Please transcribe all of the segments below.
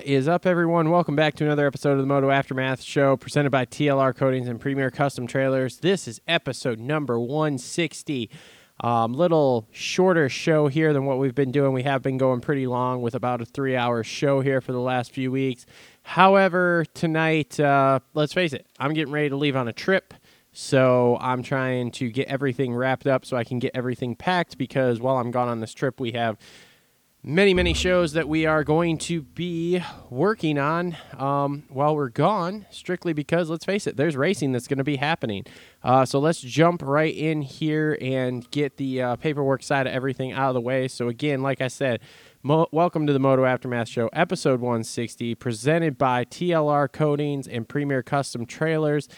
what is up, everyone? Welcome back to another episode of the Moto Aftermath Show, presented by TLR Coatings and Premier Custom Trailers. This is episode number 160. Um, little shorter show here than what we've been doing. We have been going pretty long with about a three-hour show here for the last few weeks. However, tonight, uh, let's face it, I'm getting ready to leave on a trip. So I'm trying to get everything wrapped up so I can get everything packed because while I'm gone on this trip, we have many, many shows that we are going to be working on um, while we're gone, strictly because, let's face it, there's racing that's going to be happening. Uh, so let's jump right in here and get the uh, paperwork side of everything out of the way. So, again, like I said, Mo- welcome to the Moto Aftermath Show, episode 160, presented by TLR Coatings and Premier Custom Trailers.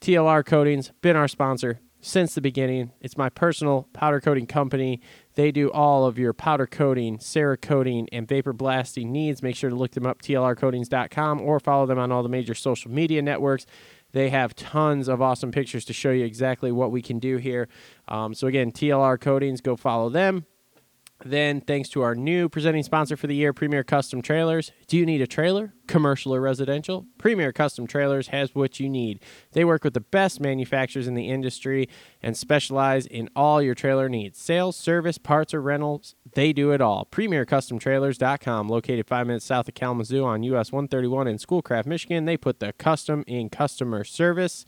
TLR Coatings, been our sponsor since the beginning. It's my personal powder coating company. They do all of your powder coating, Cerakoting, and vapor blasting needs. Make sure to look them up, tlrcoatings.com, or follow them on all the major social media networks. They have tons of awesome pictures to show you exactly what we can do here. Um, so, again, TLR Coatings, go follow them. Then, thanks to our new presenting sponsor for the year, Premier Custom Trailers. Do you need a trailer, commercial or residential? Premier Custom Trailers has what you need. They work with the best manufacturers in the industry and specialize in all your trailer needs sales, service, parts, or rentals. They do it all. PremierCustomTrailers.com, located five minutes south of Kalamazoo on US 131 in Schoolcraft, Michigan. They put the custom in customer service.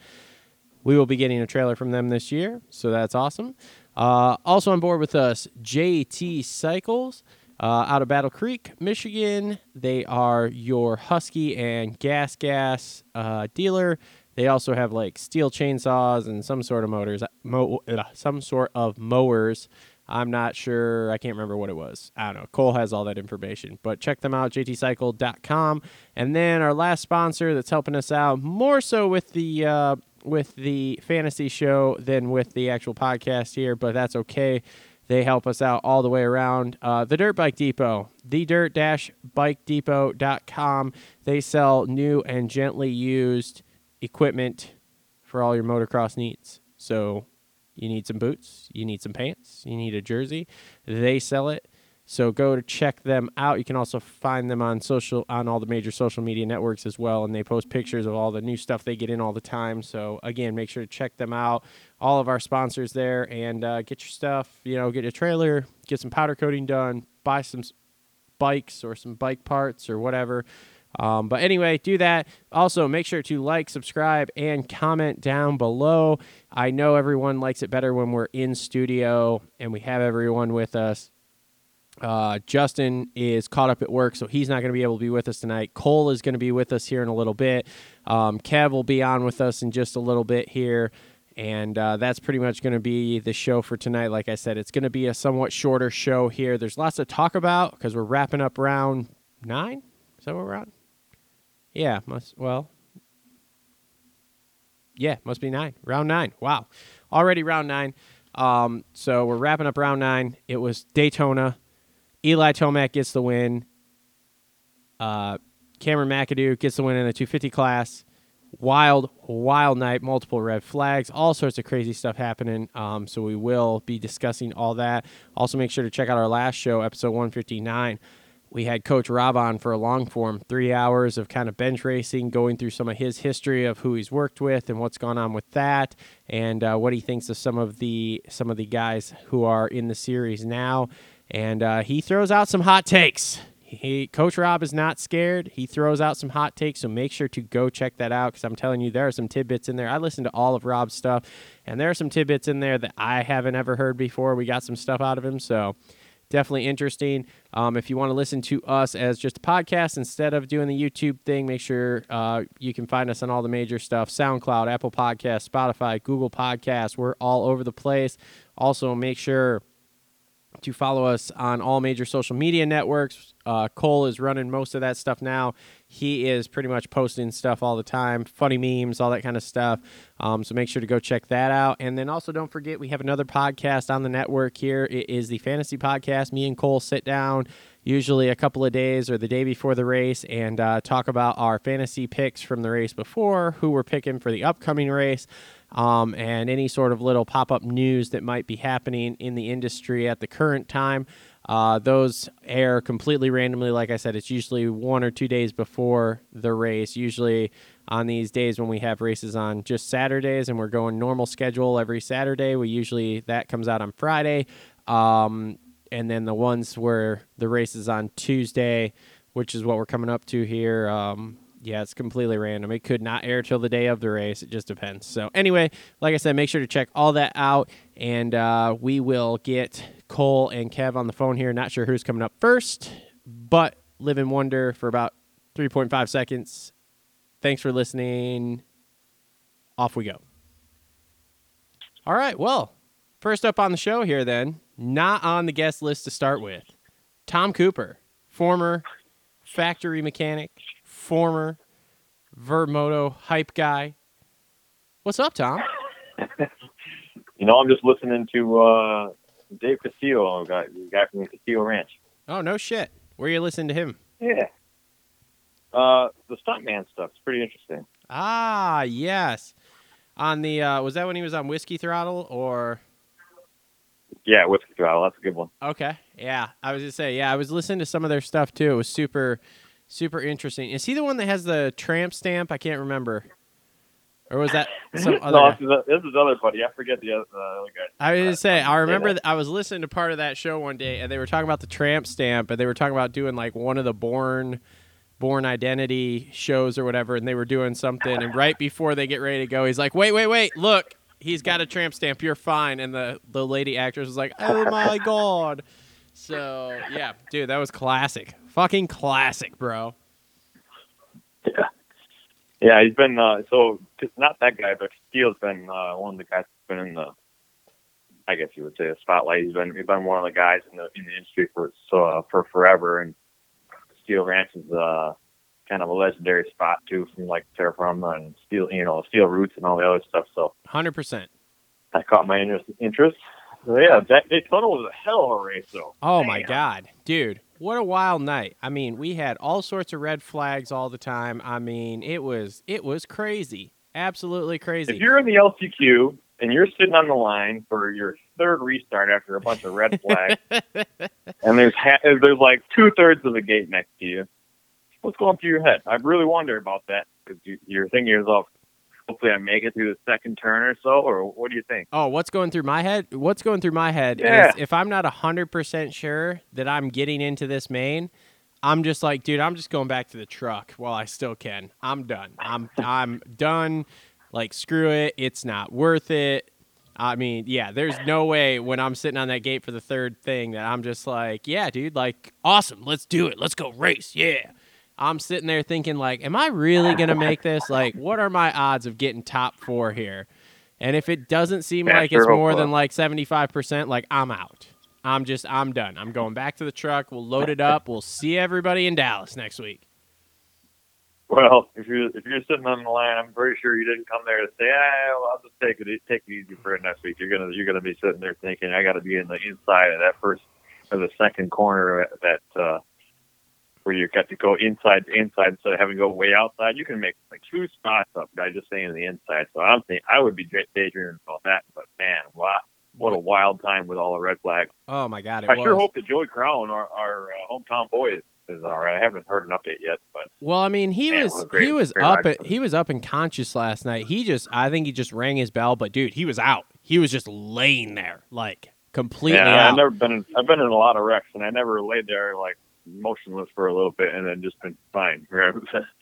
We will be getting a trailer from them this year, so that's awesome. Uh, also on board with us, JT Cycles uh, out of Battle Creek, Michigan. They are your Husky and Gas Gas uh, dealer. They also have like Stihl chainsaws and some sort of motors, mo- uh, some sort of mowers. I'm not sure. I can't remember what it was. I don't know. Cole has all that information, but check them out, jtcycle.com. And then our last sponsor that's helping us out more so with the uh, with the fantasy show than with the actual podcast here, but that's okay. They help us out all the way around. Uh, the Dirt Bike Depot, the dirt bike depot.com. They sell new and gently used equipment for all your motocross needs. So you need some boots, you need some pants, you need a jersey. They sell it. So go to check them out. You can also find them on social on all the major social media networks as well, and they post pictures of all the new stuff they get in all the time. So again, make sure to check them out. All of our sponsors there, and uh, get your stuff. You know, get a trailer, get some powder coating done, buy some bikes or some bike parts or whatever. Um, but anyway, do that. Also, make sure to like, subscribe, and comment down below. I know everyone likes it better when we're in studio and we have everyone with us. Uh, Justin is caught up at work, so he's not going to be able to be with us tonight. Cole is going to be with us here in a little bit. Um, Kev will be on with us in just a little bit here. And uh, that's pretty much going to be the show for tonight. Like I said, it's going to be a somewhat shorter show here. There's lots to talk about because we're wrapping up round nine. Is that what we're on? Yeah, must well. Yeah, must be nine. Round nine. Wow, already round nine. Um, so we're wrapping up round nine. It was Daytona. Eli Tomac gets the win. Uh, Cameron McAdoo gets the win in the 250 class. Wild, wild night, multiple red flags, all sorts of crazy stuff happening. Um, so we will be discussing all that. Also, make sure to check out our last show, episode 159. We had Coach Rob on for a long form, three hours of kind of bench racing, going through some of his history of who he's worked with and what's gone on with that, and uh, what he thinks of some of the some of the guys who are in the series now. And uh, he throws out some hot takes. He, Coach Rob is not scared. He throws out some hot takes, so make sure to go check that out because I'm telling you, there are some tidbits in there. I listened to all of Rob's stuff, and there are some tidbits in there that I haven't ever heard before. We got some stuff out of him, so definitely interesting. Um, if you want to listen to us as just a podcast instead of doing the YouTube thing, make sure uh, you can find us on all the major stuff SoundCloud, Apple Podcasts, Spotify, Google Podcasts. We're all over the place. Also, make sure to follow us on all major social media networks. Uh, Cole is running most of that stuff now. He is pretty much posting stuff all the time, funny memes, all that kind of stuff. Um, so make sure to go check that out. And then also don't forget, we have another podcast on the network here. It is the Fantasy Podcast. Me and Cole sit down usually a couple of days or the day before the race and uh, talk about our fantasy picks from the race before, who we're picking for the upcoming race um, and any sort of little pop up news that might be happening in the industry at the current time. Uh, those air completely randomly. Like I said, it's usually one or two days before the race. Usually on these days when we have races on just Saturdays and we're going normal schedule every Saturday, we usually that comes out on Friday. Um, and then the ones where the race is on Tuesday, which is what we're coming up to here. Um, yeah, it's completely random. It could not air till the day of the race. It just depends. So, anyway, like I said, make sure to check all that out. And uh, we will get Cole and Kev on the phone here. Not sure who's coming up first, but live in wonder for about 3.5 seconds. Thanks for listening. Off we go. All right. Well, first up on the show here, then, not on the guest list to start with, Tom Cooper, former factory mechanic, former Vermoto hype guy. What's up, Tom? You know, I'm just listening to uh, Dave Castillo, guy, the guy from Castillo Ranch. Oh, no shit. Where are you listening to him? Yeah. Uh, the stuntman stuff's pretty interesting. Ah, yes. On the uh, was that when he was on Whiskey Throttle or Yeah, Whiskey Throttle, that's a good one. Okay. Yeah. I was gonna say, yeah, I was listening to some of their stuff too. It was super super interesting. Is he the one that has the tramp stamp? I can't remember. Or was that some other no, this is, a, this is other buddy. I forget the other, uh, other guy. I was gonna say, I remember that. th- I was listening to part of that show one day, and they were talking about the tramp stamp, and they were talking about doing like one of the born, Bourne Identity shows or whatever, and they were doing something, and right before they get ready to go, he's like, "Wait, wait, wait! Look, he's got a tramp stamp. You're fine." And the the lady actress was like, "Oh my god!" So yeah, dude, that was classic, fucking classic, bro. Yeah. Yeah, he's been uh, so not that guy, but Steele's been uh, one of the guys that's been in the, I guess you would say, a spotlight. He's been he's been one of the guys in the in the industry for so uh, for forever, and Steel Ranch is uh, kind of a legendary spot too, from like Terra Firma and Steel, you know, Steel Roots and all the other stuff. So Hundred percent. that caught my interest. interest. So yeah, that Daytona was a hell of a race, though. Oh my god, dude. What a wild night. I mean, we had all sorts of red flags all the time. I mean, it was it was crazy. Absolutely crazy. If you're in the LCQ and you're sitting on the line for your third restart after a bunch of red flags, and there's ha- there's like two thirds of the gate next to you, what's going through your head? I really wonder about that because you, you're thinking yourself, hopefully I make it through the second turn or so, or what do you think? Oh, what's going through my head? What's going through my head Yeah. is if I'm not 100% sure that I'm getting into this main, I'm just like, dude, I'm just going back to the truck while I still can. I'm done. I'm I'm done. Like screw it. It's not worth it. I mean, yeah, there's no way when I'm sitting on that gate for the third thing that I'm just like, yeah, dude, like awesome. Let's do it. Let's go race. Yeah. I'm sitting there thinking like, am I really going to make this? Like, what are my odds of getting top 4 here? And if it doesn't seem Yeah, like sure it's more than like 75%, like I'm out. I'm just I'm done. I'm going back to the truck. We'll load it up. We'll see everybody in Dallas next week. Well, if you're if you're sitting on the line, I'm pretty sure you didn't come there to say, ah, well, I'll just take it take it easy for it next week. You're gonna you're gonna be sitting there thinking, I got to be in the inside of that first or the second corner of that uh, where you got to go inside to inside instead of having to go way outside. You can make like two spots up by just staying in the inside. So I'm thinking I would be daydreaming about that. But man, wow, what a wild time with all the red flags. Oh my god, it I was. sure hope that Joey Crown, our, our uh, hometown boy, is, is all right. I haven't heard an update yet, but Well, I mean, he Man, was great- he was up at, he was up and conscious last night. He just I think he just rang his bell, but dude, he was out. He was just laying there like completely yeah, I've never been. In, I've been in a lot of wrecks, and I never laid there like motionless for a little bit, and then just been fine.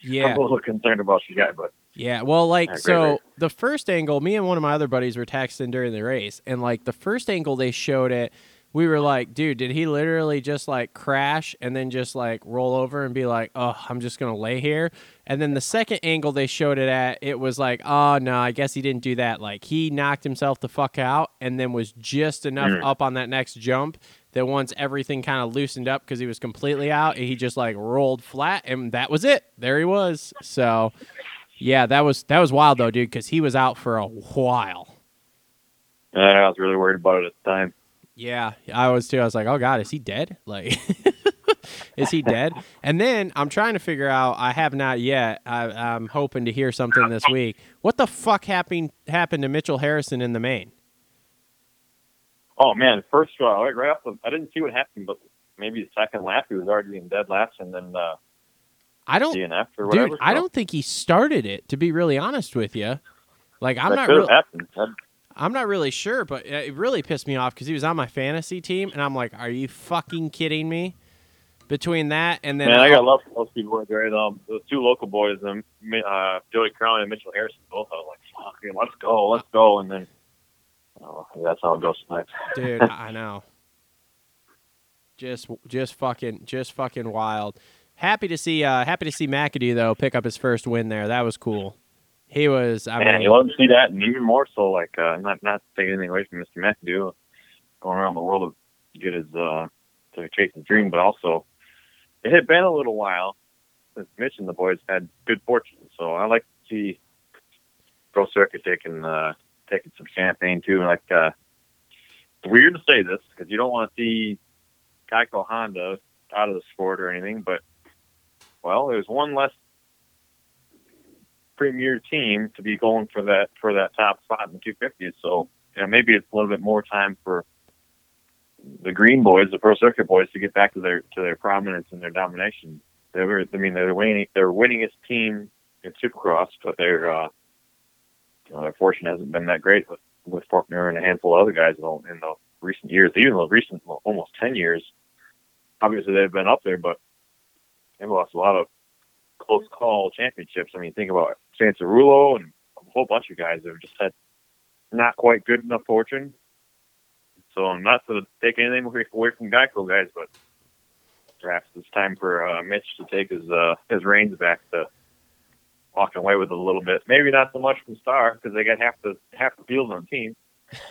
Yeah. I'm a little concerned about you guy, but Yeah, well, like so race. the first angle, me and one of my other buddies were texting during the race, and like the first angle they showed it we were like, dude, did he literally just like crash and then just like roll over and be like, oh, I'm just gonna lay here? And then the second angle they showed it at, it was like, oh no, I guess he didn't do that. Like he knocked himself the fuck out and then was just enough Mm. up on that next jump that once everything kind of loosened up because he was completely out, he just like rolled flat and that was it. There he was. So yeah, that was that was wild though, dude, because he was out for a while. And I was really worried about it at the time. Yeah, I was too. I was like, oh god, is he dead? Like, is he dead? And then I'm trying to figure out. I have not yet. I, I'm hoping to hear something this week. What the fuck happened happened to Mitchell Harrison in the main? Oh man, first uh, right, right off the, I didn't see what happened, but maybe the second lap he was already in dead last, and then uh, I don't, DNF or whatever. dude. I don't think he started it. To be really honest with you, like I'm that not really. have happened. That- I'm not really sure, but it really pissed me off because he was on my fantasy team, and I'm like, "Are you fucking kidding me?" Between that and then, Man, I got love for those two boys, right? Um, those two local boys, um, Mi- uh, Joey Crown and Mitchell Harrison, both. I was like, "Fuck, man, let's go, let's go!" And then, oh, that's how it goes tonight. dude, I know. Just, just fucking, just fucking wild. Happy to see, uh, happy to see McAdoo though pick up his first win there. That was cool. He was, I Man, mean, you love to see that, and even more so, like, uh, not not taking anything away from Mr. McAdoo, going around the world to get his uh, to chase his dream, but also it had been a little while since Mitch and the boys had good fortune. So I like to see Pro Circuit taking uh, taking some champagne too. Like, uh, weird to say this because you don't want to see Geico Honda out of the sport or anything, but well, there's one less premier team to be going for that for that top spot in the 250s. So you know, maybe it's a little bit more time for the Green Boys, the Pro Circuit Boys, to get back to their to their prominence and their domination. They were, I mean, they're winning, they're winningest team in Supercross, but their uh, their fortune hasn't been that great with with Forkner and a handful of other guys in the, in the recent years, even the recent well, almost 10 years. Obviously, they've been up there, but they've lost a lot of close call championships. I mean, think about Cianciarulo and a whole bunch of guys that have just had not quite good enough fortune. So I'm not to take anything away from Geico guys, but perhaps it's time for uh, Mitch to take his uh, his reins back to walking away with it a little bit. Maybe not so much from Star because they got half the half the field on the team.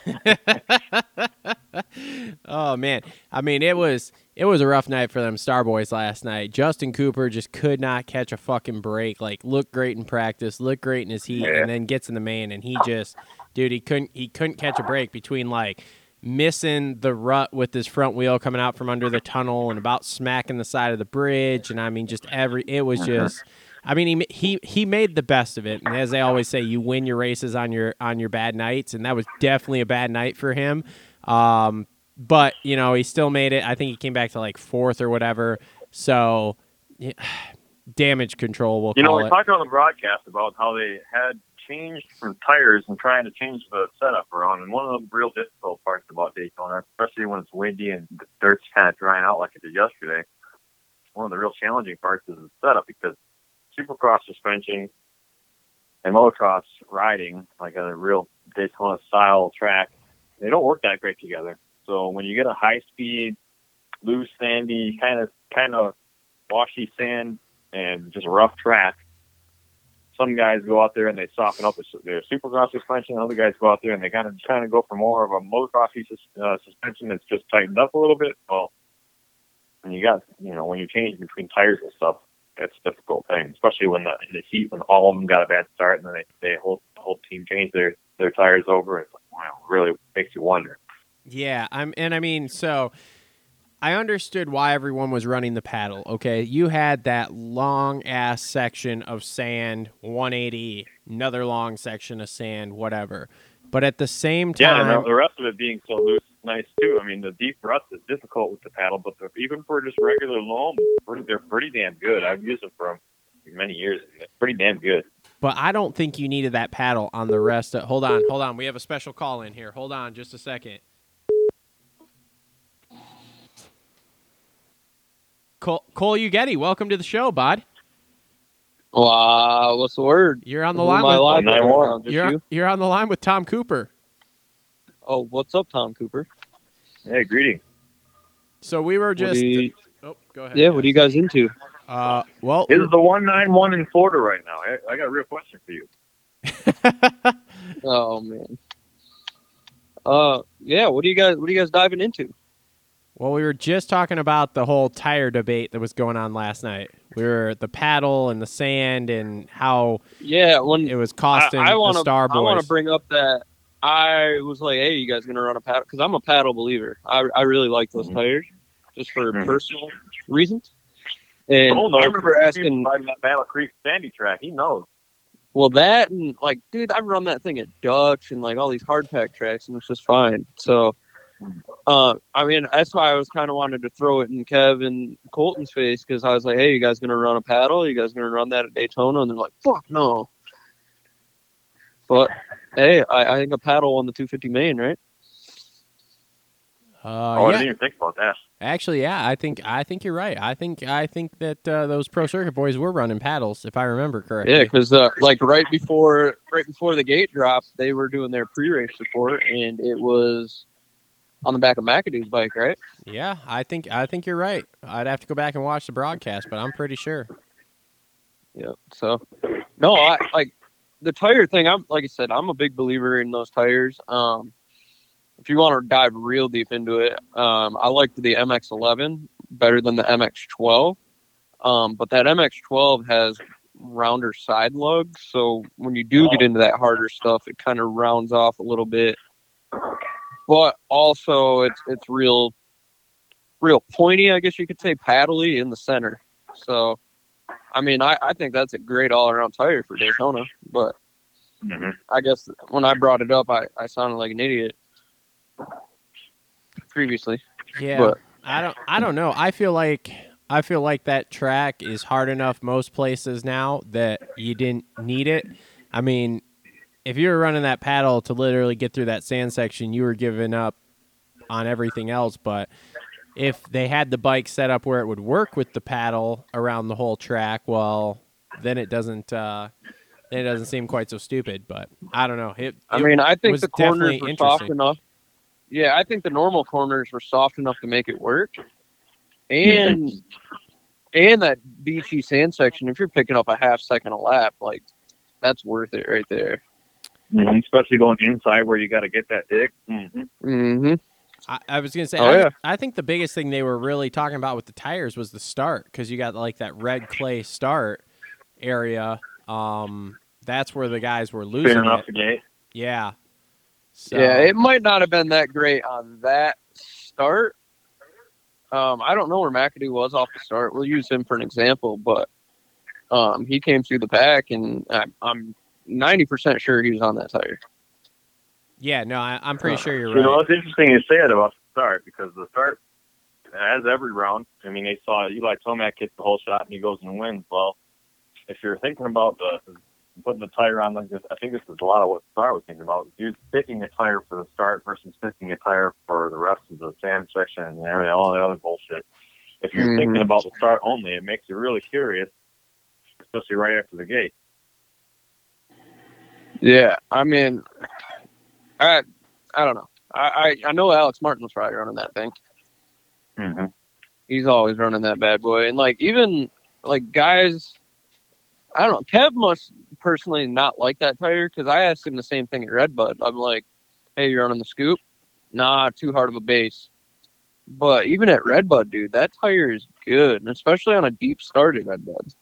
oh man, I mean, it was it was a rough night for them Star Boys last night. Justin Cooper just could not catch a fucking break. Like, looked great in practice, looked great in his heat, Yeah. and then gets in the main, and he just, dude, he couldn't he couldn't catch a break between like missing the rut with his front wheel coming out from under the tunnel and about smacking the side of the bridge, and I mean, just every it was mm-hmm. just. I mean, he he he made the best of it, and as they always say, you win your races on your on your bad nights, and that was definitely a bad night for him. Um, but you know, he still made it. I think he came back to like fourth or whatever. So, yeah, damage control, we'll You know, we talked on the broadcast about how they had changed from tires and trying to change the setup around. And one of the real difficult parts about Daytona, especially when it's windy and the dirt's kind of drying out like it did yesterday, one of the real challenging parts is the setup because supercross suspension and motocross riding, like a real Daytona style track, they don't work that great together. So when you get a high speed, loose, sandy, kind of kind of washy sand and just rough track, some guys go out there and they soften up their supercross suspension. Other guys go out there and they kind of kind of go for more of a motocrossy uh, suspension that's just tightened up a little bit. Well, when you got you know when you change between tires and stuff, that's a difficult thing, especially when the in the heat when all of them got a bad start and then they they whole the whole team changed their their tires over. It's like wow, really makes you wonder. Yeah, I'm, and I mean, so I understood why everyone was running the paddle. Okay, you had that long ass section of sand, 180, another long section of sand, whatever. But at the same Yeah, time, and the- rest of it being so loose, nice too. I mean, the deep ruts is difficult with the paddle, but the, even for just regular loam, they're pretty damn good. I've used them for many years. and They're pretty damn good. but I don't think you needed that paddle on the rest. Of, hold on, hold on. We have a special call in here. Hold on, just a second. Cole, Cole Ugetti, welcome to the show, bud. Wow, what's the word? You're on the Who line am I with live Nine with? one. Just you're you? you're on the line with Tom Cooper. Oh, what's up, Tom Cooper? Hey, greeting. So we were just. do you- oh, go ahead. yeah, what are you guys into? Uh, well, This is the one nine one in Florida right now. I, I got a real question for you. Oh man. Uh, yeah. What are you guys? What are you guys diving into? well, we were just talking about the whole tire debate that was going on last night. We were the paddle and the sand and how Yeah, when it was costing I want the to, Star I want to bring up that I was like, "Hey, you guys gonna run a paddle?" Because I'm a paddle believer. I I really like those Mhm. tires, just for Mhm. personal reasons. And Oh, no, I remember asking, by that Battle Creek Sandy track. He knows. well, that and like, dude, I run that thing at Dutch and like all these hard pack tracks, and it's just fine. So, uh, I mean, that's why I was kind of wanted to throw it in Kevin Colton's face because I was like, "Hey, you guys gonna run a paddle? You guys gonna run that at Daytona?" And they're like, "Fuck no." But hey, I, I think a paddle on the 250 main, right? Uh, oh, I didn't even think about that. actually, yeah, I think I think you're right. I think I think that uh, those pro circuit boys were running paddles, if I remember correctly. Yeah, because uh, like right before right before the gate drop, they were doing their pre-race support, and it was on the back of McAdoo's bike, right? Yeah, I think I think you're right. I'd have to go back and watch the broadcast, but I'm pretty sure. Yeah. So, no, I like the tire thing. I'm like I said, I'm a big believer in those tires. Um, if you want to dive real deep into it, um, I liked the MX-11 better than the MX-12. Um, but that MX-12 has rounder side lugs, so when you do get into that harder stuff, it kind of rounds off a little bit. But also, it's it's real, real pointy. I guess you could say paddly in the center. So, I mean, I, I think that's a great all around tire for Daytona. But Mhm. I guess when I brought it up, I, I sounded like an idiot previously. Yeah, But- I don't I don't know. I feel like I feel like that track is hard enough most places now that you didn't need it. I mean, if you were running that paddle to literally get through that sand section, you were giving up on everything else. But if they had the bike set up where it would work with the paddle around the whole track, well, then it doesn't. Uh, then it doesn't seem quite so stupid. But I don't know. It, I it- mean, I think was the corners were soft enough. Yeah, I think the normal corners were soft enough to make it work. And and that beachy sand section, if you're picking up a half second a lap, like that's worth it right there. Mhm. Especially going inside where you got to get that dig. Mm-hmm. Mm-hmm. I, I was gonna say, Oh, I, yeah. I think the biggest thing they were really talking about with the tires was the start because you got like that red clay start area. Um, that's where the guys were losing Spinning off it. the gate. Yeah. So, Yeah, it might not have been that great on that start. Um, I don't know where McAdoo was off the start. We'll use him for an example, but um, he came through the pack, and I, I'm 90% sure he was on that tire. Yeah, no, I, I'm pretty sure you're right. You know, it's interesting you say it about the start because the start, as every round, I mean, they saw Eli Tomac hit the whole shot and he goes and wins. Well, if you're thinking about the putting the tire on like this, I think this is a lot of what Star was thinking about. You're picking a tire for the start versus picking a tire for the rest of the sand section and everything, all the other bullshit. If you're Mhm. thinking about the start only, it makes you really curious, especially right after the gate. Yeah, I mean, I I don't know. I, I, I know Alex Martin was probably running that thing. Mm-hmm. He's always running that bad boy, and like even like guys, I don't know. Kev must personally not like that tire because I asked him the same thing at Redbud. I'm like, "Hey, you're running the scoop? Nah, too hard of a base." But even at Redbud, dude, that tire is good, and especially on a deep start at Redbud.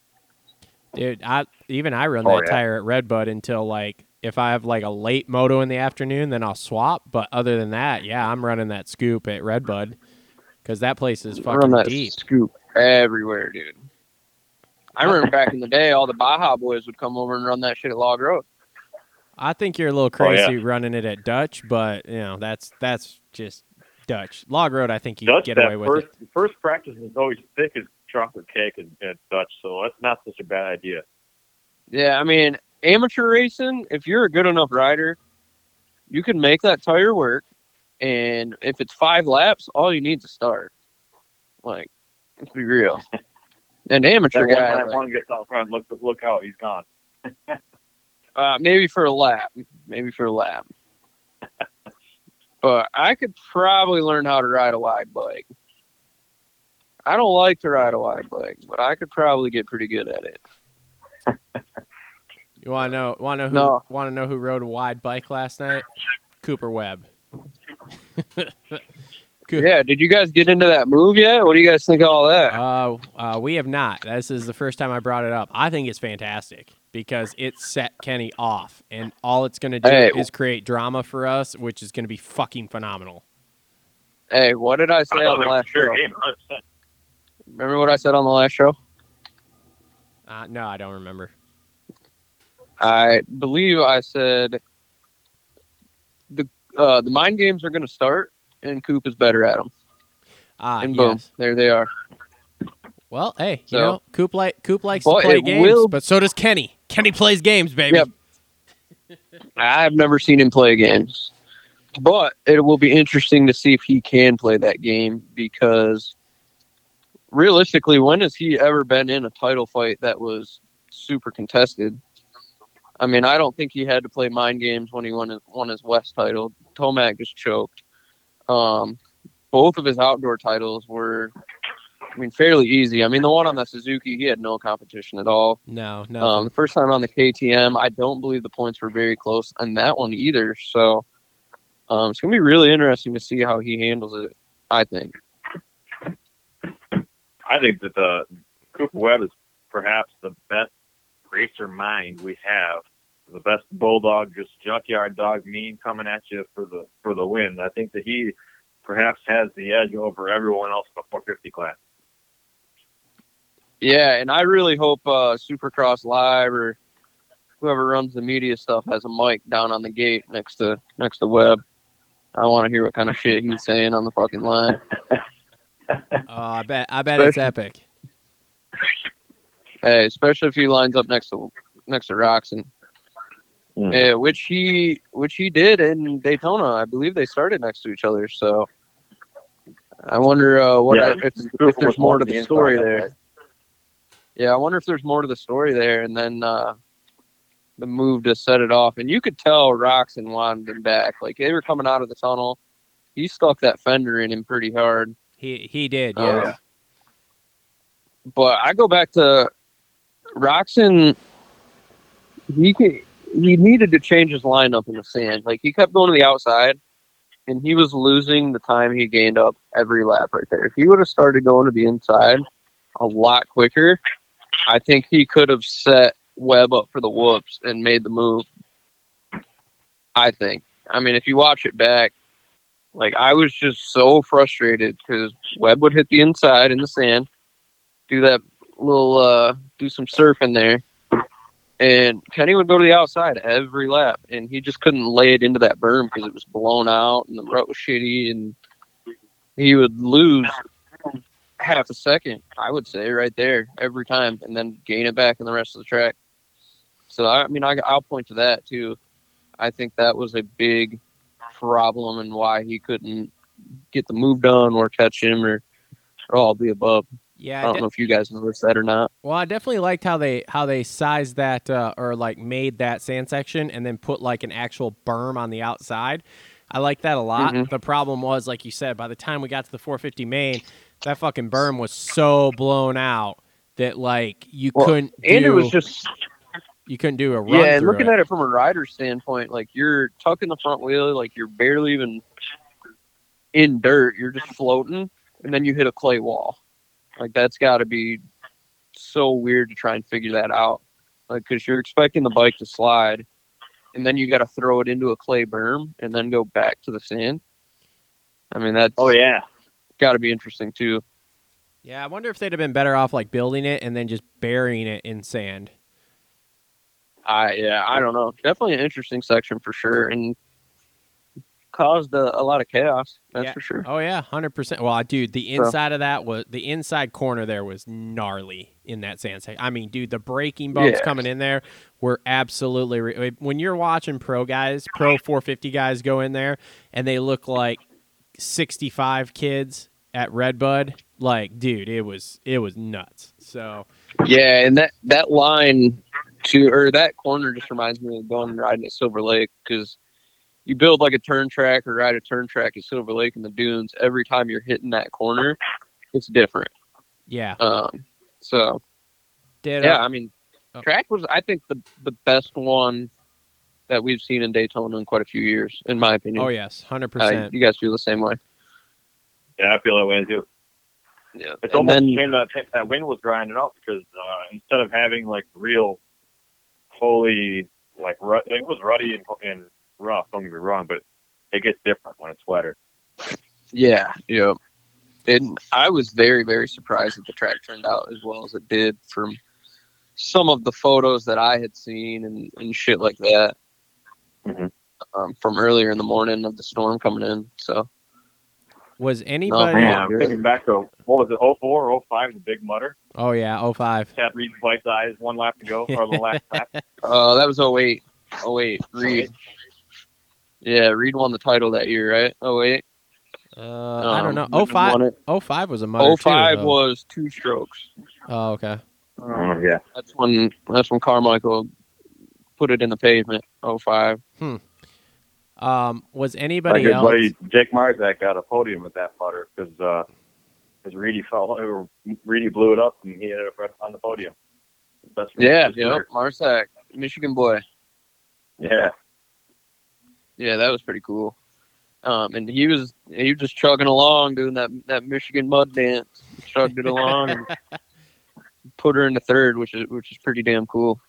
Dude, I even I run Oh, that yeah. tire at Redbud until like if I have like a late moto in the afternoon, then I'll swap. But other than that, yeah, I'm running that scoop at Redbud because that place is Run fucking that deep. scoop everywhere, dude. I remember back in the day, all the Baja boys would come over and run that shit at Log Road. I think you're a little Oh, yeah. crazy running it at Dutch, but you know that's that's just Dutch Log Road. I think you Dutch, get away with first, it. first practice is always thick as chocolate cake at, at Dutch, so that's not such a bad idea. Yeah, I mean, amateur racing, if you're a good enough rider, you can make that tire work. And if it's five laps, all you need to start. Like, let's be real. An amateur That guy, time like, one gets out front, look look out, he's gone. uh, maybe for a lap, maybe for a lap. but I could probably learn how to ride a wide bike. I don't like to ride a wide bike, but I could probably get pretty good at it. You want to know? Want to know who? No. Want to know who rode a wide bike last night? Cooper Webb. Good. Yeah, did you guys get into that move yet? What do you guys think of all that? Uh, uh, we have not. This is the first time I brought it up. I think it's fantastic because it set Kenny off, and all it's going to do Hey. is create drama for us, which is going to be fucking phenomenal. Hey, what did I I say thought on the last a fair show? game, Remember what I said on the last show? Uh, no, I don't remember. I believe I said the uh, the mind games are going to start, and Coop is better at them. Ah, and boom, yes. there they are. Well, hey, you know, Coop like Coop likes Well, to play games, will- but so does Kenny. Kenny plays games, baby. Yep. I've never seen him play games, but it will be interesting to see if he can play that game because realistically, when has he ever been in a title fight that was super contested? I mean, I don't think he had to play mind games when he won his, won his West title. Tomac just choked. Um, both of his outdoor titles were, I mean, fairly easy. I mean, the one on the Suzuki, he had no competition at all. No, no. Um, the first time on the KTM, I don't believe the points were very close on that one either. So um, it's gonna be really interesting to see how he handles it. I think. I think that the Cooper Webb is perhaps the best racer mind we have. The best bulldog, just junkyard dog mean coming at you for the for the win. I think that he perhaps has the edge over everyone else in the 450 class. Yeah, and I really hope uh, Supercross Live or whoever runs the media stuff has a mic down on the gate next to next to Webb. I want to hear what kind of shit he's saying on the fucking line. Oh, I bet. I bet it's epic. Hey, especially if he lines up next to next to Roczen. Hmm. Yeah, which he which he did in Daytona. I believe they started next to each other. So I wonder uh, what Yeah, if, if there's more to the the story there. that. Yeah, I wonder if there's more to the story there, and then uh, the move to set it off. And you could tell Roczen wanted him back. Like they were coming out of the tunnel. He stuck that fender in him pretty hard. He he did. Yes. yeah. But I go back to Roczen. He could, he needed to change his lineup in the sand. Like he kept going to the outside, and he was losing the time he gained up every lap right there. If he would have started going to the inside a lot quicker, I think he could have set Webb up for the whoops and made the move. I think. I mean, if you watch it back, like I was just so frustrated because Webb would hit the inside in the sand, do that little uh do some surfing there. And Kenny would go to the outside every lap and he just couldn't lay it into that berm because it was blown out and the rut was shitty and he would lose half a second, I would say, right there every time and then gain it back in the rest of the track. So I mean I I'll point to that too. I think that was a big problem and why he couldn't get the move done or catch him or, or all the above. I don't de- know if you guys noticed that or not. well, I definitely liked how they how they sized that uh, or like made that sand section and then put like an actual berm on the outside. I like that a lot. Mhm. The problem was, like you said, by the time we got to the 450 main, that fucking berm was so blown out that like you Well, couldn't And do it was just you couldn't do a run. yeah. And looking it. at it from a rider's standpoint, like you're tucking the front wheel, like you're barely even in dirt. You're just floating, and then you hit a clay wall. Like that's got to be so weird to try and figure that out. Like because you're expecting the bike to slide, and then you got to throw it into a clay berm and then go back to the sand. I mean that's Oh yeah, got to be interesting too. Yeah, I wonder if they'd have been better off like building it and then just burying it in sand. I yeah, I don't know. Definitely an interesting section for sure, and caused a, a lot of chaos. That's Yeah. for sure. Oh yeah, hundred percent. Well, dude, the So- inside of that was the inside corner there was gnarly in that sand section. I mean, dude, the braking bumps Yeah. coming in there were absolutely. Re- when you're watching pro guys, pro 450 guys go in there, and they look like 65 kids at Redbud. Like, dude, it was it was nuts. So Yeah, and that that line to or that corner just reminds me of going and riding at Silver Lake because you build like a turn track or ride a turn track at Silver Lake in the dunes. Every time you're hitting that corner, it's different. Yeah. Um, so Did yeah, I mean, Oh. track was I think the the best one that we've seen in Daytona in quite a few years, in my opinion. Oh yes, hundred Uh, percent. you guys feel the same way. Yeah, I feel that way too. Yeah, It's and almost then a shame that that wind was grinding up because uh, instead of having like real, fully like ru- it was ruddy and, and rough. Don't get me wrong, but it gets different when it's wetter. yeah, yeah. And I was very very surprised that the track turned out as well as it did from some of the photos that I had seen and, and shit like that. Mhm. Um, from earlier in the morning of the storm coming in. So Was Oh, anybody? man. Man, I'm thinking back to what was it, 04, 05, the big mutter. Oh yeah, oh five. Chad Reed twice eyes, one lap to go, or the last lap. uh, that was 08. 08. Reed. Yeah, Reed won the title that year, right? 08. Uh, I don't know. Um, Oh five. Oh five was a motor 05 too, was two strokes. Oh okay. Oh, yeah. That's when that's when Carmichael put it in the pavement. 05. Um, was My anybody good else? buddy Jake Marzak got a podium with that putter because uh, his Reedy fell, or Reedy blew it up and he ended up right on the podium. Best Yeah, best yeah. putter. Michigan boy. yeah. Yeah, that was pretty cool. Um, and he was he was just chugging along doing that that Michigan mud dance. Chugged it along and put her in the third, which is which is pretty damn cool.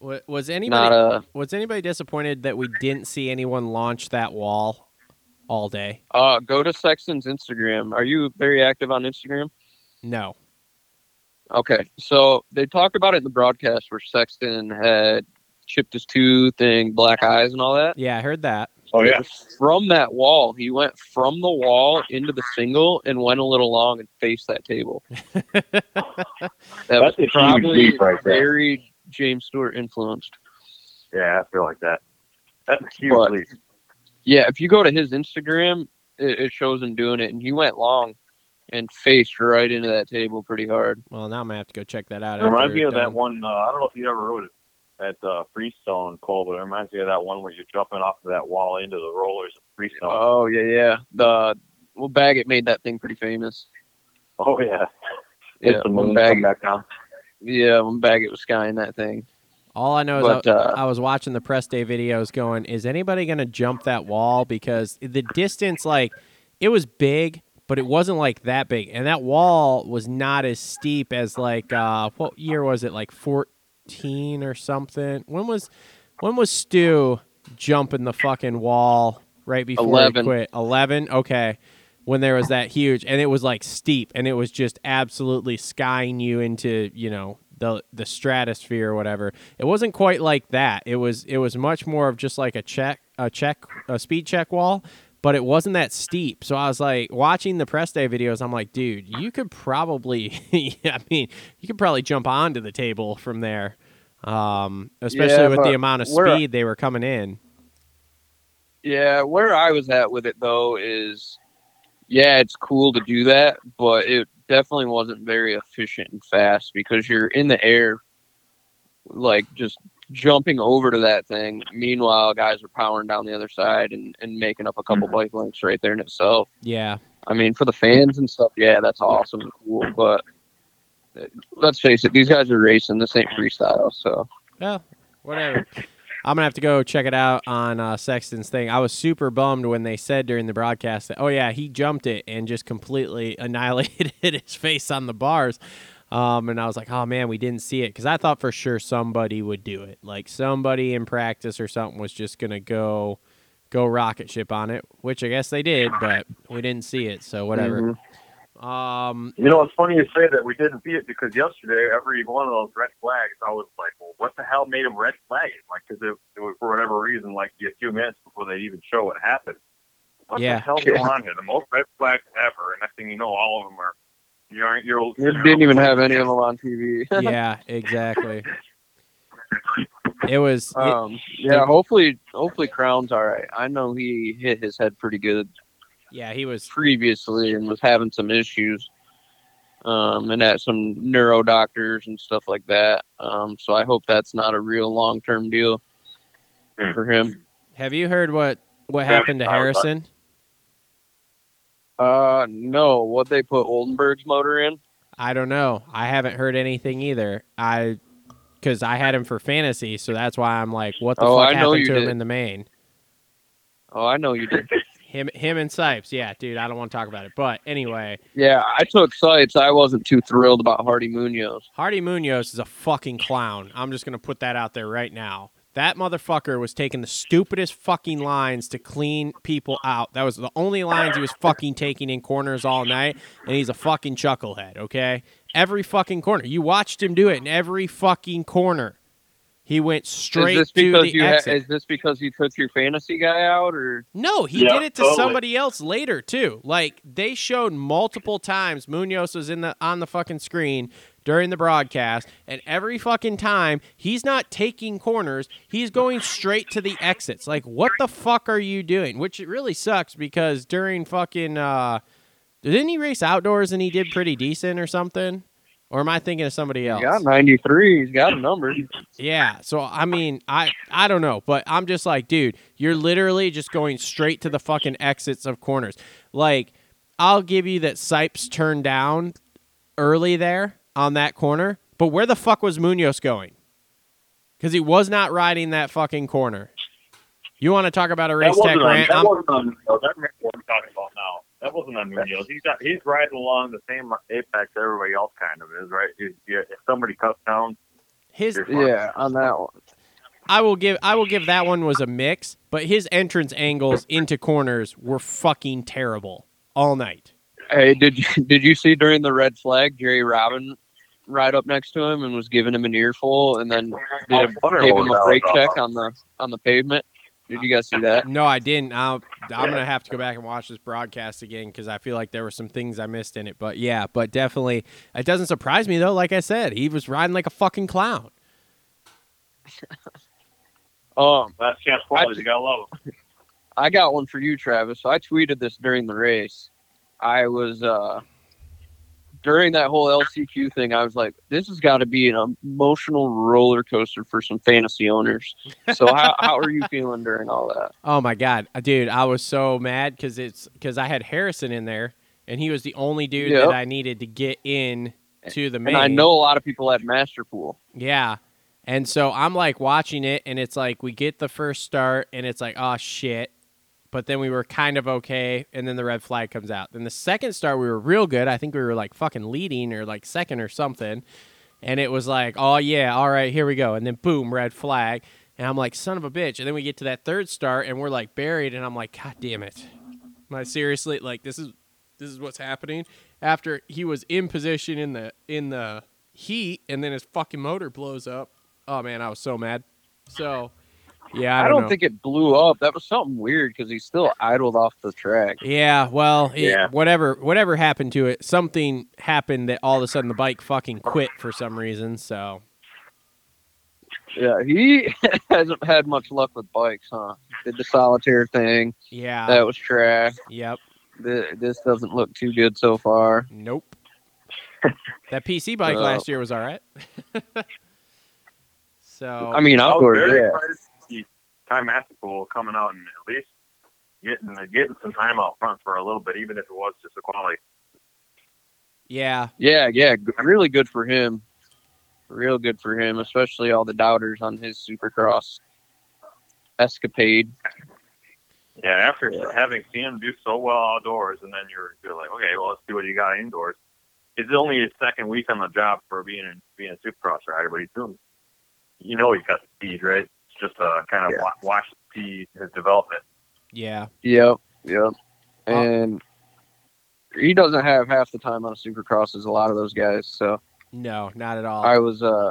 Was anybody? Not a was anybody disappointed that we didn't see anyone launch that wall all day? uh go to Sexton's Instagram. Are you very active on Instagram? No. Okay, so they talked about it in the broadcast where Sexton had chipped his tooth and black eyes and all that. Yeah, I heard that. Oh yeah. From that wall, he went from the wall into the single and went a little long and faced that table. That That's a was huge probably leap right there. very James Stewart influenced. Yeah, I feel like that. That's huge But- leap. Yeah, if you go to his Instagram, it, it shows him doing it, and he went long and faced right into that table pretty hard. Well, now I'm gonna have to go check that out. It reminds after me of we're that one. Uh, I don't know if you ever wrote it at uh, Freestone, Cole, but it reminds me of that one where you're jumping off of that wall into the rollers at Freestone. Oh yeah, yeah. The well, Baggett made that thing pretty famous. oh yeah. Yeah, Hit the when moon, Baggett, back down. yeah, when Baggett was skying that thing. All I know is But I, uh, I was watching the press day videos going, is anybody going to jump that wall? Because the distance, like, it was big, but it wasn't like that big. And that wall was not as steep as, like, uh, what year was it? Like 14 or something? When was, when was Stu jumping the fucking wall right before 11. he quit? 11? Okay. When there was that huge, and it was like steep, and it was just absolutely skying you into, you know, the the stratosphere or whatever. It wasn't quite like that. It was it was much more of just like a check a check a speed check wall, but it wasn't that steep. So I was like watching the press day videos. I'm like, dude, you could probably, I mean, you could probably jump onto the table from there, um, especially Yeah, with the amount of speed they were coming in. Yeah, where I was at with it though is, yeah, it's cool to do that, but it definitely wasn't very efficient and fast because you're in the air, like just jumping over to that thing. Meanwhile, guys are powering down the other side and, and making up a couple bike links right there in itself. Yeah, I mean, for the fans and stuff, yeah, that's awesome and cool. But let's face it, these guys are racing. This ain't freestyle, so well, whatever. I'm gonna have to go check it out on uh, Sexton's thing. I was super bummed when they said during the broadcast that, oh yeah, he jumped it and just completely annihilated his face on the bars. Um, and I was like, oh man, we didn't see it because I thought for sure somebody would do it. Like somebody in practice or something was just gonna go go rocket ship on it, which I guess they did, but we didn't see it, so whatever. Mhm. Um, You know, it's funny you say that we didn't see it because yesterday, every one of those red flags, I was like, well, what the hell made them red flag it? Like, because it, it was for whatever reason, like a few minutes before they even show what happened. What Yeah. the hell's going on here? The most red flags ever, and next thing you know, all of them are. You aren't. You're. you didn't even have any of them on TV. yeah, exactly. It was. it- Um, yeah, hopefully, hopefully Crown's all right. I know he hit his head pretty good yeah, he was. previously and was having some issues, um, and at some neuro doctors and stuff like that. Um, so I hope that's not a real long term deal Hmm. for him. Have you heard what what happened to I was- Harrison? Uh, no, what they put Oldenburg's motor in? I don't know. I haven't heard anything either. I because I had him for fantasy, so that's why I'm like, what the Oh, fuck I know happened you to him did. in the main? Oh, I know you did. Him, him and Sipes. Yeah, dude. I don't want to talk about it. But anyway, Yeah, I took Sipes. I wasn't too thrilled about Hardy Munoz. Hardy Munoz is a fucking clown. I'm just gonna put that out there right now. That motherfucker was taking the stupidest fucking lines to clean people out. That was the only lines he was fucking taking in corners all night, and he's a fucking chucklehead. Okay, every fucking corner. You watched him do it in every fucking corner. He went straight is this to the you ha- exit. is this because you took your fantasy guy out, or No, he Yeah, did it to totally. somebody else later too. Like they showed multiple times Munoz was in the on the fucking screen during the broadcast, and every fucking time he's not taking corners, he's going straight to the exits. Like, what the fuck are you doing? Which it really sucks because during fucking uh didn't he race outdoors and he did pretty decent or something? Or am I thinking of somebody he else? got ninety three? He's got a number. Yeah. So I mean, I I don't know, but I'm just like, dude, you're literally just going straight to the fucking exits of corners. Like, I'll give you that Sipes turned down early there on that corner, but where the fuck was Munoz going? Because he was not riding that fucking corner. You want to talk about a race That tech on, rant? that I'm- wasn't on Munoz. That's what I'm talking about now. That wasn't on Munoz. He's got, he's riding along the same apex everybody else kind of is, right? You- you- If somebody cuts down, his Yeah, on that one. I will give I will give that one was a mix, but his entrance angles into corners were fucking terrible all night. Hey, did you did you see during the red flag Jerry Robin ride up next to him and was giving him an earful and then did a, gave him a brake check on the on the pavement? Did you guys see that? No, I didn't. I'll, I'm gonna have to go back and watch this broadcast again because I feel like there were some things I missed in it. But yeah, but definitely, it doesn't surprise me though. Like I said, he was riding like a fucking clown. Um, that's chance quality. You gotta love him. I got one for you, Travis. So I tweeted this during the race. I was uh during that whole LCQ thing. I was like, this has got to be an emotional roller coaster for some fantasy owners. So how how are you feeling during all that? Oh my god, Uh, dude, I was so mad because it's because I had Harrison in there, and he was the only dude Yep. that I needed to get in to the main. And I know a lot of people at Masterpool. Yeah. And so I'm like watching it, and it's like we get the first start, and it's like, oh shit. But then we were kind of okay, and then the red flag comes out. Then the second start, we were real good. I think we were like fucking leading or like second or something. And it was like, oh yeah, all right, here we go. And then boom, red flag. And I'm like, son of a bitch. And then we get to that third start, and we're like buried, and I'm like, god damn it. I seriously like this is this is what's happening after he was in position in the in the heat, and then his fucking motor blows up. Oh man, I was so mad. So, yeah, I I don't, don't, think it blew up. That was something weird because he still idled off the track. Yeah, well, it- Yeah. whatever whatever happened to it, something happened that all of a sudden the bike fucking quit for some reason. So, Yeah, he hasn't had much luck with bikes, huh? Did the solitaire thing. yeah, That was trash. yep, Th- This doesn't look too good so far. nope. that PC bike Uh, last year was all right. so, I mean, I'll was outdoors, very yeah. excited to see Ty Masterpool coming out and at least getting getting some time out front for a little bit, even if it was just a quality. yeah, Yeah, yeah, really good for him. Real good for him, especially all the doubters on his Supercross escapade. Yeah, after having seen him do so well outdoors, and then you're you're like, okay, well, let's see what you got indoors. It's only his second week on the job for being a, being a supercross rider, but he's doing. You know, he's got the speed, right? It's just uh, kind of Yeah. wa- watch the his development. yeah, Yep, yep. And he doesn't have half the time on a Supercross as a lot of those guys. So no, not at all. I was, uh,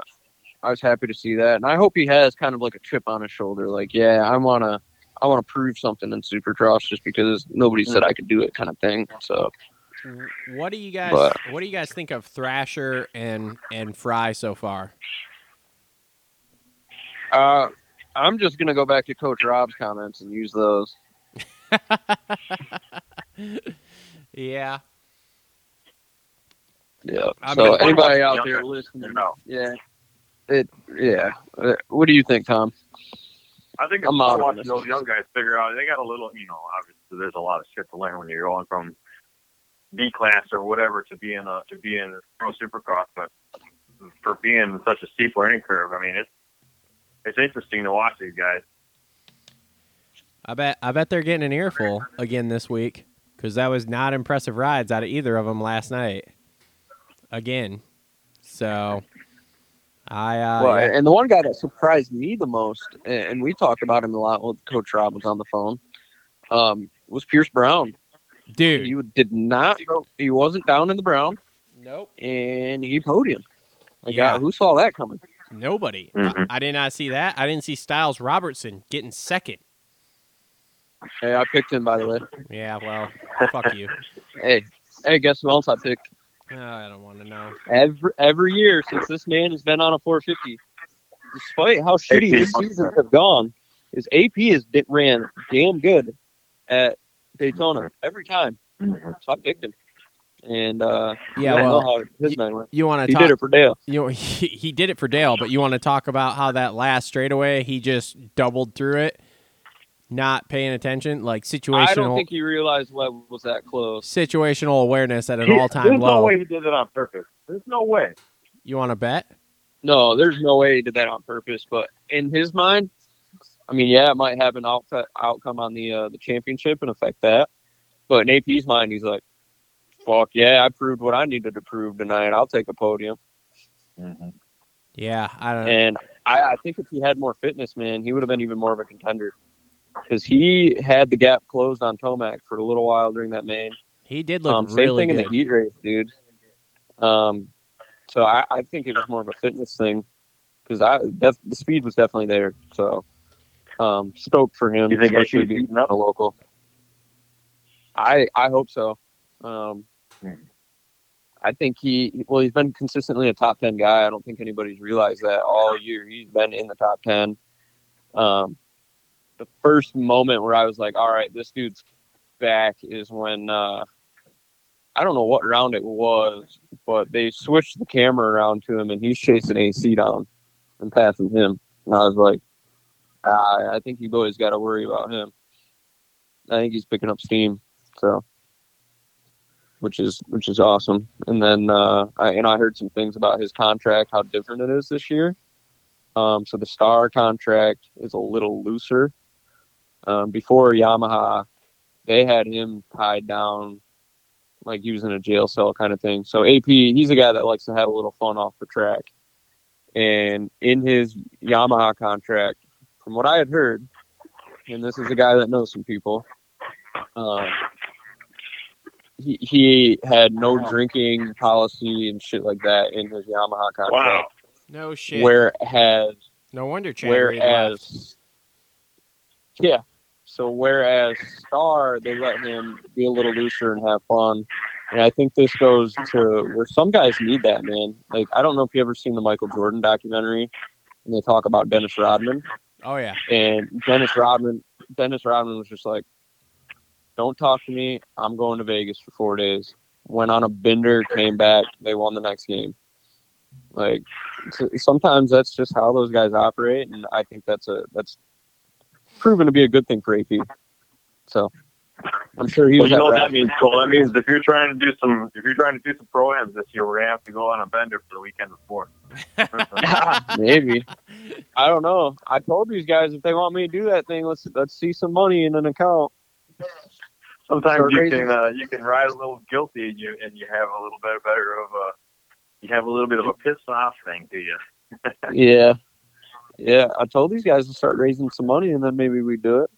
I was happy to see that, and I hope he has kind of like a chip on his shoulder. Like, yeah, I wanna, I wanna prove something in Supercross just because nobody said I could do it, kind of thing. So what do you guys But- What do you guys think of Thrasher and and Fry so far? Uh, I'm just gonna go back to Coach Rob's comments and use those. yeah, Yeah. I so anybody out there listening, No, yeah, it, yeah. Uh, What do you think, Tom? I think I'm I'm out watching those young guys figure out. They got a little, you know, obviously there's a lot of shit to learn when you're going from B class or whatever to be in a to be in pro supercross, but for being such a steep learning curve, I mean it's it's interesting to watch these guys. I bet I bet they're getting an earful again this week because that was not impressive rides out of either of them last night. Again, so I uh, well, yeah. and the one guy that surprised me the most, and and we talked about him a lot when Coach Rob was on the phone, um, was Pierce Brown. dude. He did not. go- He wasn't down in the Brown, nope. and he podium. Like, Yeah. uh, who saw that coming? Nobody. Mhm. I, I did not see that. I didn't see Stilez Robertson getting second. Hey, I picked him by the way. Yeah, well, fuck you. Hey, hey, guess who else I picked? Oh, I don't want to know. Every every year since this man has been on a 450, despite how shitty his seasons have gone, his AP is di- ran damn good at Daytona every time. So I picked him, and uh, Yeah, I don't know well, his man went. you want He to did talk? it for Dale. You know, he, he did it for Dale, but you want to talk about how that last straightaway he just doubled through it, not paying attention, like situational I don't think he realized what was that close. situational awareness at an all-time There's low. no way he did it on purpose. There's no way. You want to bet? No, there's no way he did that on purpose. But in his mind, I mean, yeah, it might have an out- outcome on the uh, the championship and affect that. But in AP's mind, he's like, "Fuck yeah, I proved what I needed to prove tonight. I'll take a podium." Yeah, I don't. And I, I think if he had more fitness, man, he would have been even more of a contender. Because he had the gap closed on Tomac for a little while during that main. He did look Um, same really thing good. in the heat race, dude. Um, so I, I think it was more of a fitness thing because I def- the speed was definitely there. So um, stoked for him. You think especially AP's being beating up? a local. I I hope so. Um. I think he well he's been consistently a top ten guy. I don't think anybody's realized that all year. He's been in the top ten. Um, the first moment where I was like, all right, this dude's back is when uh, I don't know what round it was, but they switched the camera around to him and he's chasing AC down and passing him. And I was like, ah, I think you boys got to worry about him. I think he's picking up steam, so which is which is awesome. And then uh, I and I heard some things about his contract, how different it is this year. Um, so the star contract is a little looser. Um, before Yamaha, they had him tied down like in a jail cell kind of thing. So AP, he's a guy that likes to have a little fun off the track. And in his Yamaha contract, from what I had heard, and this is a guy that knows some people, uh, he, he had no drinking policy and shit like that in his Yamaha contract. Wow. no shit. Whereas no wonder Chad Reed left. Whereas, yeah. So whereas Star, they let him be a little looser and have fun, and I think this goes to where some guys need that, man. Like I don't know if you ever seen the Michael Jordan documentary, and they talk about Dennis Rodman, Oh yeah, and Dennis Rodman, Dennis Rodman was just like, "Don't talk to me. I'm going to Vegas for four days." Went on a bender, came back. They won the next game. Like sometimes that's just how those guys operate, and I think that's a that's proven to be a good thing for AP. So I'm sure he Well, was you know what that means, Cole? That means if you're trying to do some, if you're trying to do some pro ams this year, we're gonna have to go on a bender for the weekend before. maybe. I don't know. I told these guys if they want me to do that thing, let's let's see some money in an account. Sometimes you can uh, you can ride a little guilty and you and you have a little bit better of a you have a little bit of a piss off thing to you. Yeah. Yeah. I told these guys to start raising some money and then maybe we do it.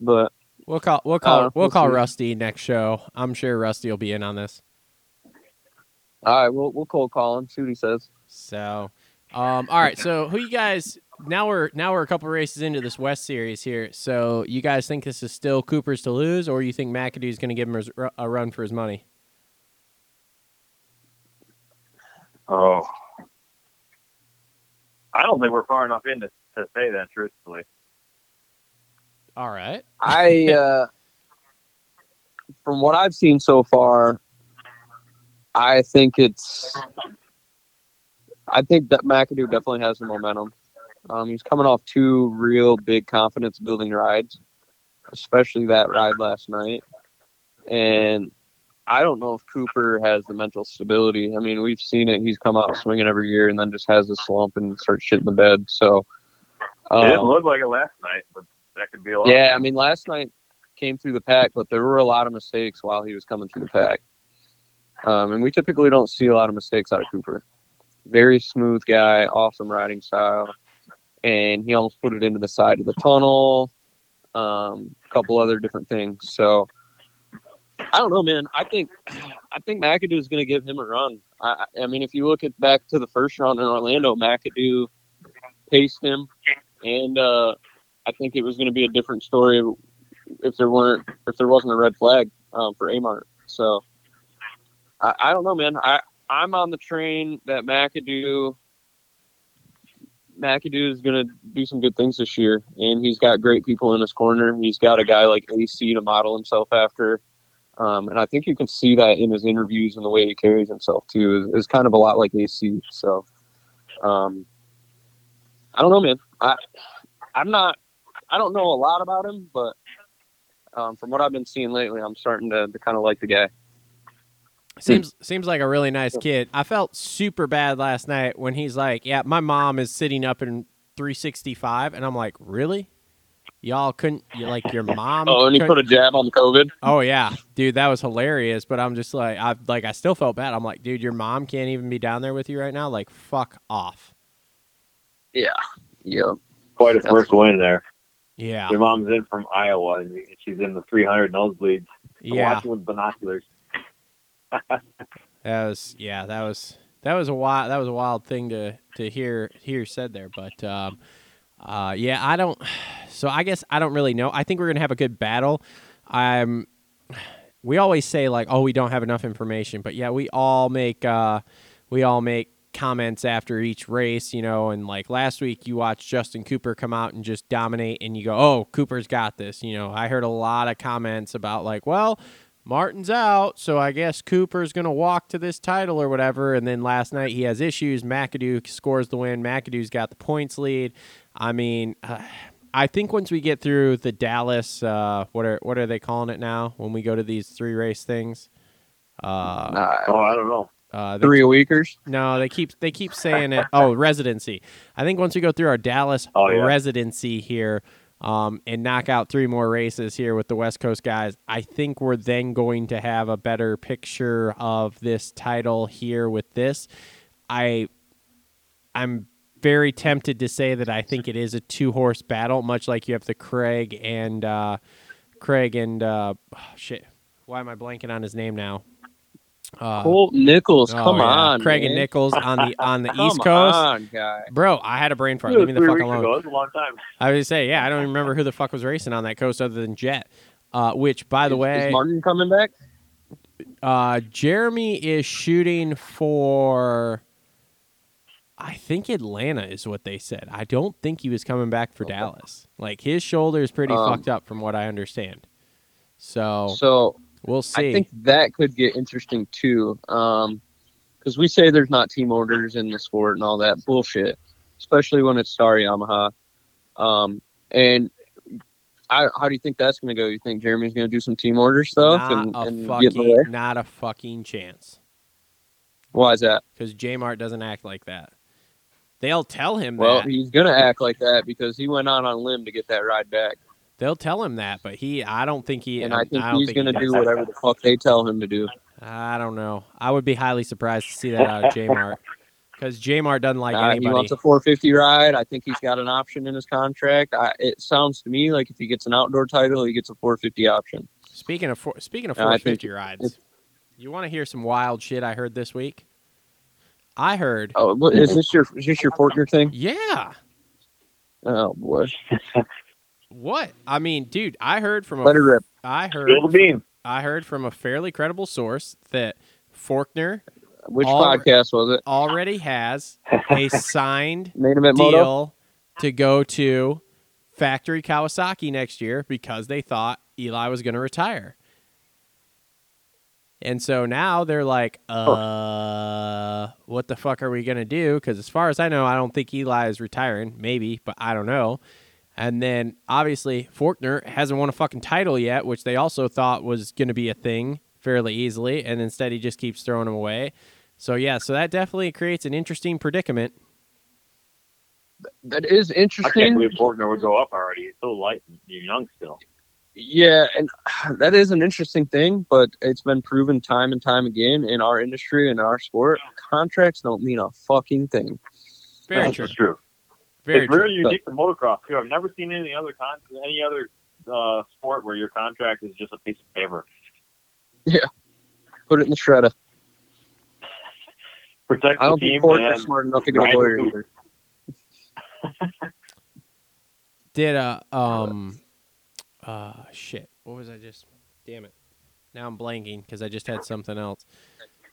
But we'll call we'll call Uh, we'll we'll call see. Rusty next show. I'm sure Rusty will be in on this. all right, we'll we'll cold call him, see what he says. So, um, all right. So, who you guys? Now we're now we're a couple races into this West Series here. So, you guys think this is still Cooper's to lose, or you think McAdoo's going to give him a run for his money? Oh, I don't think we're far enough in to, to say that truthfully. All right. I uh from what I've seen so far, I think it's I think that McAdoo definitely has the momentum. Um, he's coming off two real big confidence building rides, especially that ride last night. And I don't know if Cooper has the mental stability. I mean, we've seen it. He's come out swinging every year and then just has a slump and starts shitting the bed. So, It didn't um, look like it last night, but that could be a lot. yeah, I mean, last night came through the pack, but there were a lot of mistakes while he was coming through the pack. Um, and we typically don't see a lot of mistakes out of Cooper. Very smooth guy, awesome riding style, and he almost put it into the side of the tunnel. Um, a couple other different things. So I don't know, man. I think I think McAdoo is going to give him a run. I, I mean, if you look at back to the first round in Orlando, McAdoo paced him, and uh, I think it was going to be a different story if there weren't if there wasn't a red flag um, for Amart. So I, I don't know, man. I I'm on the train that McAdoo McAdoo is going to do some good things this year, and he's got great people in his corner. He's got a guy like AC to model himself after. Um, and I think you can see that in his interviews and the way he carries himself too. Is, is kind of a lot like AC. So, um, I don't know, man. I I'm not. I don't know a lot about him, but um, from what I've been seeing lately, I'm starting to, to kind of like the guy. Hmm. Seems seems like a really nice kid. I felt super bad last night when he's like, "Yeah, my mom is sitting up in 365," and I'm like, "Really? Y'all couldn't you like your mom?" Oh, and he put a jab on COVID. Oh yeah, dude, that was hilarious. But I'm just like, I like, I still felt bad. I'm like, dude, your mom can't even be down there with you right now. Like, fuck off. Yeah. Yep. Quite a first win there. Yeah, Your mom's in from Iowa, and she's in the 300 nosebleeds. I'm yeah. watching with binoculars. That was yeah, that was that was a wild that was a wild thing to to hear hear said there. But um, uh, yeah, I don't. So I guess I don't really know. I think we're gonna have a good battle. I'm. We always say like, oh, we don't have enough information, but yeah, we all make uh, we all make comments after each race, you know. And like last week, you watched Justin Cooper come out and just dominate, and you go, oh, Cooper's got this. You know, I heard a lot of comments about like, well. Martin's out, so I guess Cooper's going to walk to this title or whatever. And then last night he has issues. McAdoo scores the win. McAdoo's got the points lead. I mean, uh, I think once we get through the Dallas, uh, what are what are they calling it now? When we go to these three race things, uh, Nah, Oh, I don't know. uh, they, three weekers. no, they keep they keep saying it. Oh, residency. I think once we go through our Dallas Oh, yeah. residency here, um, and knock out three more races here with the West Coast guys, I think we're then going to have a better picture of this title here with this. I, I'm very tempted to say that I think it is a two horse battle, much like you have the Craig and uh, Craig and uh, oh, shit. Why am I blanking on his name now? Uh, Colt Nichols, oh, come yeah. on, Craig man. and Nichols on the on the East Coast. on, guy. Bro, I had a brain fart. Leave me the fuck alone. ago. It was a long time. I was say, yeah, I don't even remember who the fuck was racing on that coast other than Jet. Uh, which, by the way, is Martin coming back? uh, Jeremy is shooting for. I think Atlanta is what they said. I don't think he was coming back for Dallas. Like his shoulder is pretty Um, fucked up from what I understand. So So we'll see. I think that could get interesting too. Um, because we say there's not team orders in the sport and all that bullshit, especially when it's Star Yamaha. Um, and I, how do you think that's going to go? You think Jeremy's going to do some team order stuff not and, a and fucking, not a fucking chance. Why is that? Because J Mart doesn't act like that. They'll tell him Well, that. he's going to act like that because he went out on a limb to get that ride back, They'll tell him that, but he. I don't think he. and I think don't he's think going to he do whatever the fuck they tell him to do. I don't know. I would be highly surprised to see that out of J Mart because J Mart doesn't like Uh, he wants a 450 ride. I think he's got an option in his contract. I, it sounds to me like if he gets an outdoor title, he gets a 450 option. Speaking of four, speaking of No, I think 450 rides, you want to hear some wild shit I heard this week? I heard, Oh, what, is this your is this your Forkner thing? yeah. Oh boy, What? I mean, dude, I heard from let it a, rip. I heard, Spill. I heard from a fairly credible source that Forkner Which all- podcast was it? already has a signed Main event moto. deal to go to factory Kawasaki next year because they thought Eli was going to retire. And so now they're like, uh, what the fuck are we going to do? Because as far as I know, I don't think Eli is retiring. Maybe, but I don't know. And then obviously, Forkner hasn't won a fucking title yet, which they also thought was going to be a thing fairly easily, and instead he just keeps throwing them away. So yeah, so that definitely creates an interesting predicament. That is interesting. I can't believe Forkner would go up already. He's so light and young still. Yeah, and that is an interesting thing, but it's been proven time and time again in our industry and in our sport. Contracts don't mean a fucking thing. Very That's true. true. Very it's really unique to motocross too. I've never seen any other con- any other uh, sport where your contract is just a piece of paper. Yeah, put it in the shredder. Protect I the don't team think Forkner's and smart enough to get a Right. lawyer either. Did uh um uh shit. What was I just damn it. Now I'm blanking because I just had something else.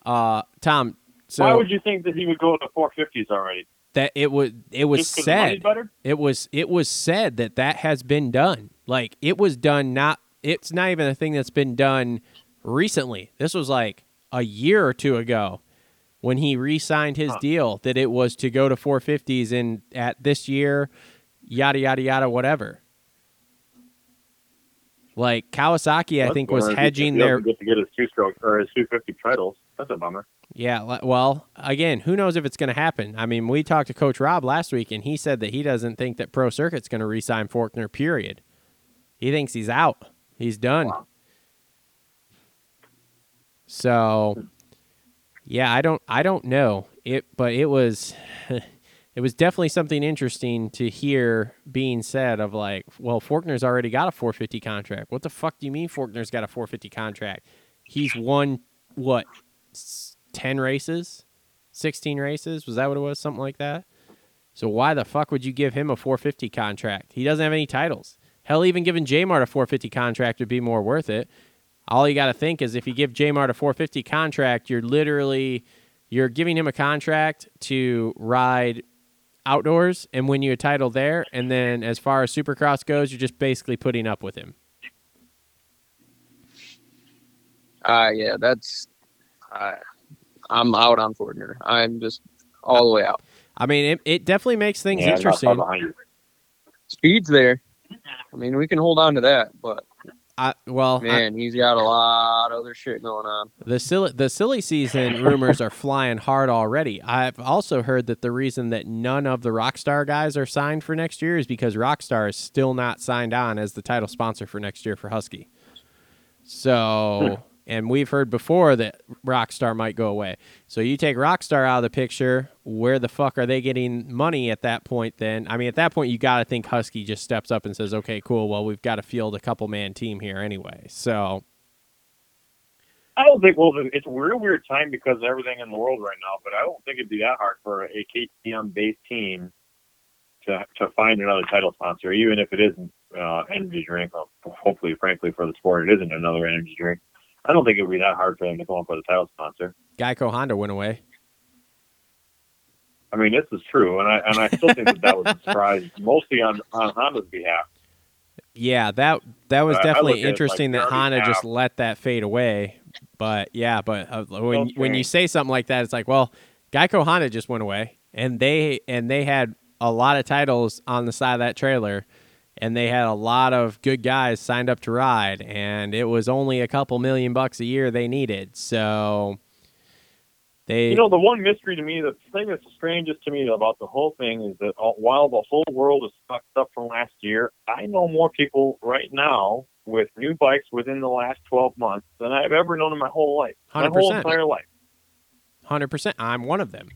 Uh Tom, so why would you think that he would go to 450s already? That it was it was said it was it was said that that has been done. Like it was done not it's not even a thing that's been done recently. This was like a year or two ago when he re-signed his Huh. deal that it was to go to 450s in at this year yada yada yada whatever. Like Kawasaki I think was hedging He their to get his two stroke or his 250 titles. That's a bummer. Yeah, well, again, who knows if it's going to happen? I mean, we talked to Coach Rob last week, and he said that he doesn't think that Pro Circuit's going to re-sign Forkner. Period. He thinks he's out. He's done. Wow. So, yeah, I don't, I don't know it, but it was, it was definitely something interesting to hear being said of like, well, Forkner's already got a 450 contract. What the fuck do you mean Forkner's got a 450 contract? He's won what 10 races 16 races? Was that what it was? Something like that. So why the fuck would you give him a 450 contract? He doesn't have any titles. Hell even giving J-Mart a 450 contract would be more worth it. All you got to think is if you give J-Mart a 450 contract you're literally you're giving him a contract to ride outdoors and win you a title there. And then as far as supercross goes you're just basically putting up with him. Uh, yeah, that's. Uh, I'm out on Forkner. I'm just all the way out. i mean it, it definitely makes things Yeah, interesting. Speed's there. I mean, we can hold on to that, but I, well I- man, he's got a lot of other shit going on. The silly the silly season rumors are flying hard already. I've also heard that the reason that none of the Rockstar guys are signed for next year is because Rockstar is still not signed on as the title sponsor for next year for Husky. So, and we've heard before that Rockstar might go away. So you take Rockstar out of the picture, where the fuck are they getting money at that point then? I mean, at that point you got to think Husky just steps up and says, "Okay, cool. Well, we've got to field a couple man team here anyway." So, I don't think. Well, it's a real weird time because everything in the world right now. But I don't think it'd be that hard for a KTM based team to to find another title sponsor, even if it isn't uh, energy drink. Hopefully, frankly, for the sport, it isn't another energy drink. I don't think it would be that hard for them to come up with a title sponsor. Geico Honda went away. I mean, this is true, and I and I still think that that was a surprise, mostly on on Honda's behalf. Yeah, that that was Uh, definitely look at it interesting like that Honda just let that fade away. But yeah, but uh, when when you say something like that, it's like, well, Geico Honda just went away, and they and they had a lot of titles on the side of that trailer, and they had a lot of good guys signed up to ride, and it was only a couple million bucks a year they needed. So they, You know, the one mystery to me, the thing that's strangest to me about the whole thing is that while the whole world is fucked up from last year, I know more people right now with new bikes within the last 12 months than I've ever known in my whole life. My whole 100%. entire life. hundred percent, I'm one of them.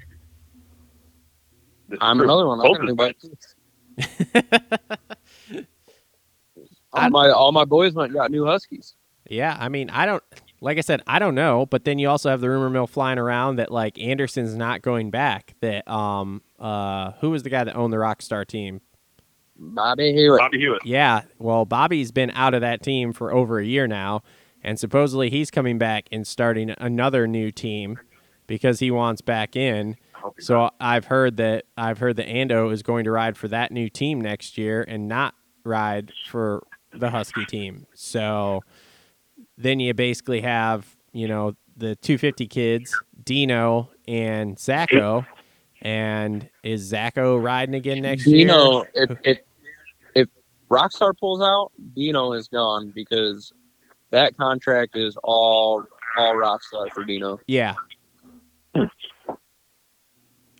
It's I'm another one. I Both got new of bike. all my all my boys went and got new Huskies. Yeah, I mean, I don't like I said, I don't know, but then you also have the rumor mill flying around that like Anderson's not going back. That um uh who was the guy that owned the Rockstar team? Bobby Hewitt. Bobby Hewitt. Yeah, well, Bobby's been out of that team for over a year now, and supposedly he's coming back and starting another new team because he wants back in. I hope he's So I've heard that I've heard that Ando is going to ride for that new team next year and not ride for the Husky team. So then you basically have, you know, the 250 kids, Dino and Zacho. And is Zacho riding again next year? Dino, if, if if Rockstar pulls out, Dino is gone because that contract is all all Rockstar for Dino. Yeah.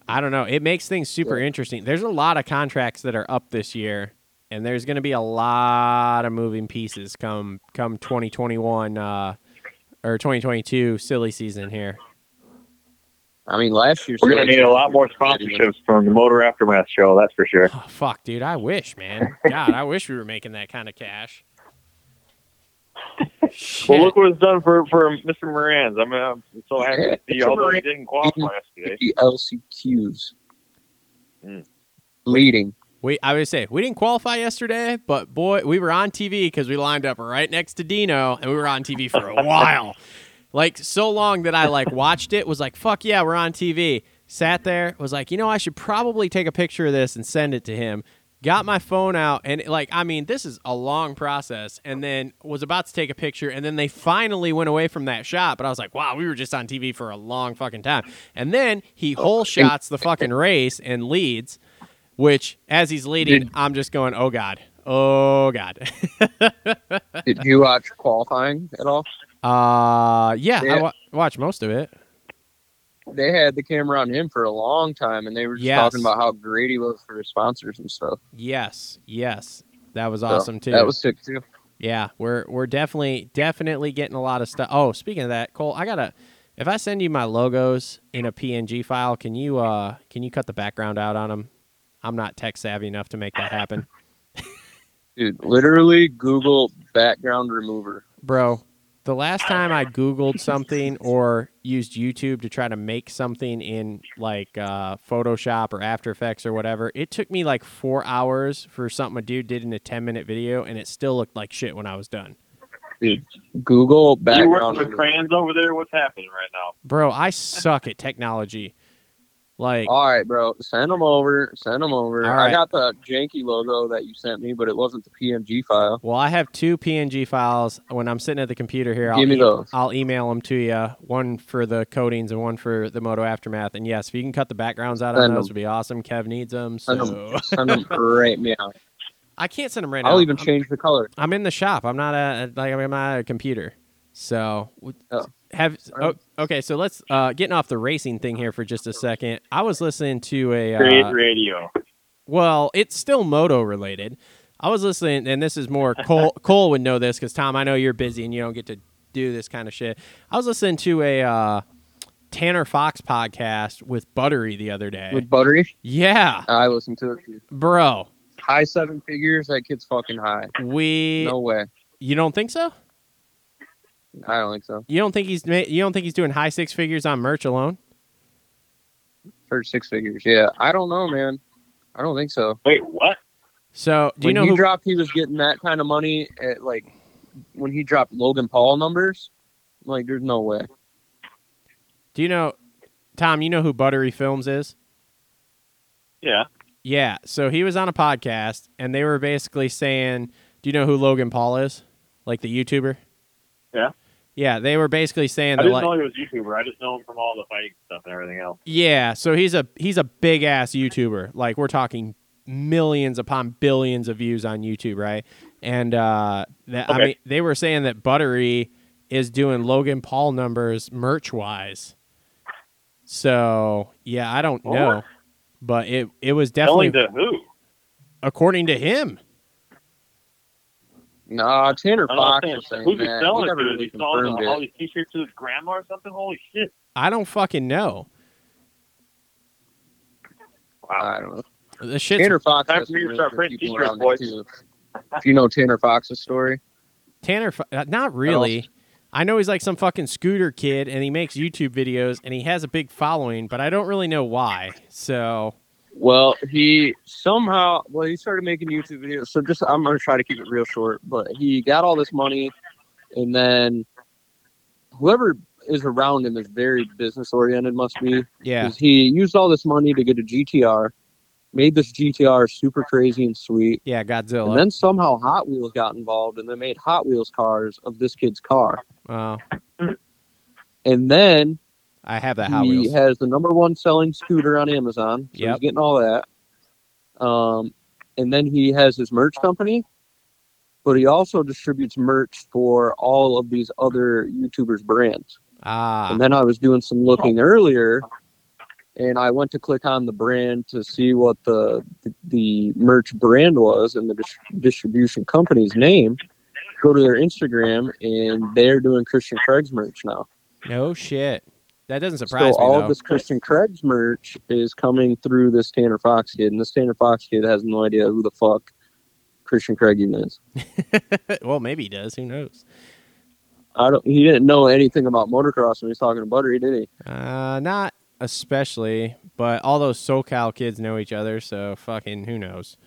I don't know. It makes things super interesting. There's a lot of contracts that are up this year, and there's going to be a lot of moving pieces come come 2021 uh, or 2022 silly season here. I mean, last year We're gonna need a lot more sponsorships from the Moto Aftermath show. That's for sure. Oh, fuck, dude. I wish, man. God, I wish we were making that kind of cash. Well, look what it's done for for Mr. Moranz. I'm, I'm so happy to see, Mr. although he didn't qualify yesterday. The LCQs Mm. leading. We I would say we didn't qualify yesterday, but boy, we were on TV because we lined up right next to Dino, and we were on TV for a while, like so long that I like watched it. Was like, fuck yeah, we're on TV. Sat there, was like, you know, I should probably take a picture of this and send it to him. Got my phone out, and like, I mean, this is a long process. And then was about to take a picture, and then they finally went away from that shot. But I was like, wow, we were just on TV for a long fucking time. And then he whole shots the fucking race and leads which as he's leading, Did- I'm just going, oh god, oh god. Did you watch qualifying at all? uh, yeah, I wa- watched most of it. They had the camera on him for a long time, and they were just Yes. talking about how great he was for his sponsors and stuff. Yes, yes, that was So, awesome too. That was sick too. yeah, we're we're definitely definitely getting a lot of stuff. Oh, speaking of that, Cole, I gotta. If I send you my logos in a PNG file, can you uh can you cut the background out on them? I'm not tech savvy enough to make that happen, Dude, literally Google background remover. bro. The last time I Googled something or used YouTube to try to make something in like uh, Photoshop or After Effects or whatever, it took me like four hours for something a dude did in a 10 minute video, and it still looked like shit when I was done. Dude, Google background. You background working with remover. crayons over there? What's happening right now? Bro, I suck at technology. Like, All right, bro. Send them over. Send them over. All I got the janky logo that you sent me, but it wasn't the PNG file. well, I have two PNG files. When I'm sitting at the computer here, I'll, me e- those. I'll email them to you. One for the coatings and one for the Moto Aftermath. And yes, if you can cut the backgrounds out Send those, would be awesome. Kev needs them. Send. So Send them right now. I can't send them right now. I'll even I'm- change the color. I'm in the shop. I'm not at like I'm not a computer. So Oh. Have oh, okay. So let's uh, getting off the racing thing here for just a second. I was listening to a Great uh, radio. well, it's still moto related. I was listening, and this is more Cole. Cole would know this because Tom, I know you're busy and you don't get to do this kind of shit. I was listening to a uh, Tanner Fox podcast with Buttery the other day. With buttery, yeah, I listened to it. bro. High seven figures. That kid's fucking high. We No way. you don't think so? I don't think so. You don't think he's you don't think he's doing high six figures on merch alone? For six figures. Yeah. I don't know, man. I don't think so. Wait, what? So do you when know he who? dropped, he was getting that kind of money at like when he dropped Logan Paul numbers. Like, there's no way. do you know, Tom? You know who Buttery Films is? Yeah. Yeah. So he was on a podcast, and they were basically saying, "Do you know who Logan Paul is? Like the YouTuber?" Yeah. Yeah. They were basically saying I that, didn't like, know he was a YouTuber. I just know him from all the fighting stuff and everything else. yeah. So he's a he's a big ass YouTuber. Like we're talking millions upon billions of views on YouTube, right? And uh, that I mean, they were saying that Buttery is doing Logan Paul numbers merch wise. So yeah, I don't know, but it it was definitely to who? according to him. Nah, Tanner Fox saying was saying who's that. Selling never to? really Is he selling confirmed all it. these t-shirts to his grandma or something? Holy shit! I don't fucking know. Wow. I don't know. The shit's Tanner Fox Time has for you to some start good printing people t-shirts, around there, boys. too. If you know Tanner Fox's story, Tanner, fu- uh, not really. I know he's like some fucking scooter kid, and he makes YouTube videos, and he has a big following, but I don't really know why. So well, he somehow well he started making YouTube videos. So just I'm gonna try to keep it real short, but he got all this money, and then whoever is around him is very business oriented. Must be Yeah. he used all this money to get a GTR, made this GTR super crazy and sweet, yeah, Godzilla. and then somehow Hot Wheels got involved and they made Hot Wheels cars of this kid's car. Uh, And then I have that Hot he Wheels. has the number one selling scooter on Amazon. So Yep. he's getting all that. Um, and then he has his merch company. but he also distributes merch for all of these other YouTubers' brands. Ah, And then I was doing some looking earlier, and I went to click on the brand to see what the the, the merch brand was and the dis- distribution company's name. Go to their Instagram, and they're doing Christian Craig's merch now. no shit. That doesn't surprise so me all of this Christian Craig's merch is coming through this Tanner Fox kid, and this Tanner Fox kid has no idea who the fuck Christian Craig even is. well, maybe he does. Who knows? I don't. He didn't know anything about motocross when he was talking to Buttery, did he? Uh, not especially, but all those SoCal kids know each other, so fucking who knows?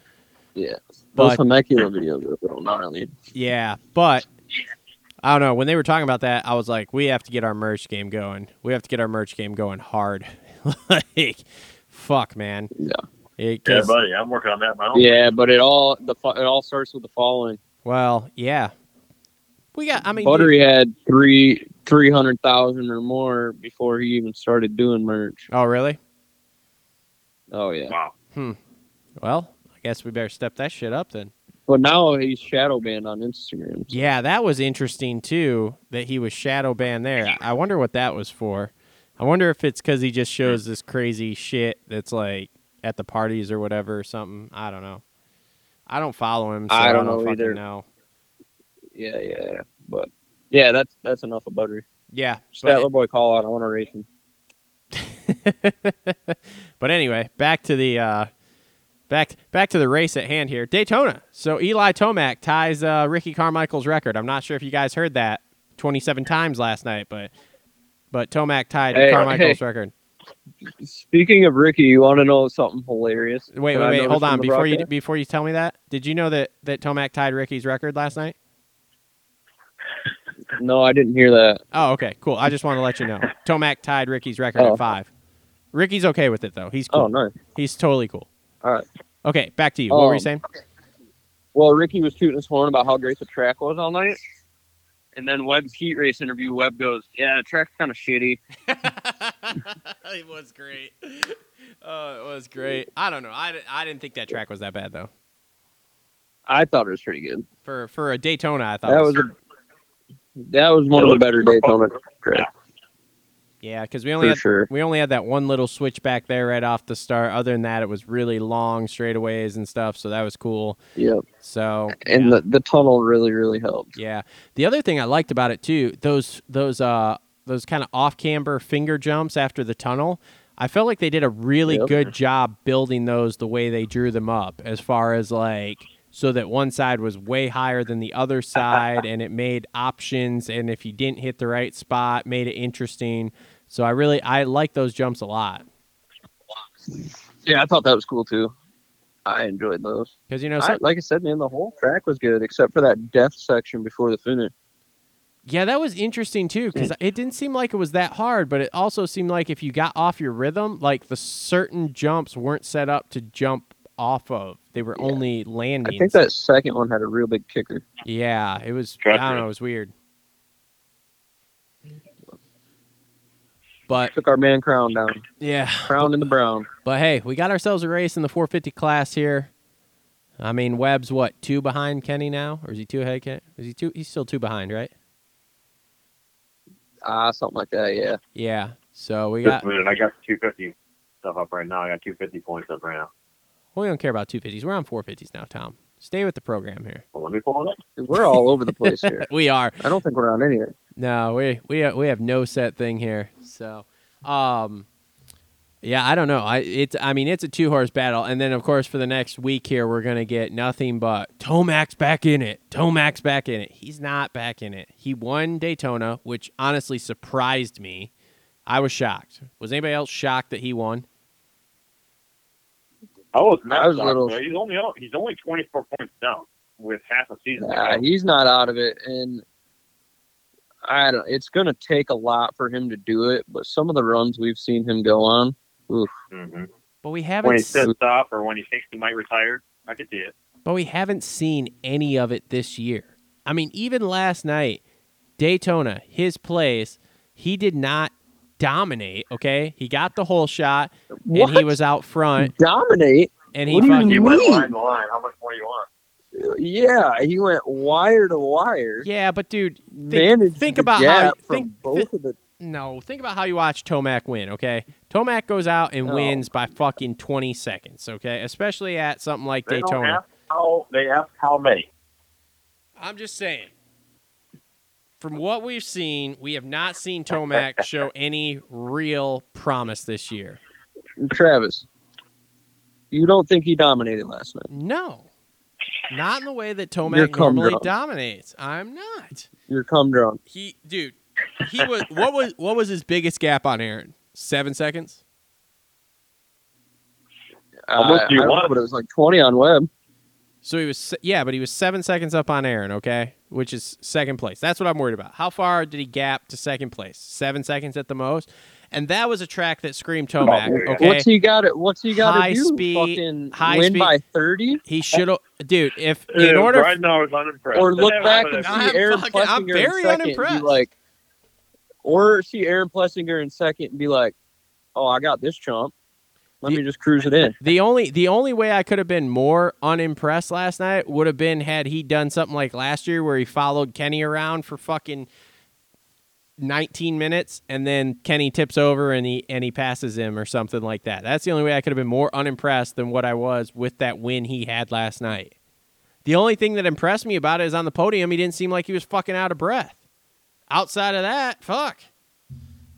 Yeah. But- Those Temecula videos are real gnarly. Yeah, but I don't know. When they were talking about that, I was like, we have to get our merch game going. We have to get our merch game going hard. like, fuck, man. Yeah. It, Yeah, 'cause- buddy, I'm working on that. My own. Yeah, but it all the it all starts with the following. well, yeah. We got. I mean, Buttery had three three hundred thousand or more before he even started doing merch. oh, really? Oh yeah. Wow. Hmm. Well, I guess we better step that shit up then. But now he's shadow banned on Instagram. Yeah, that was interesting too. That he was shadow banned there. I wonder what that was for. I wonder if it's because he just shows this crazy shit that's like at the parties or whatever or something. I don't know. I don't follow him. So I I don't don't, know either. know. Yeah, yeah, yeah. But yeah, that's that's enough of Buttery. Yeah, that little boy, call out. I want to race him. but anyway, back to the uh, back back to the race at hand here, Daytona. So Eli Tomac ties uh, Ricky Carmichael's record. I'm not sure if you guys heard that 27 times last night, but but Tomac tied Hey, Carmichael's hey. record. Speaking of Ricky, you want to know something hilarious? Wait, wait, wait. Hold on. Before you before you tell me that, did you know that that Tomac tied Ricky's record last night? No, I didn't hear that. Oh, okay, cool. I just want to let you know. Tomac tied Ricky's record Oh. at five. Ricky's okay with it though. He's cool. Oh, nice. He's totally cool. All right. Okay, back to you. What were you Um, saying? Well, Ricky was tooting his horn about how great the track was all night. And then Webb's heat race interview, Webb goes, Yeah, the track's kind of shitty. it was great. Oh, it was great. I don't know. I, I didn't think that track was that bad though. I thought it was pretty good. For for a Daytona, I thought That it was a, that was one of the better Daytona tracks yeah, because we only had, sure. we only had that one little switch back there right off the start. Other than that, it was really long straightaways and stuff, so that was cool. Yeah, So and yeah. the, the tunnel really really helped. Yeah. The other thing I liked about it too, those those uh those kind of off camber finger jumps after the tunnel, I felt like they did a really Yep. good job building those the way they drew them up as far as like so that one side was way higher than the other side and it made options and if you didn't hit the right spot, made it interesting. So I really I like those jumps a lot Yeah, I thought that was cool too. I enjoyed those. because you know I, like I said, man, the whole track was good except for that death section before the finish. Yeah, that was interesting too because mm. it didn't seem like it was that hard, but it also seemed like if you got off your rhythm, like the certain jumps weren't set up to jump off of; they were Yeah. only landing. I think that second one had a real big kicker. Yeah, it was. Trust I don't me. know. It was weird. But Took our man crown down, yeah, crown in the brown. but hey, we got ourselves a race in the 450 class here. I mean, Webb's what two behind Kenny now, or is he two ahead? Ken? Is he two? He's still two behind, right? Ah, something like that. Yeah. Yeah. So we Just got. a minute. I got 250 stuff up right now. I got 250 points up right now. Well, we don't care about 250s. We're on 450s now, Tom. Stay with the program here. Well, let me pull it up. We're all over the place here. We are. I don't think we're on any. No, we we we have no set thing here. So, um, yeah, I don't know. I it's I mean it's a two horse battle, and then of course for the next week here we're gonna get nothing but Tomac's back in it. Tomac's back in it. He's not back in it. He won Daytona, which honestly surprised me. I was shocked. Was anybody else shocked that he won? I was I was shocked, little- He's only he's only 24 points down with half a season. to Nah, he's not out of it, and I don't. It's going to take a lot for him to do it. But some of the runs we've seen him go on, oof. Mhm. But we haven't. When he s- sits off or when he thinks he might retire, I could see it. but we haven't seen any of it this year. I mean, even last night, Daytona, his place, he did not dominate. Okay, he got the whole shot, and he was out front, dominate. and he What do you fucking went mean? line to line. How much more do you want? Yeah, he went wire to wire. Yeah, but dude, managed think about how you- from think- both of the. no, think about how you watch Tomac win, okay? Tomac goes out and No. wins by fucking 20 seconds, okay? Especially at something like They don't Daytona. ask how they ask how many. I'm just saying. From what we've seen, we have not seen Tomac show any real promise this year. Travis, you don't think he dominated last night? No. Not in the way that You're Tomac normally drunk. dominates. I'm not. You're cum drunk. He dude, he was what was what was his biggest gap on Aaron? 7 seconds? How much Uh, do you I don't know, want? But it was like twenty on web. So he was yeah, but he was 7 seconds up on Aaron, okay? Which is second place. That's what I'm worried about. How far did he gap to second place? 7 seconds at the most. And that was a track that screamed Tomac, okay? What's he got? to What's he got High to do? speed- Fucking high win speed- by thirty, He should have, dude. If in order, right now, it's unimpressed. or look back and it's- I'm see Aaron fucking- I'm very in second, unimpressed. like, or see Aaron Plessinger in second and be like, "Oh, I got this chump. Let The- me just cruise it in." the only the only way I could have been more unimpressed last night would have been had he done something like last year where he followed Kenny around for fucking 19 minutes and then Kenny tips over and he and he passes him or something like that. That's the only way I could have been more unimpressed than what I was with that win he had last night. The only thing that impressed me about it is on the podium he didn't seem like he was fucking out of breath. Outside of that, fuck.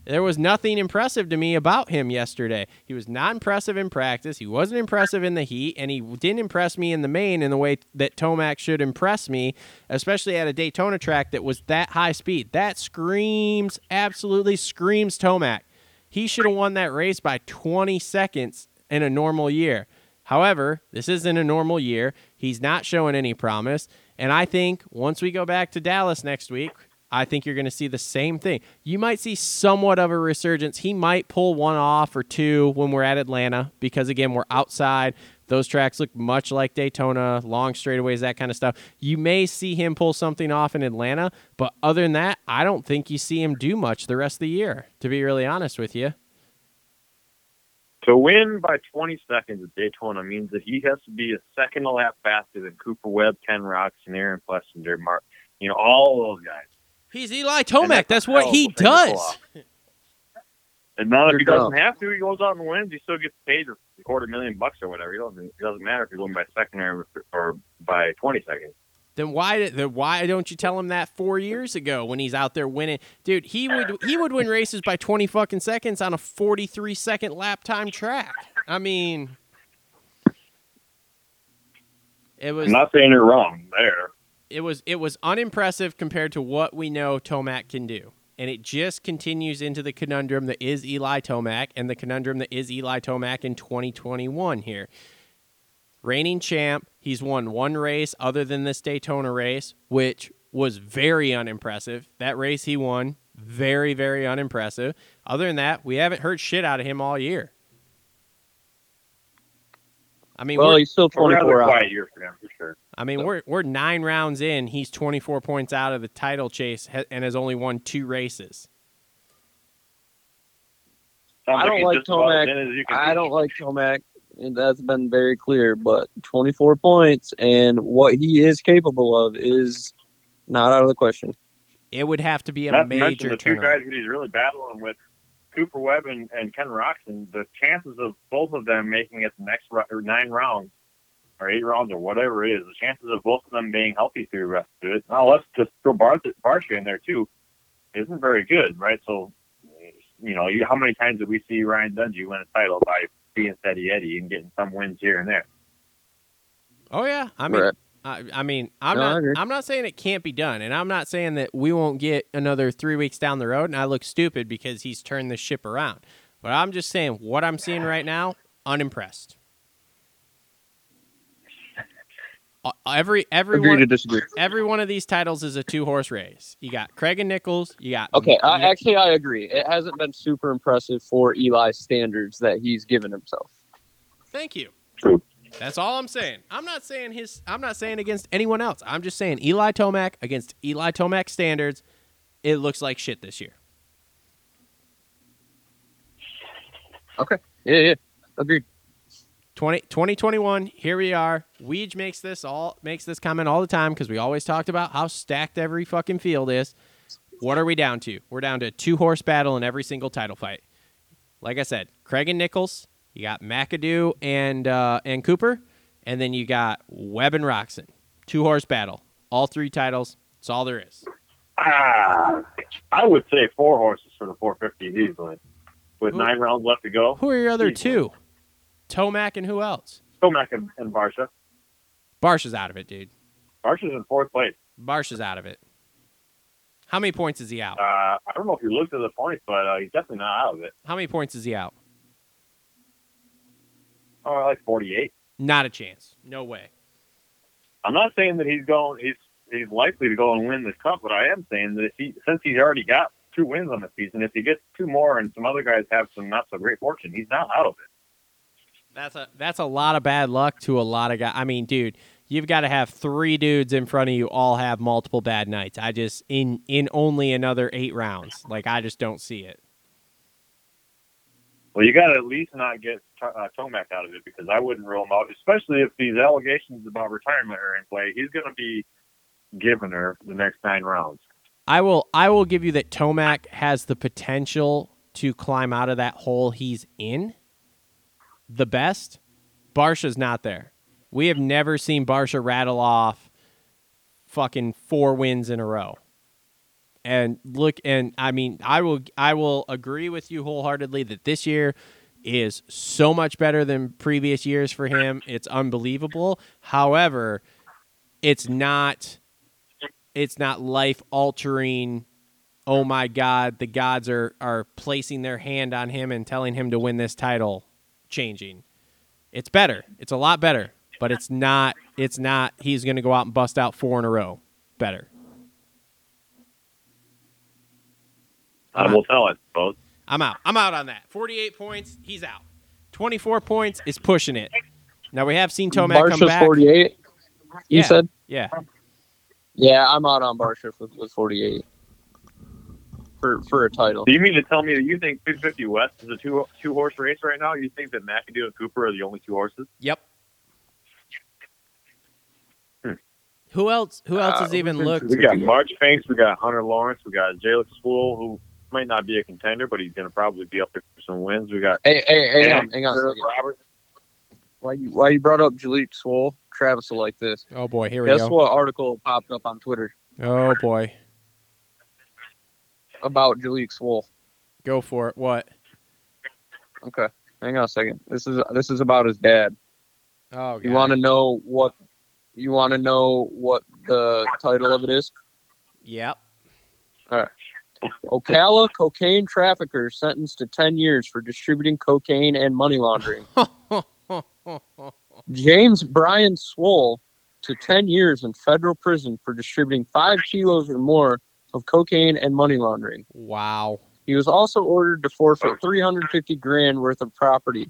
There was nothing impressive to me about him yesterday. He was not impressive in practice. He wasn't impressive in the heat, and he didn't impress me in the main in the way that Tomac should impress me, especially at a Daytona track that was that high speed. That screams, absolutely screams Tomac. He should have won that race by 20 seconds in a normal year. However, this isn't a normal year. He's not showing any promise. And I think once we go back to Dallas next week, I think you're going to see the same thing. You might see somewhat of a resurgence. He might pull one off or two when we're at Atlanta because, again, we're outside. Those tracks look much like Daytona, long straightaways, that kind of stuff. You may see him pull something off in Atlanta, but other than that, I don't think you see him do much the rest of the year, to be really honest with you. To win by 20 seconds at Daytona means that he has to be a second a lap faster than Cooper Webb, Ken Roczen, and Aaron Plessinger, Mark. You know, all those guys. He's Eli Tomac. that's That's what he of a thing to pull does. And now if You're he doesn't have to, he goes out and wins. He still gets paid a quarter million bucks or whatever. He doesn't. It doesn't matter if you're going by second or, or by 20 seconds. Then why then why don't you tell him that four years ago when he's out there winning, dude? He would he would win races by twenty fucking seconds on a forty three second lap time track. I mean, it was I'm not saying you're wrong there. It was it was unimpressive compared to what we know Tomac can do. And it just continues into the conundrum that is Eli Tomac and the conundrum that is Eli Tomac in 2021 here. Reigning champ, he's won one race other than this Daytona race, which was very unimpressive. That race he won, very, very unimpressive. Other than that, we haven't heard shit out of him all year. I mean, Well, he's still 24 out. quiet year for him, for sure. I mean, we're we're nine rounds in. He's 24 points out of the title chase and has only won two races. Sounds I don't like just Tomac. as in as you can I don't like Tomac, and that's been very clear. But 24 points and what he is capable of is not out of the question. It would have to be a Not to major the two guys that he's really battling with, Cooper Webb and, and Ken Roczen. The chances of both of them making it the next ro- nine rounds or eight rounds or whatever it is, the chances of both of them being healthy through the rest of it. Now let's just throw Bar- Barcia in there too. Isn't very good, right? So, you know, you, how many times did we see Ryan Dungey win a title by being steady Eddie and getting some wins here and there? Oh yeah, I mean, Right. I, I mean, I'm No, not. I'm not saying it can't be done, and I'm not saying that we won't get another three weeks down the road, and I look stupid because he's turned the ship around. But I'm just saying what I'm seeing right now, unimpressed. Uh, Uh, every every Agree one, to disagree. every one of these titles is a two horse race. You got Craig and Nichols. You got Okay, I, actually, I agree. It hasn't been super impressive for Eli's standards that he's given himself. Thank you. True. That's all I'm saying. I'm not saying his. I'm not saying against anyone else. I'm just saying Eli Tomac against Eli Tomac standards. It looks like shit this year. Okay. Yeah, yeah, agreed. 20, 2021, here we are. Weege makes this all makes this comment all the time because we always talked about how stacked every fucking field is. What are we down to? We're down to two horse battle in every single title fight. Like I said, Craig and Nichols. You got McAdoo and uh, and Cooper, and then you got Webb and Roczen. Two horse battle. All three titles. That's all there is. Ah, I would say four horses for the 450 easily. With nine rounds left to go, Who are your other Easily. two? Tomac and who else? Tomac and, and Barcia. Barcia's out of it, dude. Barcia's in fourth place. Barcia's out of it. How many points is he out? Uh, I don't know if you looked at the points, but uh, he's definitely not out of it. How many points is he out? Oh, like 48. Not a chance. No way. I'm not saying that he's going. He's he's likely to go and win this cup, but I am saying that if he since he's already got two wins on the season, if he gets two more and some other guys have some not so great fortune, he's not out of it. That's a that's a lot of bad luck to a lot of guys. I mean, dude, you've got to have three dudes in front of you all have multiple bad nights. I just in in only another eight rounds. Like I just don't see it. Well, you got to at least not get uh, Tomac out of it because I wouldn't rule him out, especially if these allegations about retirement are in play. He's going to be giving her the next nine rounds. I will I will give you that Tomac has the potential to climb out of that hole he's in. The best, Barcia's not there. We have never seen Barcia rattle off fucking four wins in a row. And look and I mean I will I will agree with you wholeheartedly that this year is so much better than previous years for him. It's unbelievable. However, it's not it's not life altering oh my god the gods are are placing their hand on him and telling him to win this title changing. It's better. It's a lot better but it's not it's not he's going to go out and bust out four in a row better. I will tell, I suppose. i'm out. I'm out on that. 48 points he's out. 24 points is pushing it. Now we have seen tomac come Barcia's back. 48. You Yeah. said? yeah. Yeah, I'm out on Barcia with, with 48 for for a title. Do you mean to tell me that you think 250 West is a two two horse race right now? You think that McAdoo and Cooper are the only two horses? yep Hmm. who else who else Uh, has even looked We got March Finks, we got Hunter Lawrence, we got Jalek Swoll, who might not be a contender, but he's going to probably be up there for some wins. We got Hey, hey, hey, hang on, Sam hang on a Why you why you brought up Jalek Swoll? Travis will like this. oh boy here we Guess go what article popped up on Twitter oh boy about Jalek Swoll? Go for it. What? Okay, hang on a second. This is this is about his dad. Oh, You want to know what? You want to know what the title of it is? Yep. All right. Ocala cocaine trafficker sentenced to 10 years for distributing cocaine and money laundering. James Brian Swoll to 10 years in federal prison for distributing five kilos or more of cocaine and money laundering. wow. He was also ordered to forfeit 350 grand worth of property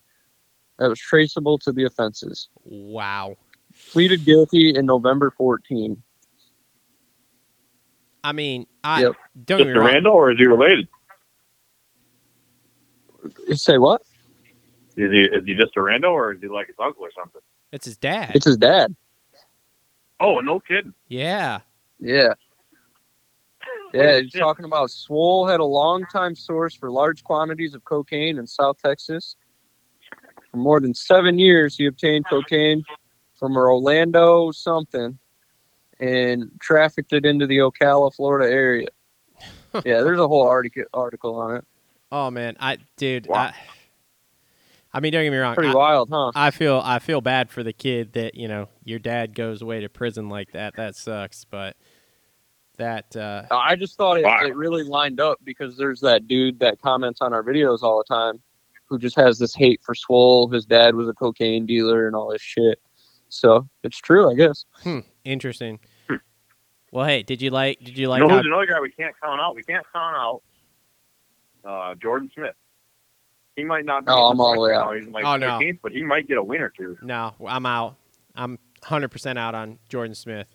that was traceable to the offenses. Wow. Pleaded guilty in November 14. I mean, I Yep. don't Just get me. Randall, or is he related? Say what? Is he is he just a Randall, or is he like his uncle or something? It's his dad. It's his dad. Oh, no kidding. yeah. Yeah. Yeah, he's shit. talking about Swoll had a longtime source for large quantities of cocaine in South Texas. For more than seven years, he obtained cocaine from Orlando something and trafficked it into the Ocala, Florida area. Yeah, there's a whole article article on it. Oh man, I dude, Wow. I, I mean, don't get me wrong. Pretty I, wild, huh? I feel I feel bad for the kid that you know your dad goes away to prison like that. That sucks, but that uh, I just thought it, Wow. it really lined up because there's that dude that comments on our videos all the time who just has this hate for Swoll. His dad was a cocaine dealer and all this shit. So it's true, I guess. hmm, interesting. Well, hey, did you like? Did you like? you know how, who's another guy we can't count out? We can't count out uh, Jordan Smith. He might not be. Oh, I'm all the way out. now. He's like Oh, no. but he might get a win or two. no, I'm out. I'm 100 percent out on Jordan Smith.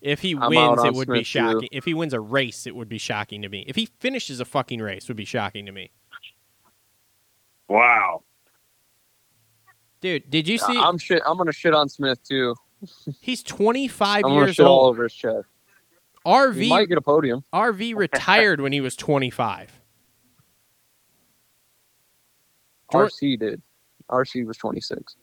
If he I'm wins, it would be Smith, too. shocking. If he wins a race, it would be shocking to me. If he finishes a fucking race, it would be shocking to me. Wow. Dude, did you see? I'm shit. I'm gonna shit on Smith too. he's 25 I'm gonna years shit all old. over his chest. He RV might get a podium. RV retired when he was 25. RC did. RC was 26.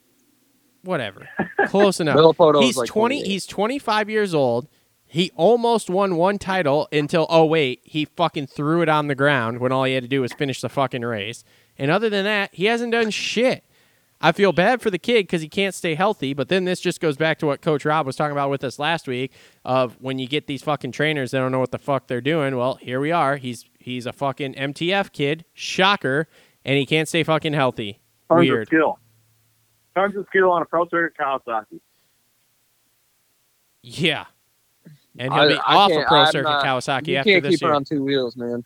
Whatever. Close enough. Villopoto he's like 20 he's 25 years old. He almost won one title until oh wait, he fucking threw it on the ground when all he had to do was finish the fucking race. And other than that, he hasn't done shit. I feel bad for the kid because he can't stay healthy, but then this just goes back to what Coach Rob was talking about with us last week of when you get these fucking trainers that don't know what the fuck they're doing. Well, here we are. He's he's a fucking MTF kid, shocker, and he can't stay fucking healthy. Tons Weird. Of skill. Tons of skill on a pro circuit Kawasaki. Yeah. And he'll I- be I off of Pro I'm Circuit uh, not- Kawasaki He after can't this keep year. it on two wheels, man.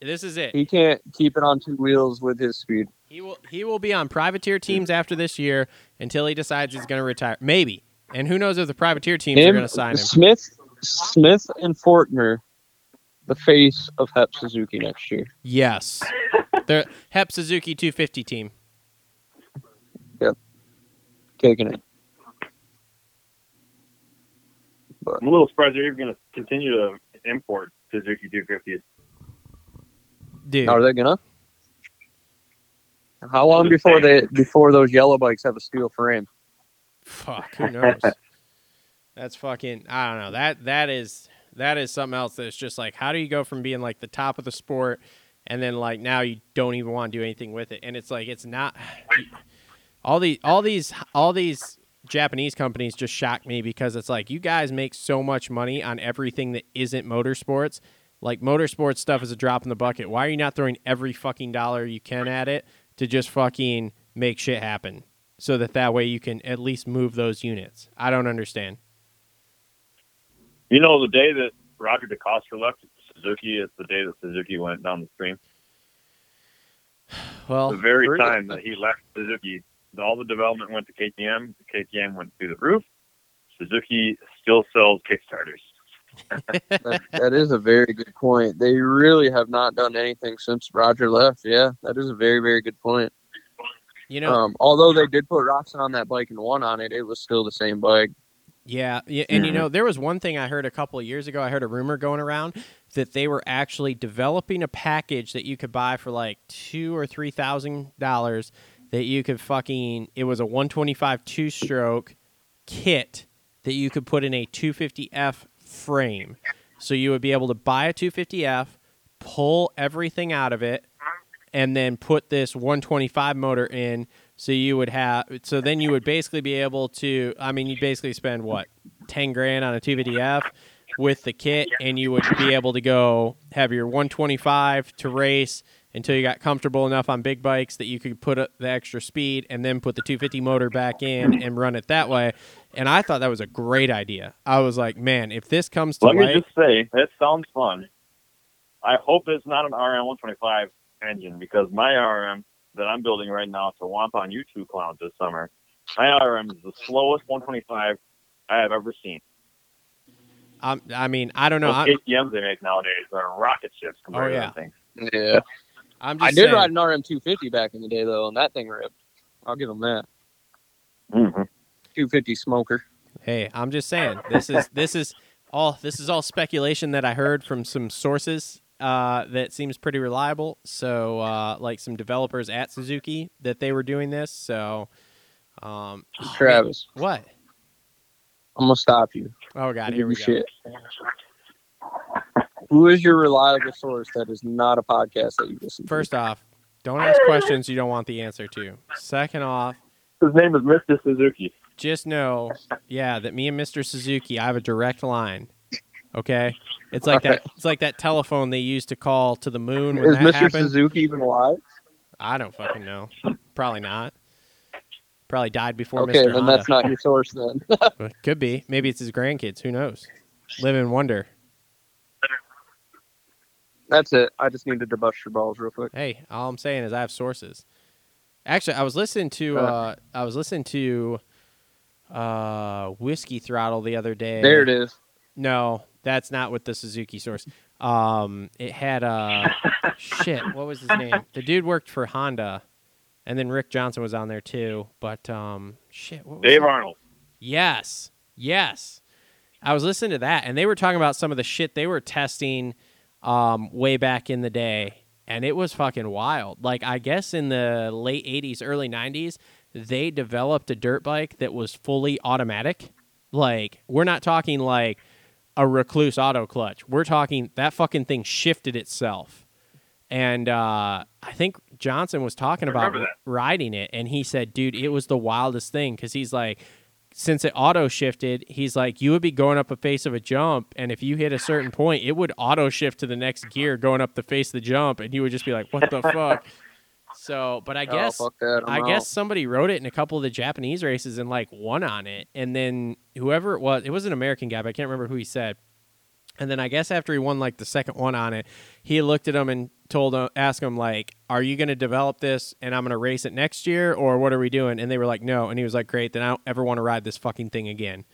This is it. He can't keep it on two wheels with his speed. He will he will be on privateer teams after this year until he decides he's going to retire. Maybe. And who knows if the privateer teams are going to sign him. Smith, Smith, and Forkner, the face of Hep Suzuki next year. Yes. the Hep Suzuki 250 team. Taking it. I'm a little surprised they're even going to continue to import Suzuki 250s. Dude. Are they gonna? How long before they before those yellow bikes have a steel frame? Fuck, who knows? That's fucking I don't know. That that is that is something else that's just like how do you go from being like the top of the sport and then like now you don't even want to do anything with it. And it's like it's not all these all these all these Japanese companies just shock me because it's like you guys make so much money on everything that isn't motorsports. Like motorsports stuff is a drop in the bucket. Why are you not throwing every fucking dollar you can at it to just fucking make shit happen? So that that way you can at least move those units. I don't understand. You know, the day that Roger DeCoster left Suzuki is the day that Suzuki went down the stream. Well, the very time that he left Suzuki, all the development went to KTM. KTM went through the roof. Suzuki still sells Kickstarters. That, that is a very good point. They really have not done anything since Roger left. Yeah, that is a very very good point. you know, Um, although they did put Roczen that bike and won on it, it was still the same bike. Yeah, yeah, and you Mhm. know there was one thing I heard a couple of years ago. I heard a rumor going around that they were actually developing a package that you could buy for like two or three thousand dollars. That you could fucking it was a one twenty five two stroke kit that you could put in a two fifty F frame. So you would be able to buy a two fifty F, pull everything out of it, and then put this 125 motor in so you would have so then you would basically be able to i mean you'd basically spend what 10 grand on a 250f with the kit and you would be able to go have your 125 to race until you got comfortable enough on big bikes that you could put up the extra speed and then put the 250 motor back in and run it that way and i thought that was a great idea i was like man if this comes to Let me just say, that sounds fun. I hope it's not an RM 125 engine because my RM that I'm building right now to womp on you two clowns this summer, my RM is the slowest 125 I have ever seen. um, i mean i don't know Those I'm, KTM's they make nowadays are rocket ships compared Oh, to yeah. that thing. Yeah, I'm just I did saying, ride an RM250 back in the day though, and that thing ripped. I'll give them that. Mm-hmm. 250 smoker. Hey, I'm just saying this is this is all this is all speculation that I heard from some sources uh, that seems pretty reliable. So, uh, like some developers at Suzuki that they were doing this. So, um, oh, Travis, man, what? I'm gonna stop you. Oh God, Give here we go. shit. Who is your reliable source that is not a podcast that you listen to? First off, don't ask questions you don't want the answer to. Second off, His name is Mr. Suzuki. just know, yeah, that me and Mr. Suzuki, I have a direct line. Okay, it's like that. It's like that telephone they used to call to the moon when is that Mr. happened. Suzuki even alive? I don't fucking know. Probably not. Probably died before Okay, Mr. then Honda. that's not your source then. Could be. Maybe it's his grandkids. Who knows? Live in wonder. That's it. I just needed to bust your balls real quick. Hey, all I'm saying is I have sources. Actually, I was listening to uh, I was listening to uh, Whiskey Throttle the other day. There it is. No, that's not with the Suzuki source. Um, it had uh, shit. What was his name? The dude worked for Honda. and then Rick Johnson was on there too. But um, shit, what was Dave it? Arnold. Yes, yes. I was listening to that, and they were talking about some of the shit they were testing um, way back in the day, and it was fucking wild. Like I guess in the late '80s, early '90s, they developed a dirt bike that was fully automatic. Like we're not talking like a Rekluse auto clutch. We're talking that fucking thing shifted itself. And uh, I think Johnson was talking about riding it, and he said, "Dude, it was the wildest thing." Because he's like, since it auto shifted, he's like, you would be going up a face of a jump, and if you hit a certain point, it would auto shift to the next gear going up the face of the jump, and you would just be like, "What the fuck?" So, but I guess oh. I I'm guess somebody wrote it in a couple of the Japanese races and like won on it, and then whoever it was, it was an American guy, but I can't remember who he said. And then I guess after he won like the second one on it, he looked at him and told him, asked him like, "Are you going to develop this and I'm going to race it next year, or what are we doing?" And they were like, "No." And he was like, "Great, then I don't ever want to ride this fucking thing again."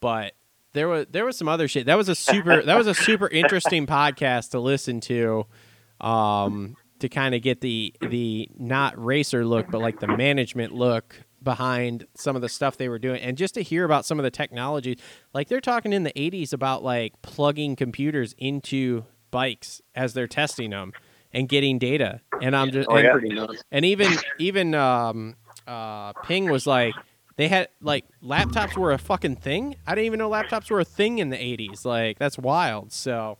But there was there was some other shit. That was a super that was a super interesting podcast to listen to, um, to kind of get the the not racer look, but like the management look behind some of the stuff they were doing, and just to hear about some of the technology. Like they're talking in the '80s about like plugging computers into bikes as they're testing them and getting data. And I'm just Oh, and- yeah. Pretty and even even um, uh, Ping was like, they had like laptops were a fucking thing. I didn't even know laptops were a thing in the '80s. Like that's wild. So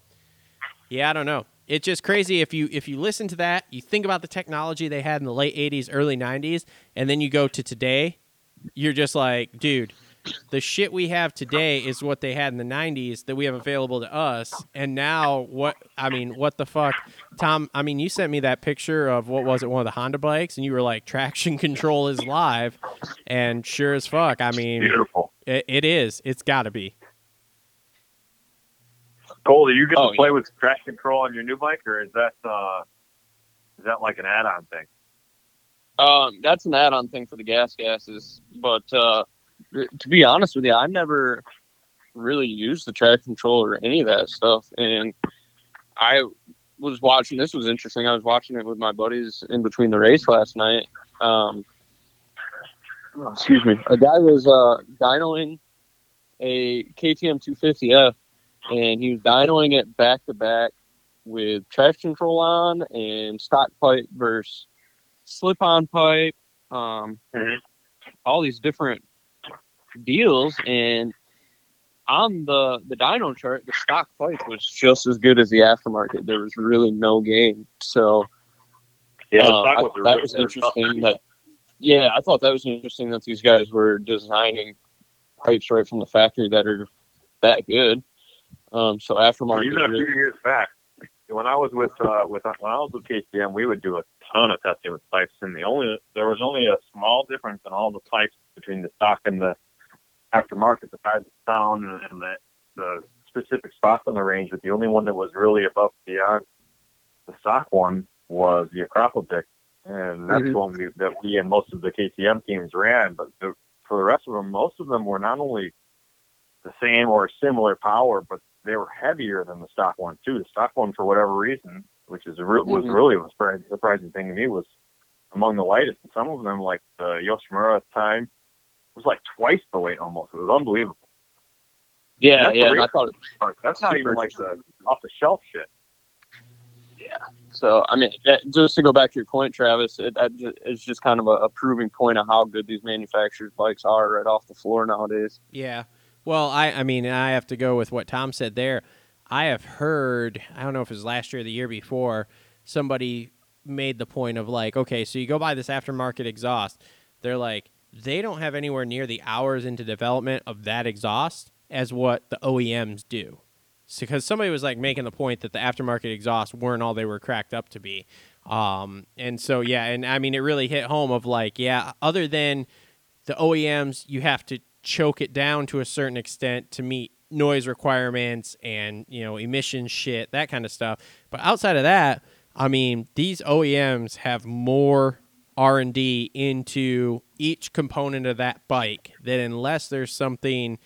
yeah, I don't know. It's just crazy if you if you listen to that, you think about the technology they had in the late '80s, early '90s, and then you go to today. You're just like, dude, the shit we have today is what they had in the 90s that we have available to us. And now what i mean what the fuck? Tom i mean you sent me that picture of what was it one of the honda bikes? And you were like traction control is live and sure as fuck. I mean Beautiful. it, it is. It's gotta be Cole, do you get Oh, to play with traction control on your new bike, or is that uh, is that like an add-on thing? Um, that's an add-on thing for the gas gases, but uh, to be honest with you, I never really used the track control or any of that stuff. And I was watching. This was interesting. I was watching it with my buddies in between the race last night. Um, excuse me. A guy was uh, dynoing a KTM 250F, and he was dynoing it back to back with traction control on and stock pipe versus slip-on pipe, um, Mhm. all these different deals, and on the the dyno chart, the stock pipe was just as good as the aftermarket. There was really no gain. So Yeah, uh, I- stock was a that really was interesting. That yeah, I thought that was interesting that these guys were designing pipes right from the factory that are that good. Um, so aftermarket, Even a few years back, when I was with uh, with when I was with KTM, we would do a ton of testing with pipes, and the only there was only a small difference in all the pipes between the stock and the aftermarket, besides the sound and, and the the specific spots on the range. But the only one that was really above beyond the stock one was the Akrapovic, and that's Mhm. one we, that we and most of the KTM teams ran. But the, for the rest of them, most of them were not only the same or similar power, but they were heavier than the stock one too. The stock one, for whatever reason, which is a re- was Mhm. really a surprising, surprising thing to me, was among the lightest. And some of them, like the Yoshimura at the time, was like twice the weight almost. It was unbelievable. yeah, That's yeah. And I great. thought That's not even like the off the shelf shit. Yeah. So, I mean, that, just to go back to your point, Travis, it, that ju- it's just kind of a, a proving point of how good these manufacturers' bikes are right off the floor nowadays. Yeah. Well, I I mean, I have to go with what Tom said there. I have heard, I don't know if it was last year or the year before, somebody made the point of like, okay, so you go buy this aftermarket exhaust. They're like, they don't have anywhere near the hours into development of that exhaust as what the OEMs do. Because somebody was like making the point that the aftermarket exhausts weren't all they were cracked up to be. Um, and so, yeah, and I mean, it really hit home of like, yeah, other than the OEMs, you have to choke it down to a certain extent to meet noise requirements and you know emission shit, that kind of stuff. But outside of that, I mean, these OEMs have more R and D into each component of that bike that unless there's something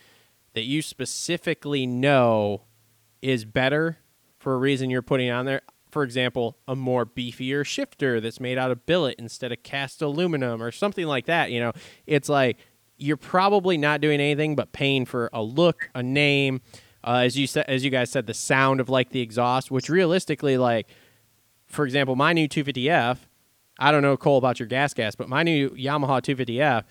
that you specifically know is better for a reason you're putting on there, for example, a more beefier shifter that's made out of billet instead of cast aluminum or something like that. You know, it's like you're probably not doing anything but paying for a look, a name, uh, as you said, as you guys said, the sound of like the exhaust, which realistically, like, for example, my new 250F. I don't know Cole about your gas gas, but my new Yamaha 250F,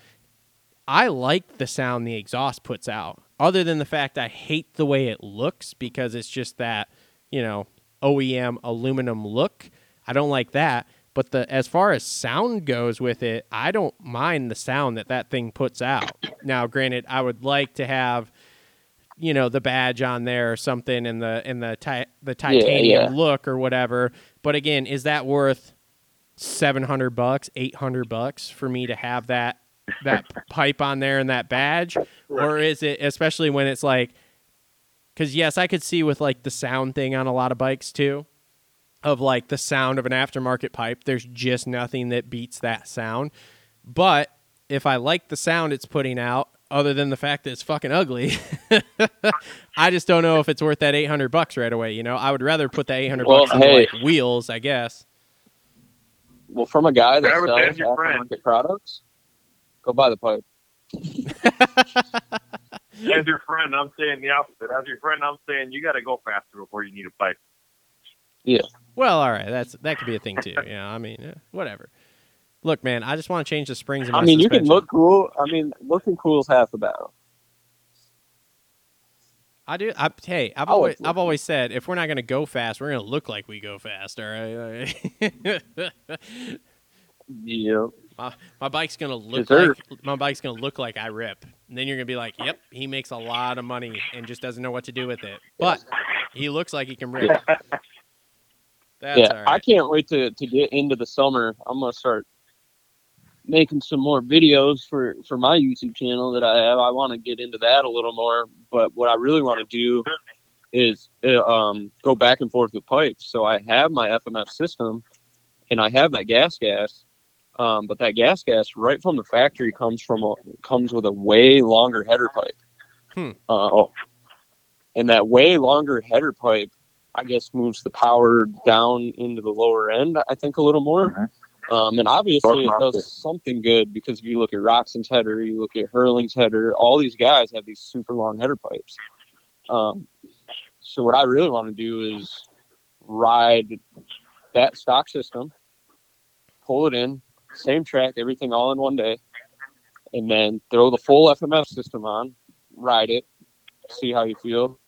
I like the sound the exhaust puts out. Other than the fact I hate the way it looks because it's just that, you know, OEM aluminum look. I don't like that. But the as far as sound goes with it, I don't mind the sound that that thing puts out. Now, granted, I would like to have, you know, the badge on there or something in the in the ti- the titanium yeah. look or whatever. But again, is that worth seven hundred bucks, eight hundred bucks for me to have that that pipe on there and that badge, or is it especially when it's like because yes, I could see with like the sound thing on a lot of bikes too, of like the sound of an aftermarket pipe. There's just nothing that beats that sound. But if I like the sound it's putting out, other than the fact that it's fucking ugly, I just don't know if it's worth that 800 bucks right away. You know, I would rather put that 800 Well, bucks into hey. like wheels, I guess. Well, from a guy that Grab it, sells there's your friend. aftermarket products, go buy the pipe. As your friend, I'm saying the opposite. As your friend, I'm saying you got to go faster before you need a pipe. Well, all right, that's that could be a thing too. Yeah, I mean, eh, whatever. Look, man, I just want to change the springs. In my I mean, you can look cool. I mean, looking cool is half the battle. I do. I, hey, I've always, I've always said if we're not going to go fast, we're going to look like we go fast. All right. Yeah. my, my bike's going to look Deserve. like my bike's going to look like I rip. And then you're going to be like, "Yep, he makes a lot of money and just doesn't know what to do with it." But he looks like he can rip. That's yeah, I can't wait to, to get into the summer. I'm gonna start making some more videos for for my YouTube channel that I have. I want to get into that a little more, but what I really want to do is uh, um, go back and forth with pipes. So I have my FMF system, and I have that gas gas. Um, but that gas gas right from the factory comes from a, comes with a way longer header pipe. Hmm. Uh, oh, and that way longer header pipe I guess moves the power down into the lower end. I think a little more. Um, and obviously it does something good because if you look at Roczen's header, you look at Hurling's header, all these guys have these super long header pipes. Um, so what I really want to do is ride that stock system, pull it in, same track, everything all in one day, and then throw the full FMF system on, ride it, see how you feel.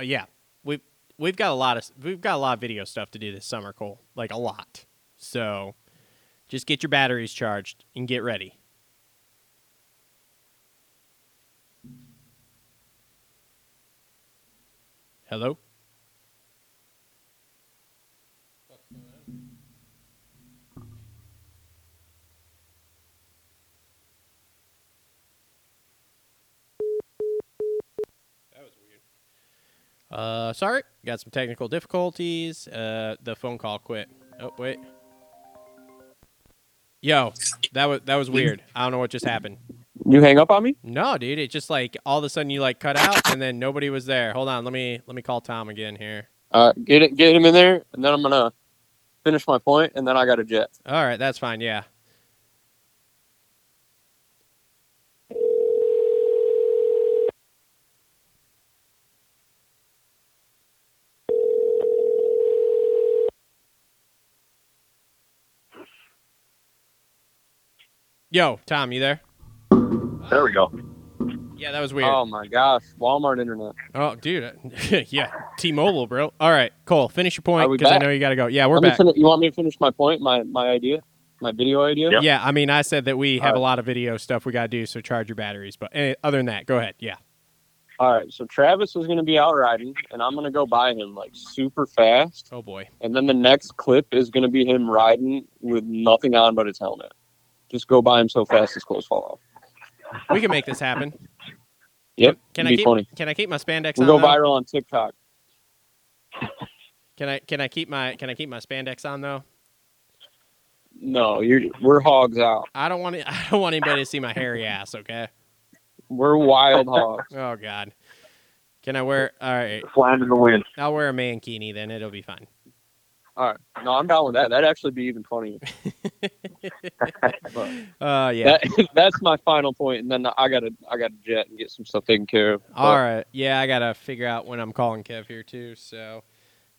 Uh, yeah, we've we've got a lot of we've got a lot of video stuff to do this summer, Cole. Like a lot. So, just get your batteries charged and get ready. Hello. Uh, sorry, got some technical difficulties. Uh, the phone call quit. Oh wait. Yo, that was that was weird. I don't know what just happened. You hang up on me? No, dude, it just like all of a sudden you like cut out and then nobody was there. Hold on, let me let me call Tom again here. Uh, get it, get him in there, and then I'm gonna finish my point, and then I got a jet. All right, that's fine. Yeah. Yo, Tom, you there? There we go. Yeah, that was weird. Oh my gosh, Walmart internet. Oh, dude. yeah. T-Mobile, bro. All right, Cole, finish your point because I know you got to go. Yeah, we're Let back. fin- you want me to finish my point? My my idea, my video idea. Yep. Yeah, I mean, I said that we have All a lot of video stuff we got to do, so charge your batteries. But eh, other than that, go ahead. Yeah. All right, so Travis is gonna be out riding, and I'm gonna go by him like super fast, Oh boy. and then the next clip is gonna be him riding with nothing on but his helmet. Just go by him so fast his clothes fall off. We can make this happen. Yep, Can it'd I be keep funny. Can I keep my spandex We on? go though? viral on TikTok. Can I can I keep my can I keep my spandex on though? No, you're we're hogs out. I don't want to, I don't want anybody to see my hairy ass. Okay. We're wild hogs. Oh God. Can I wear? All right, flying in the wind. I'll wear a mankini then. It'll be fine. All right. No, I'm down with that. That'd actually be even funnier. Uh, yeah. That, that's my final point, and then I gotta I gotta jet and get some stuff taken care of. All But, right. Yeah, I gotta figure out when I'm calling Kev here too. So,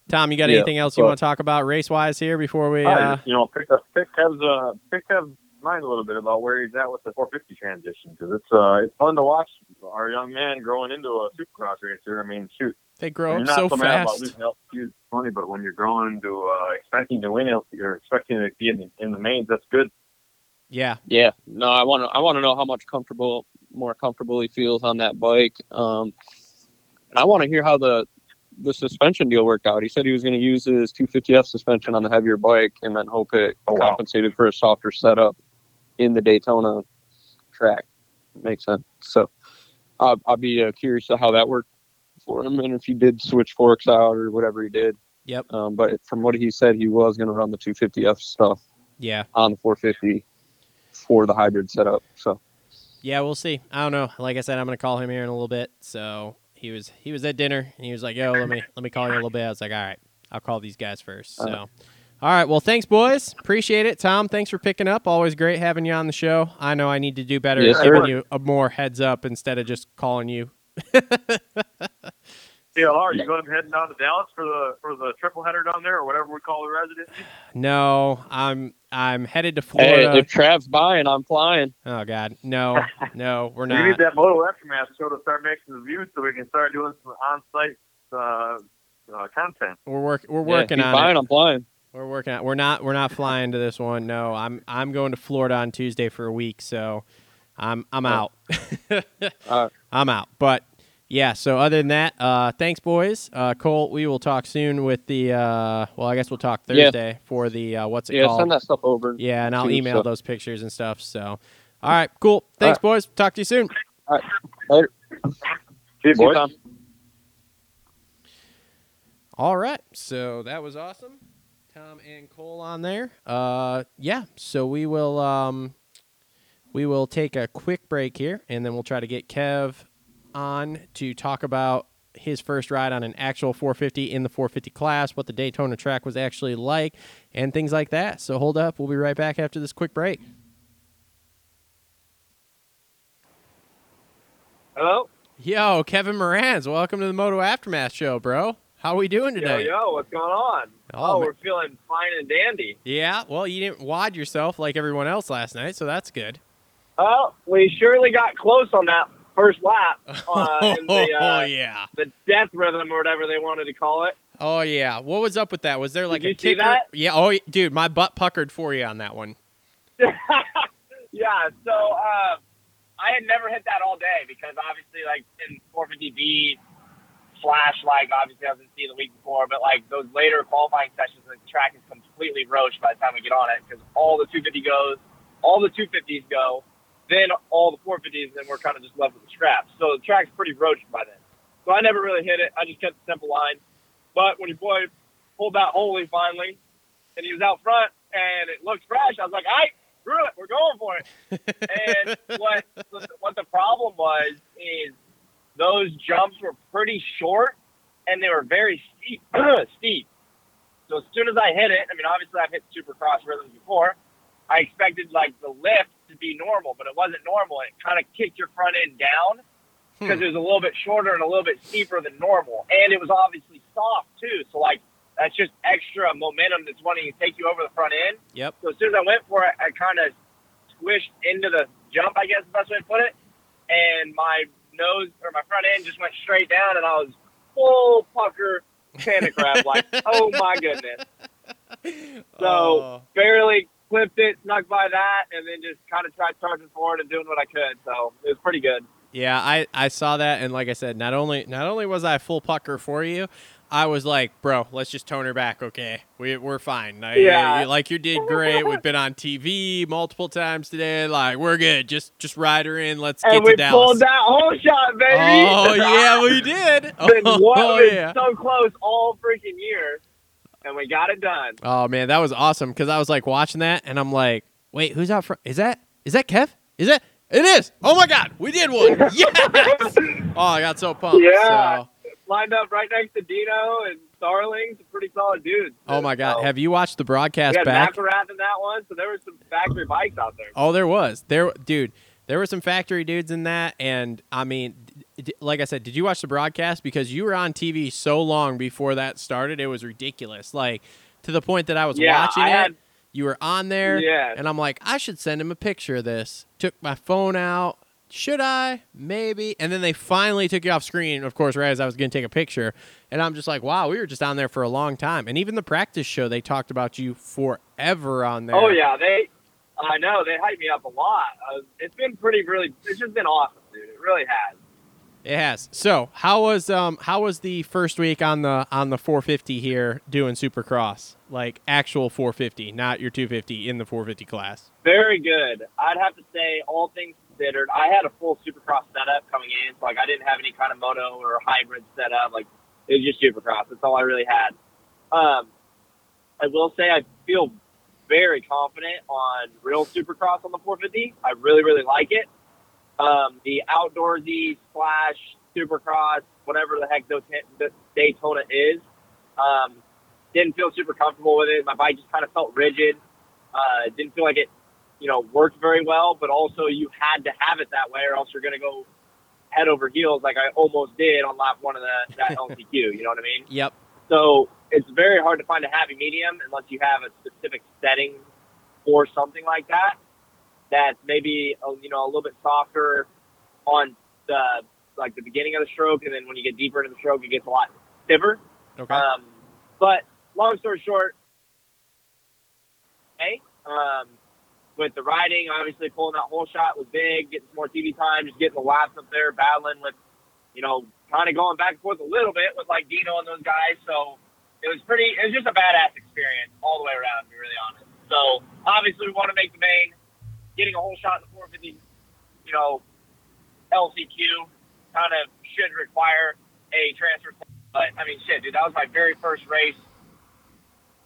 Tom, you got Yeah, anything else you want to talk about race wise here before we? I Uh, you know, pick up, pick Kev's, uh, pick Kev's mind a little bit about where he's at with the 450 transition because it's, uh, it's fun to watch our young man growing into a supercross racer. I mean, shoot, they grow you're up not so so mad about fast. losing altitude. It's funny, but when you're growing to uh, expecting to win altitude or expecting to be in the, in the mains, that's good. Yeah. Yeah. No, I want to I want to know how much comfortable more comfortable he feels on that bike. Um, and I want to hear how the the suspension deal worked out. He said he was going to use his 250F suspension on the heavier bike and then hope it Oh, wow. compensated for a softer setup in the Daytona track. Makes sense. So I'll, I'll be uh, curious to how that worked for him and if he did switch forks out or whatever he did. Yep. Um, but from what he said, he was going to run the 250F stuff Yeah. on the 450 for the hybrid setup. So Yeah. We'll see. I don't know. Like I said, I'm gonna call him here in a little bit. So he was he was at dinner and he was like, "Yo, let me let me call you a little bit." I was like, "All right, I'll call these guys first. So. All All right. Well, thanks, boys. Appreciate it. Tom, thanks for picking up. Always great having you on the show. I know I need to do better Yes, giving sir. you a more heads up instead of just calling you. CLR, are you going heading down to Dallas for the for the triple header down there or whatever we call the residency? No, I'm I'm headed to hey, Florida. if Trav's buying, I'm flying. oh God, no, no, we're not. We need that Moto Aftermath show to start making the views so we can start doing some on-site uh, uh, content. We're work we're Yeah, working he's on buying, it. I'm flying. We're working on. We're not we're not flying to this one. No, I'm I'm going to Florida on Tuesday for a week, so I'm I'm out. Uh, I'm out. But yeah, so other than that, uh, thanks, boys. Uh, Cole, we will talk soon with the. Uh, well, I guess we'll talk Yeah. Thursday for the uh, what's it yeah, called? send that stuff over. Yeah, and I'll too, email so- those pictures and stuff. So, all right, cool. Thanks, boys. Talk to you soon. All right, Later. See you, See you, boys. Tom. All right, so that was awesome. Tom and Cole on there. Uh, yeah, so we will um, we will take a quick break here, and then we'll try to get Kev on to talk about his first ride on an actual 450 in the 450 class, what the Daytona track was actually like, and things like that. So hold up, we'll be right back after this quick break. Hello? Yo, Kevin Moranz, welcome to the Moto Aftermath show, bro. How are we doing Yo, tonight? yo, what's going on? Oh, Oh, we're feeling fine and dandy. Yeah, well, you didn't wad yourself like everyone else last night, so that's good. Well, we surely got close on that first lap uh, in the, oh uh, yeah, the death rhythm or whatever they wanted to call it. oh yeah. What was up with that? Was there like Did a you see kicker? that? Yeah. Oh, dude, my butt puckered for you on that one. yeah, so uh, I had never hit that all day because obviously, like in 450B slash, like obviously I was in C the week before, but like those later qualifying sessions, the track is completely roached by the time we get on it because all the 250 goes, all the 250s go, then all the 450s, and we're kind of just left with the straps. So the track's pretty roached by then. So I never really hit it. I just kept the simple line. But when your boy pulled that holy finally, and he was out front, and it looked fresh, I was like, all right, screw it, we're going for it. and what what the problem was is those jumps were pretty short, and they were very steep. steep. So as soon as I hit it, I mean, obviously I've hit supercross rhythms before. I expected like the lift to be normal, but it wasn't normal. It kind of kicked your front end down hmm. because it was a little bit shorter and a little bit steeper than normal, and it was obviously soft too. So like that's just extra momentum that's wanting to take you over the front end. Yep. So as soon as I went for it, I kind of squished into the jump, I guess the best way to put it, and my nose or my front end just went straight down, and I was full pucker panic crab, like oh my goodness. So Oh. barely clipped it, snuck by that, and then just kind of tried charging forward and doing what I could. So it was pretty good. Yeah, I, I saw that, and like I said, not only not only was I full pucker for you, I was like, bro, let's just tone her back, okay? We we're fine. Like, Yeah. you- like you did great. We've been on TV multiple times today. Like we're good. Just just ride her in. Let's and get we to Dallas. pulled that whole shot, baby. Oh yeah, we did. been, Oh, what, oh, been yeah. so close all freaking year, and we got it done. Oh man, that was awesome because I was like watching that and I'm like, wait, who's out front? Is that is that Kev? Is that it is? Oh my god, we did one! Yes! Oh, I got so pumped. Yeah. So lined up right next to Dino and Starling's a pretty solid dudes. Oh my God! So, Have you watched the broadcast we had back? McElrath in that one, so there were some factory bikes out there. Oh, there was there, dude. There were some factory dudes in that, and I mean, like I said, did you watch the broadcast? Because you were on TV so long before that started, it was ridiculous. Like to the point that I was Yeah, watching I it. had- you were on there, Yes. and I'm like, I should send him a picture of this. Took my phone out. Should I? Maybe. And then they finally took you off screen, of course, right as I was going to take a picture. And I'm just like, wow, we were just on there for a long time. And even the practice show, they talked about you forever on there. Oh yeah, they. I know they hyped me up a lot. Uh, it's been pretty, really. It's just been awesome, dude. It really has. It has. So, how was um how was the first week on the on the 450 here doing Supercross? Like actual 450, not your 250 in the 450 class. Very good. I'd have to say, all things considered, I had a full Supercross setup coming in. So like, I didn't have any kind of moto or hybrid setup. Like, it was just Supercross. That's all I really had. Um, I will say, I feel very confident on real Supercross on the 450. I really, really like it. Um, the outdoorsy slash Supercross, whatever the heck Daytona is, um, didn't feel super comfortable with it. My bike just kind of felt rigid. Uh, didn't feel like it, you know, worked very well. But also, you had to have it that way, or else you're going to go head over heels, like I almost did on lap one of the that LCQ. You know what I mean? Yep. So it's very hard to find a happy medium unless you have a specific setting for something like that. That's maybe a, you know a little bit softer on the like the beginning of the stroke, and then when you get deeper into the stroke, it gets a lot stiffer. Okay. Um, but long story short, hey, um, with the riding, obviously pulling that holeshot was big, getting some more TV time, just getting the laps up there, battling with, you know, kind of going back and forth a little bit with like Dino and those guys. So it was pretty, it was just a badass experience all the way around, to be really honest. So obviously we want to make the main, getting a holeshot in the 450, you know, LCQ kind of should require a transfer. But I mean, shit, dude, that was my very first race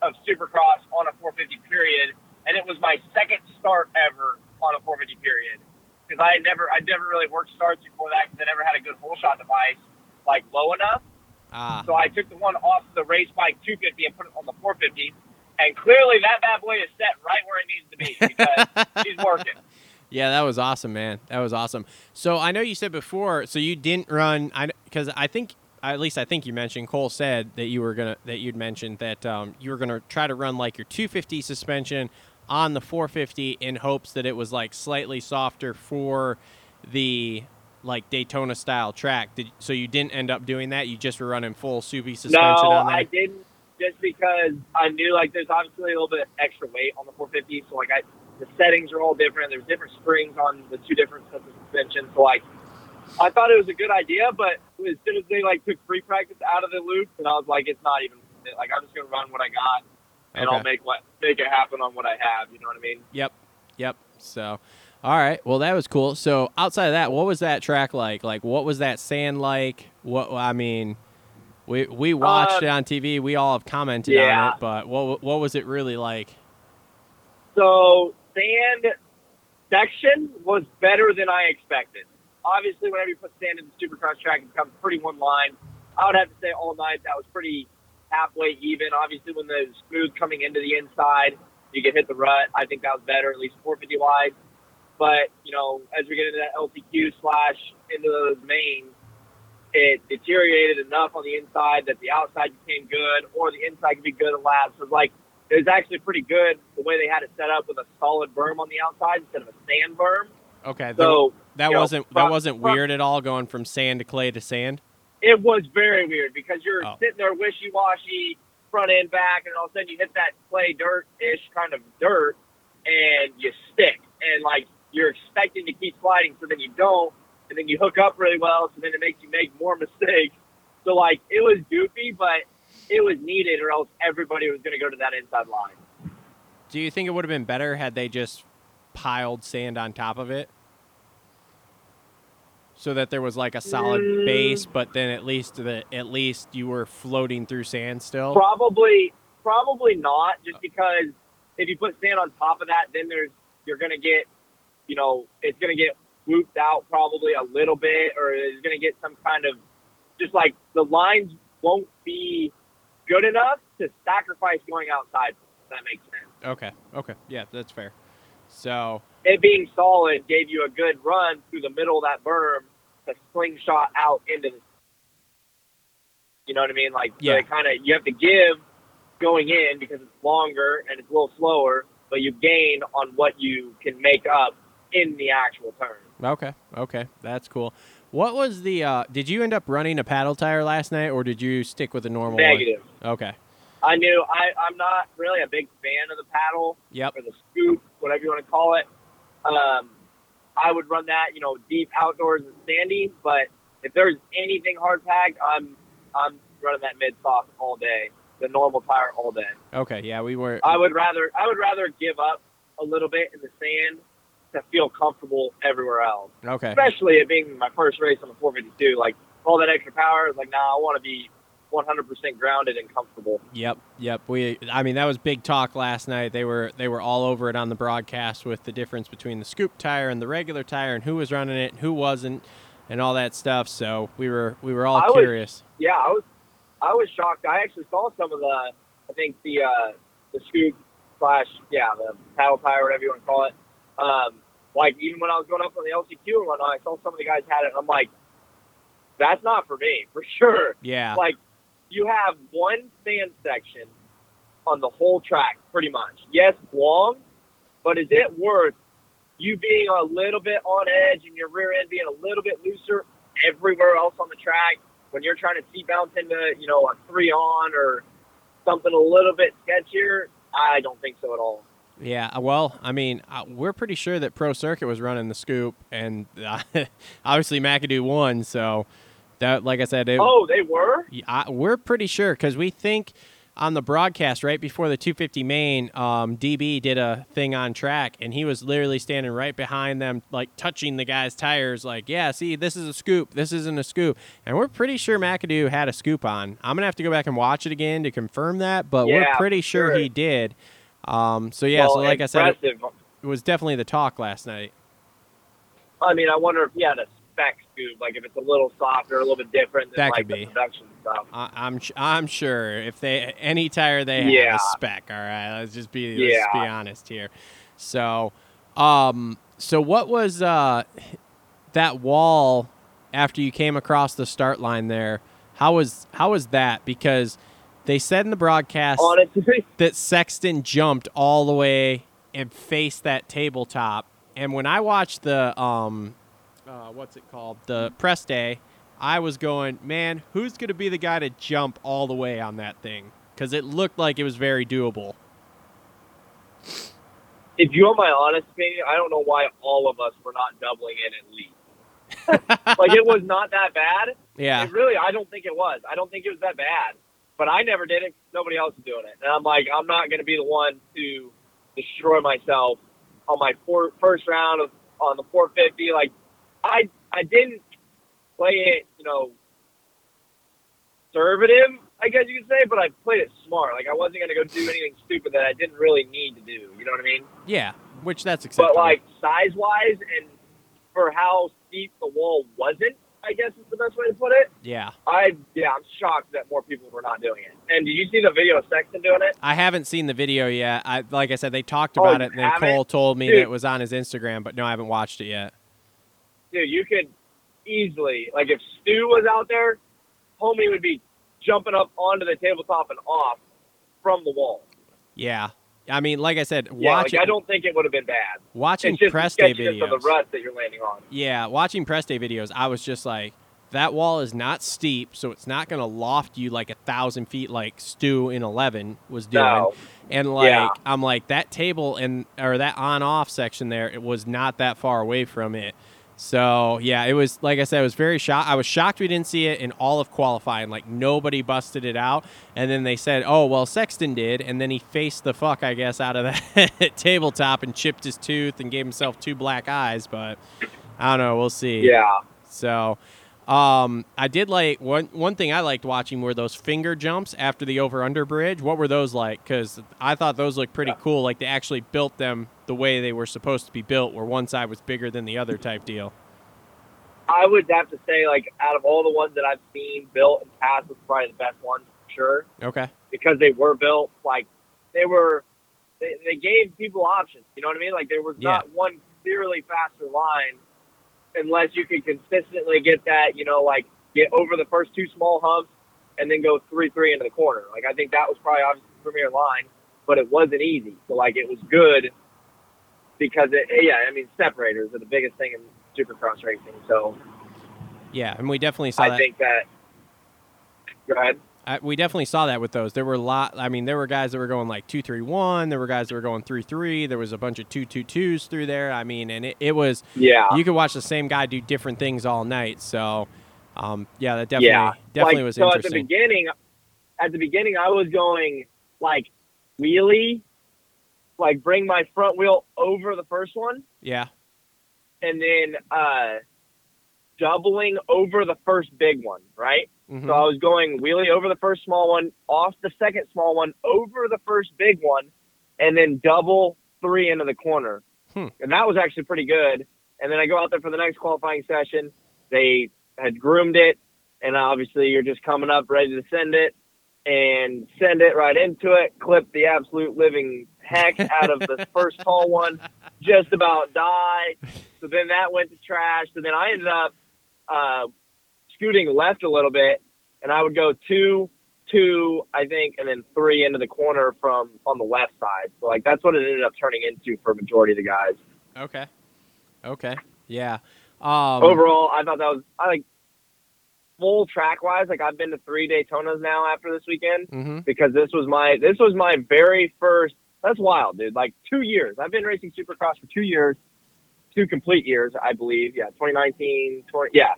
of Supercross on a 450 period, and it was my second start ever on a 450 period because I had never, I never really worked starts before that because I never had a good full shot device like low enough. Ah. So I took the one off the race bike 250 and put it on the 450, and clearly that bad boy is set right where it needs to be because she's working. Yeah, that was awesome, man. That was awesome. So I know you said before, so you didn't run, I because I think at least I think you mentioned Cole said that you were gonna that you'd mentioned that um, you were gonna try to run like your 250 suspension on the 450 in hopes that it was like slightly softer for the like Daytona style track. Did, so you didn't end up doing that. You just were running full soupy suspension no, on there. I didn't just because I knew like there's obviously a little bit extra weight on the 450, so like I the settings are all different. There's different springs on the two different sets of suspension, so like I thought it was a good idea, but as soon as they like took free practice out of the loop, and I was like, it's not even like I'm just gonna run what I got, and Okay. I'll make what make it happen on what I have. You know what I mean? Yep. Yep. So, all right. Well, that was cool. So, outside of that, what was that track like? Like, what was that sand like? What I mean, we we watched Uh, it on TV. We all have commented yeah. on it, but what what was it really like? So sand section was better than I expected. Obviously, whenever you put sand in the supercross track, it becomes pretty one line. I would have to say all night that was pretty halfway even. Obviously, when the smooth coming into the inside, you get hit the rut. I think that was better, at least 450 wide. But you know, as we get into that LCQ slash into those mains, it deteriorated enough on the inside that the outside became good, or the inside could be good at laps. So like it was actually pretty good the way they had it set up with a solid berm on the outside instead of a sand berm. Okay. So that wasn't that from- wasn't from- weird at all going from sand to clay to sand. it was very weird because you're Oh. sitting there wishy washy, front and back, and all of a sudden you hit that clay dirt ish kind of dirt and you stick. And like you're expecting to keep sliding, so then you don't, and then you hook up really well, so then it makes you make more mistakes. So like it was goofy, but it was needed, or else everybody was going to go to that inside line. Do you think it would have been better had they just piled sand on top of it? So that there was like a solid Mm. base, but then at least the at least you were floating through sand still. Probably, probably not, just because if you put sand on top of that, then there's you're gonna get, you know, it's gonna get whooped out probably a little bit, or is gonna get some kind of just like the lines won't be good enough to sacrifice going outside. If that makes sense. Okay. Okay. Yeah, that's fair. So It being solid gave you a good run through the middle of that berm to slingshot out into the. You know what I mean? Like, Yeah. it kind of you have to give going in because it's longer and it's a little slower, but you gain on what you can make up in the actual turn. Okay. Okay. That's cool. What was the? uh Did you end up running a paddle tire last night, or did you stick with the normal Negative. one? Okay. I knew I, I'm not really a big fan of the paddle Yep. or the scoop, whatever you want to call it. Um, I would run that, you know, deep outdoors and sandy. But if there's anything hard packed, I'm I'm running that mid soft all day, the normal tire all day. Okay. Yeah, we were. I would rather I would rather give up a little bit in the sand to feel comfortable everywhere else. Okay. Especially it being my first race on the 452, like all that extra power is like, nah, I want to be 100% grounded and comfortable. Yep, yep. We, I mean, that was big talk last night. They were they were all over it on the broadcast with the difference between the scoop tire and the regular tire, and who was running it and who wasn't, and all that stuff. So we were we were all I was- curious. yeah, I was I was shocked. I actually saw some of the I think the uh, the scoop slash yeah the paddle tire whatever you want to call it. Um, like even when I was going up on the LCQ and whatnot, I saw some of the guys had it. I'm like, that's not for me for sure. Yeah, Like you have one sand section on the whole track pretty much. Yes, long, but is it worth you being a little bit on edge and your rear end being a little bit looser everywhere else on the track when you're trying to seat bounce into, you know, a three on or something a little bit sketchier? I don't think so at all. Yeah. Well, I mean, uh, we're pretty sure that Pro Circuit was running the scoop, and uh, obviously McAdoo won. So that, like I said, it, Oh, they were? I, we're pretty sure because we think on the broadcast right before the 250 main, um, DB did a thing on track, and he was literally standing right behind them, like touching the guy's tires, like, "Yeah, see, this is a scoop. This isn't a scoop." And we're pretty sure McAdoo had a scoop on. I'm gonna have to go back and watch it again to confirm that, but we're pretty sure sure. he did. Um, so yeah, well, so like I said, it, it was definitely the talk last night. I mean, I wonder if he had a spec scoop, like if it's a little softer, a little bit different than That like could the be. production stuff. I, I'm I'm sure if they any tire they have Yeah. a spec. All right, let's just be let's be honest here. So, um, so what was uh that wall after you came across the start line there? How was how was that? Because they said in the broadcast Honestly, that Sexton jumped all the way and faced that tabletop. And when I watched the um, uh, what's it called, the press day, I was going, man, who's gonna be the guy to jump all the way on that thing? Because it looked like it was very doable. if you want my honest opinion, I don't know why all of us were not doubling in at least. like it was not that bad. Yeah, It really, I don't think it was. I don't think it was that bad. But I never did it. Nobody else is doing it, and I'm like, I'm not going to be the one to destroy myself on my four, first round of on the 450. Like, I I didn't play it, you know, conservative, I guess you could say, but I played it smart. Like, I wasn't going to go do anything stupid that I didn't really need to do. You know what I mean? yeah, which that's But like size wise and for how steep the wall wasn't, I guess is the best way to put it. yeah, I yeah, I'm shocked that more people were not doing it. And did you see the video of Sexton doing it? I haven't seen the video yet. I like I said, they talked Oh, about you it, and then haven't? Cole told me Dude. that it was on his Instagram, but no, I haven't watched it yet. Dude, you could easily like if Stu was out there, homie would be jumping up onto the tabletop and off from the wall. Yeah, I mean, like I said, Yeah, watch like, I don't think it would have been bad. watching just press day videos. the rut that you're landing on. Yeah, watching press day videos, I was just like, that wall is not steep, so it's not going to loft you like a thousand feet like Stu in 11 was doing. No. And like, Yeah. I'm like, that table and or that on off section there, it was not that far away from it. So yeah, it was like I said, I was very shocked. I was shocked we didn't see it in all of qualifying. Like nobody busted it out, and then they said, "Oh well, Sexton did," and then he faced the fuck, I guess, out of that tabletop and chipped his tooth and gave himself two black eyes. But I don't know. We'll see. Yeah. So, um, I did like one one thing I liked watching were those finger jumps after the over under bridge. What were those like? Because I thought those looked pretty cool. Like they actually built them the way they were supposed to be built, where one side was bigger than the other type deal. I would have to say, like, out of all the ones that I've seen built and passed, was probably the best one for sure Okay. because they were built like they were. They, they gave people options. You know what I mean? Like there was not one clearly faster line unless you can consistently get that. You know, like get over the first two small humps and then go three three into the corner. Like I think that was probably obviously the premier line, but it wasn't easy. So like it was good because it. Yeah, I mean separators are the biggest thing in supercross racing. So Yeah, and we definitely saw I that. think that. Go ahead. I, we definitely saw that with those. There were a lot. I mean, there were guys that were going like two three one. There were guys that were going three three. There was a bunch of two two twos through there. I mean, and it, it was Yeah. you could watch the same guy do different things all night. So, um, yeah, that definitely yeah, definitely like, was so interesting. at the beginning, at the beginning, I was going like wheelie, like bring my front wheel over the first one, yeah, and then uh, doubling over the first big one, right? Mhm. So I was going wheelie over the first small one, off the second small one, over the first big one, and then double three into the corner. Hmm. And that was actually pretty good. And then I go out there for the next qualifying session. They had groomed it, and obviously you're just coming up ready to send it and send it right into it, clip the absolute living heck out of the first tall one, just about die. So then that went to trash. So then I ended up uh, scooting left a little bit, and I would go two, two, I think, and then three into the corner from on the left side. So like that's what it ended up turning into for a majority of the guys. okay, okay, yeah. Um, Overall, I thought that was I like full track wise. Like I've been to three Daytonas now after this weekend hmm because this was my this was my very first. That's wild, dude. Like two years. I've been racing Supercross for two years, two complete years, I believe. Yeah, 2019, 20. Yeah,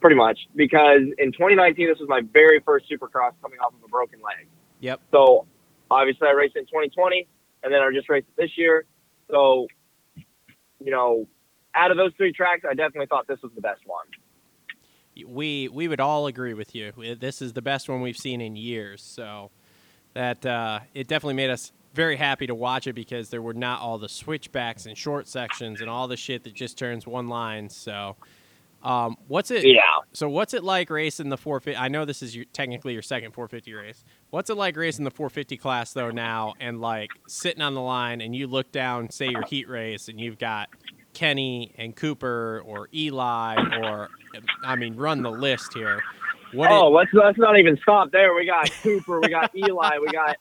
pretty much. Because in 2019, this was my very first Supercross coming off of a broken leg. Yep. So obviously, I raced in 2020, and then I just raced this year. So, you know, out of those three tracks, I definitely thought this was the best one. we we would all agree with you. This is the best one we've seen in years. So that uh, it definitely made us very happy to watch it because there were not all the switchbacks and short sections and all the shit that just turns one line. So um, what's it? Yeah. So what's it like racing the 450? I know this is your, technically your second 450 race. What's it like racing the 450 class though now and like sitting on the line and you look down, say your heat race, and you've got Kenny and Cooper or Eli or I mean, run the list here. What? oh, it- let's let's not even stop there. We got Cooper, we got Eli, we got.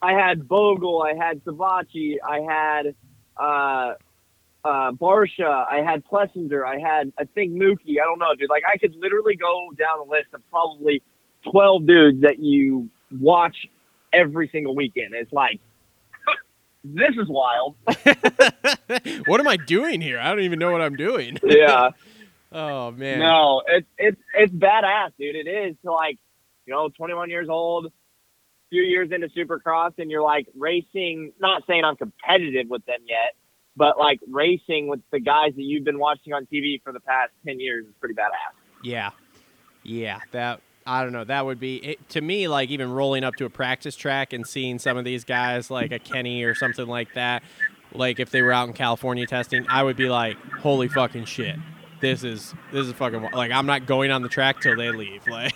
I had Bogle, I had Savatgy, I had uh, uh, Barcia, I had Plessinger, I had I think Mookie. I don't know, dude. Like I could literally go down a list of probably twelve dudes that you watch every single weekend. It's like this is wild. what am I doing here? I don't even know what I'm doing. Yeah. Oh man. No, it's it's it's badass, dude. It is to like, you know, 21 years old, few years into Supercross, and you're like racing. Not saying I'm competitive with them yet, but like racing with the guys that you've been watching on TV for the past 10 years is pretty badass. Yeah. Yeah, that I don't know. That would be it, to me like even rolling up to a practice track and seeing some of these guys like a Kenny or something like that. Like if they were out in California testing, I would be like, "Holy fucking shit. This is this is fucking like I'm not going on the track till they leave." Like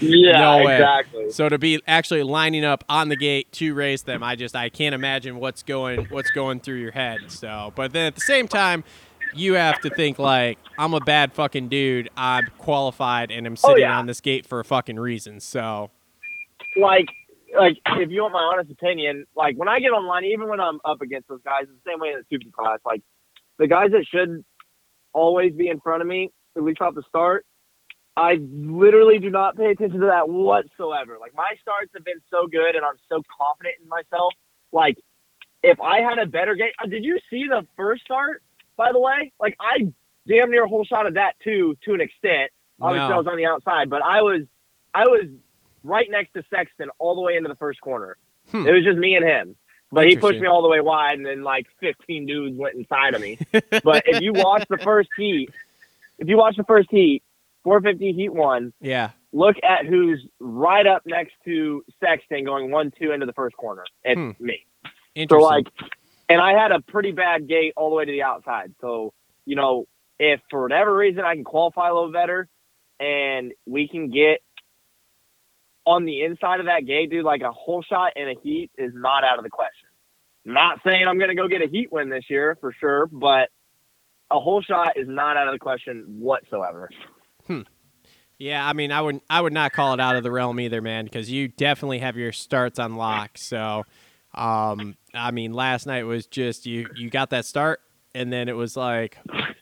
Yeah, No exactly. So to be actually lining up on the gate to race them, I just I can't imagine what's going what's going through your head. So, but then at the same time, you have to think like I'm a bad fucking dude. I'm qualified and I'm oh, sitting Oh, yeah. on this gate for a fucking reason. So, Like, like if you want my honest opinion, like when I get online, even when I'm up against those guys, the same way in the super class. Like the guys that should always be in front of me, at least off the start, I literally do not pay attention to that whatsoever. Like my starts have been so good, and I'm so confident in myself. Like if I had a better game, uh, did you see the first start? By the way, like I damn near holeshot of that too, to an extent. Obviously, No. I was on the outside, but I was, I was right next to Sexton all the way into the first corner. Hmm. It was just me and him. But he pushed me all the way wide, and then like 15 dudes went inside of me. but if you watch the first heat, if you watch the first heat, 450 heat one, yeah, look at who's right up next to Sexton going one two into the first corner. It's Hmm. me. So like, and I had a pretty bad gate all the way to the outside. So you know, if for whatever reason I can qualify a little better and we can get on the inside of that gate, dude, like a holeshot in a heat is not out of the question. Not saying I'm going to go get a heat win this year for sure, but a holeshot is not out of the question whatsoever. Yeah, I mean, I would I would not call it out of the realm either, man, because you definitely have your starts on lock. So, um, I mean, last night was just you you got that start, and then it was like,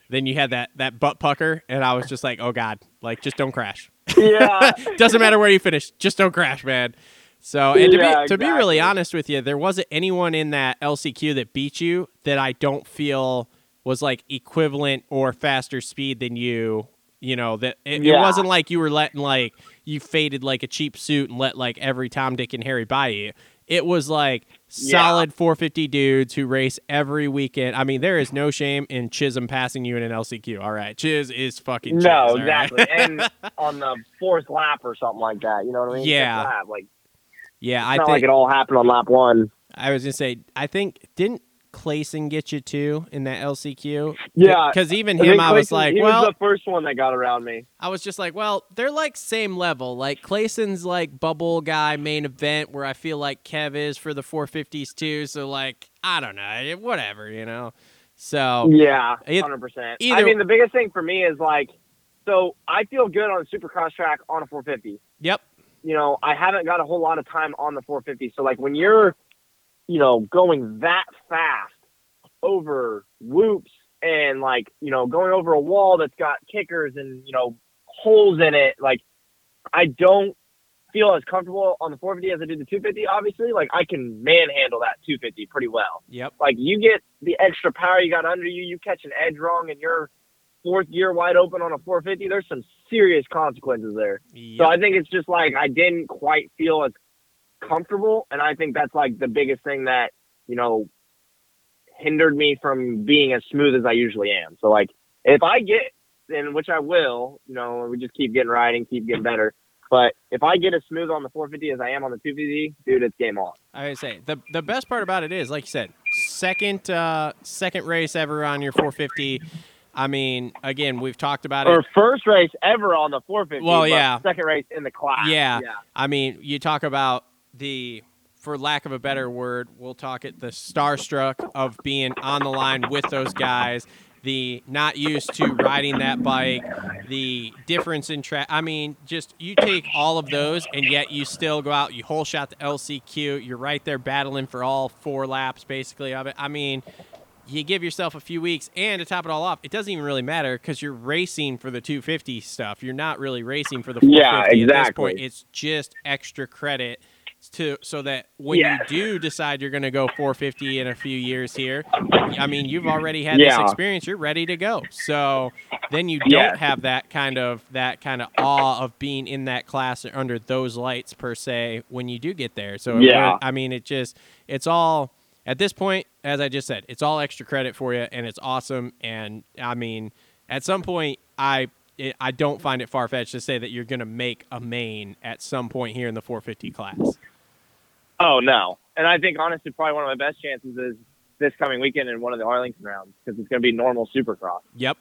then you had that that butt pucker, and I was just like, oh god, like just don't crash. Yeah. Doesn't matter where you finish, just don't crash, man. So, and to Yeah, be to be really honest with you, there wasn't anyone in that LCQ that beat you that I don't feel was like equivalent or faster speed than you. You know that it, it wasn't like you were letting like you faded like a cheap suit and let like every Tom, Dick, and Harry buy you. It was like Yeah. solid 450 dudes who race every weekend. I mean, there is no shame in Chisholm passing you in an LCQ. All right, Chiz is fucking Chiz, No, all right? exactly. and on the fourth lap or something like that, you know what I mean? Yeah. Lap, Like yeah, I think like it all happened on lap one. I was gonna say, I think didn't Clayson get you too in that LCQ? Yeah, because even I him, think I was Clayson- like, he well, was the first one that got around me. I was just like, well, they're like same level. Like Clayson's like bubble guy main event, where I feel like Kev is for the 450s too. So like, I don't know, whatever, you know. So Yeah, hundred percent. I mean, the biggest thing for me is like, so I feel good on a Supercross track on a 450. yep, You know, I haven't got a whole lot of time on the 450. So like when you're, you know, going that fast over whoops and like you know going over a wall that's got kickers and you know holes in it, like I don't feel as comfortable on the 450 as I did the 250. Obviously, like I can manhandle that 250 pretty well. yep, like you get the extra power you got under you, you catch an edge wrong and you're fourth year wide open on a 450, there's some serious consequences there. yep. So I think it's just like I didn't quite feel as comfortable, and I think that's like the biggest thing that you know hindered me from being as smooth as I usually am. So like if I get, and which I will, you know, we just keep getting riding, keep getting better. But if I get as smooth on the 450 as I am on the 250, dude, it's game on. I say the the best part about it is, like you said, second uh second race ever on your 450. I mean, again, we've talked about it. Or first race ever on the 450. Well, yeah. Second race in the class. Yeah. Yeah. I mean, you talk about the, for lack of a better word, we'll talk it the starstruck of being on the line with those guys, the not used to riding that bike, the difference in track. I mean, just you take all of those and yet you still go out, you holeshot the LCQ, you're right there battling for all four laps basically of it. I mean, you give yourself a few weeks, and to top it all off, it doesn't even really matter because you're racing for the 250 stuff. You're not really racing for the 450 Yeah, at this point. It's just extra credit to so that when Yeah. you do decide you're going to go 450 in a few years here, I mean, you've already had this experience. You're ready to go. So then you don't Yeah. have that kind of that kind of awe of being in that class or under those lights per se when you do get there. So Yeah. I mean, it just it's all at this point, as I just said, it's all extra credit for you, and it's awesome. And I mean, at some point, I it, I don't find it far fetched to say that you're going to make a main at some point here in the 450 class. Oh no. And I think honestly, probably one of my best chances is this coming weekend in one of the Arlington rounds because it's going to be normal Supercross. Yep,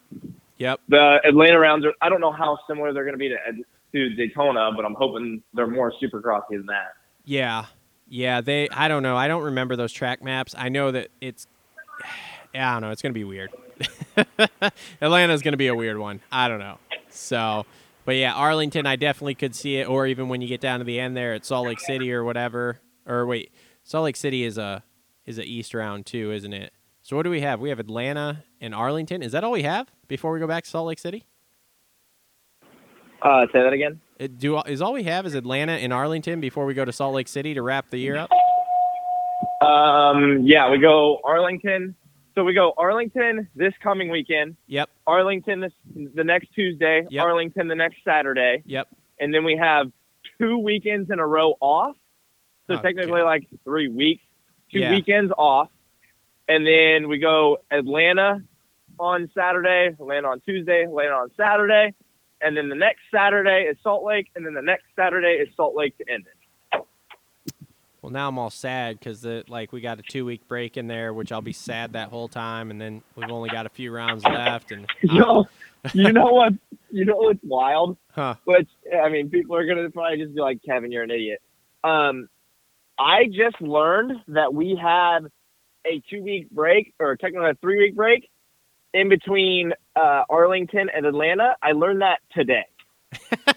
yep. The Atlanta rounds are. I don't know how similar they're going to be to, to Daytona, but I'm hoping they're more Supercrossy than that. Yeah, yeah. They. I don't know. I don't remember those track maps. I know that it's. Yeah, I don't know. It's gonna be weird. Atlanta's gonna be a weird one. I don't know. So, but yeah, Arlington, I definitely could see it. Or even when you get down to the end there at Salt Lake City or whatever. Or wait, Salt Lake City is a is a East round too, isn't it? So what do we have? We have Atlanta and Arlington. Is that all we have before we go back to Salt Lake City? Uh, say that again. Uh, Do is all we have is Atlanta and Arlington before we go to Salt Lake City to wrap the year up? Um, yeah, we go Arlington. So we go Arlington this coming weekend. Yep, Arlington this the next Tuesday. Yep. Arlington the next Saturday. yep. and then we have two weekends in a row off. So Okay. technically, like three weeks, two Yeah. weekends off, and then we go Atlanta on Saturday, Atlanta on Tuesday, Atlanta on Saturday, and then the next Saturday is Salt Lake, and then the next Saturday is Salt Lake to end it. Well, now I'm all sad because like we got a two week break in there, which I'll be sad that whole time, and then we've only got a few rounds left, and Yo, you know what? You know what's wild? huh? Which I mean, people are gonna probably just be like, "Kevin, you're an idiot." Um, I just learned that we had a two week break, or technically a three week break, in between uh, Arlington and Atlanta. I learned that today.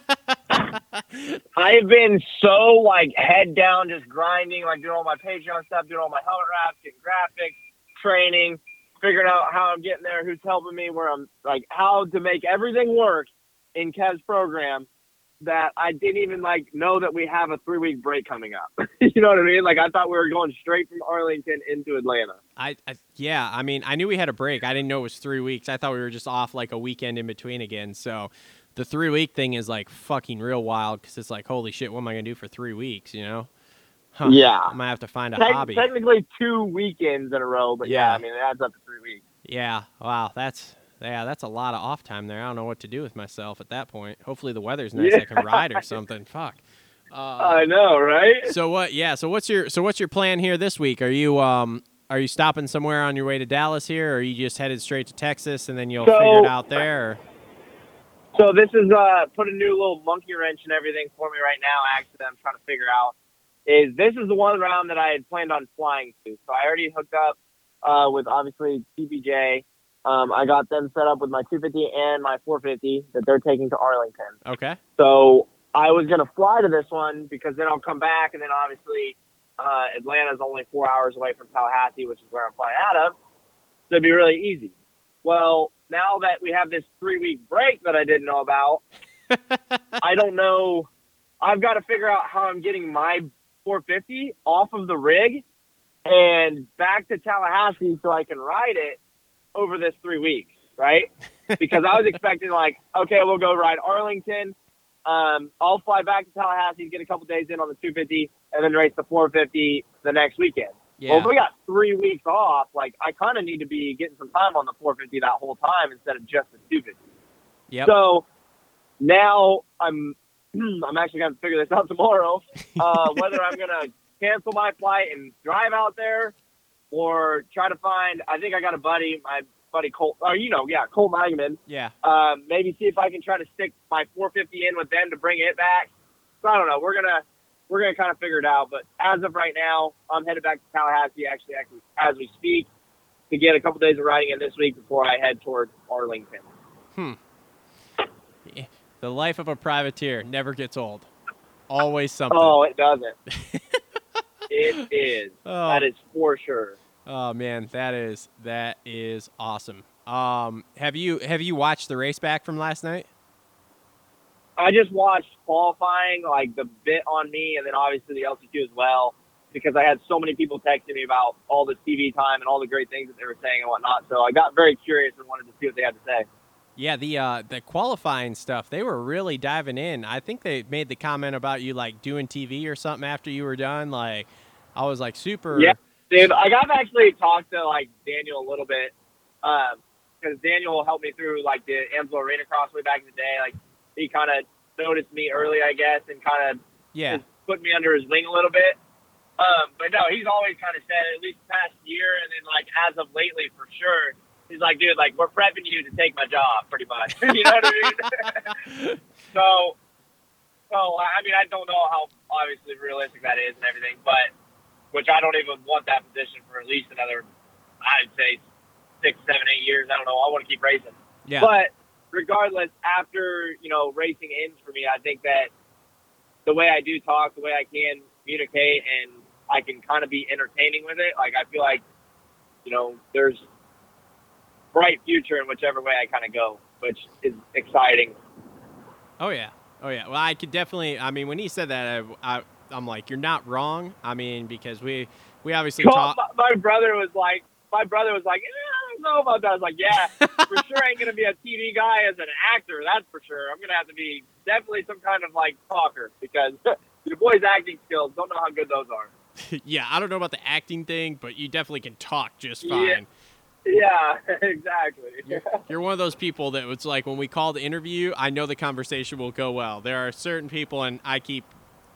I've been so like head down, just grinding, like doing all my Patreon stuff, doing all my helmet wraps, getting graphics, training, figuring out how I'm getting there, who's helping me, where I'm like how to make everything work in Kev's program. That I didn't even like know that we have a three week break coming up. you know what I mean? Like I thought we were going straight from Arlington into Atlanta. I, I yeah, I mean, I knew we had a break. I didn't know it was three weeks. I thought we were just off like a weekend in between again. So the three week thing is like fucking real wild because it's like, holy shit, what am I gonna do for three weeks? You know? Huh. Yeah. I might have to find a Tec- hobby. technically two weekends in a row, but yeah, Yeah. I mean it adds up to three weeks. Yeah. Wow. That's yeah. That's a lot of off time there. I don't know what to do with myself at that point. Hopefully the weather's nice. I can ride or something. Fuck. Uh, I know, right? so what? Yeah. So what's your so what's your plan here this week? Are you um are you stopping somewhere on your way to Dallas here, or are you just headed straight to Texas and then you'll So- figure it out there? Or? So this is uh put a new little monkey wrench and everything for me right now. Actually, I'm trying to figure out is this is the one round that I had planned on flying to. So I already hooked up uh, with obviously TBJ. Um, I got them set up with my 250 and my 450 that they're taking to Arlington. Okay. So I was gonna fly to this one because then I'll come back and then obviously uh, Atlanta's only four hours away from Tallahassee, which is where I'm flying out of. So it'd be really easy. Well, now that we have this three week break that I didn't know about, I don't know. I've got to figure out how I'm getting my 450 off of the rig and back to Tallahassee so I can ride it over this three weeks, right? Because I was expecting like, okay, we'll go ride Arlington. Um, I'll fly back to Tallahassee, get a couple days in on the 250, and then race the 450 the next weekend. Well, if we got three weeks off, like I kind of need to be getting some time on the 450 that whole time instead of just the 250. Yep. So now I'm I'm actually going to figure this out tomorrow. Uh, whether I'm going to cancel my flight and drive out there, or try to find. I think I got a buddy, my buddy Colt. Oh, you know, yeah, Colt Magaman. yeah. Um, maybe see if I can try to stick my 450 in with them to bring it back. So I don't know. We're gonna we're gonna kind of figure it out. But as of right now, I'm headed back to Tallahassee actually, actually as we speak to get a couple days of riding in this week before I head toward Arlington. Hmm. The life of a privateer never gets old. Always something. Oh, it doesn't. it is. Oh. That is for sure. Oh man, that is that is awesome. Um, have you have you watched the race back from last night? I just watched qualifying, like the bit on me, and then obviously the LCQ as well, because I had so many people texting me about all the TV time and all the great things that they were saying and whatnot. So I got very curious and wanted to see what they had to say. Yeah, the uh, the qualifying stuff, they were really diving in. I think they made the comment about you like doing TV or something after you were done. Like, I was like super. Yeah, dude, like I got to actually talk to like Daniel a little bit because Daniel helped me through like the AMSOIL Arena Cross way back in the day. Like he kind of noticed me early, I guess, and kind of yeah, put me under his wing a little bit. Um, but no, he's always kind of said, at least the past year, and then like as of lately, for sure, he's like, dude, like we're prepping you to take my job, pretty much. you know what I mean? so, so I mean, I don't know how obviously realistic that is and everything, but which I don't even want that position for at least another, I'd say six, seven, eight years. I don't know. I want to keep racing. yeah, But regardless, after you know racing ends for me, I think that the way I do talk, the way I can communicate, and I can kind of be entertaining with it. Like I feel like you know there's bright future in whichever way I kind of go, which is exciting. oh yeah, oh yeah. Well, I could definitely. I mean, when he said that, I, I I'm like, you're not wrong. I mean, because we we obviously Well, talk. my, my brother was like, my brother was like, eh, I don't know about that. I was like, yeah, for sure, I ain't gonna be a TV guy as an actor. That's for sure. I'm gonna have to be definitely some kind of like talker because your boy's acting skills don't know how good those are. yeah, I don't know about the acting thing, but you definitely can talk just Yeah. fine. Yeah, exactly. You're, you're one of those people that it's like when we call the interview, I know the conversation will go well. There are certain people, and I keep,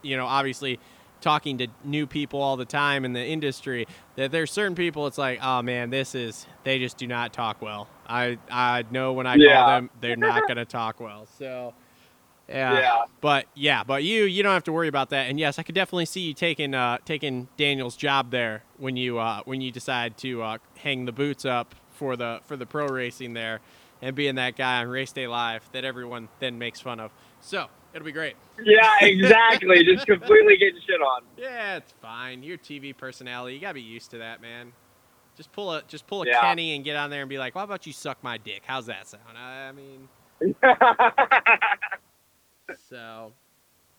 you know, obviously talking to new people all the time in the industry that there's certain people it's like oh man this is they just do not talk well i i know when i call them they're not going to talk well so yeah. Yeah. but yeah but you you don't have to worry about that and yes i could definitely see you taking uh taking daniel's job there when you uh when you decide to uh hang the boots up for the for the pro racing there and being that guy on race day live that everyone then makes fun of so it'll be great Yeah, exactly. Just completely getting shit on. yeah, it's fine. You're TV personality. You gotta be used to that, man. Just pull a just pull a Yeah. Kenny and get on there and be like, "Well, how about you suck my dick?" How's that sound? I mean, so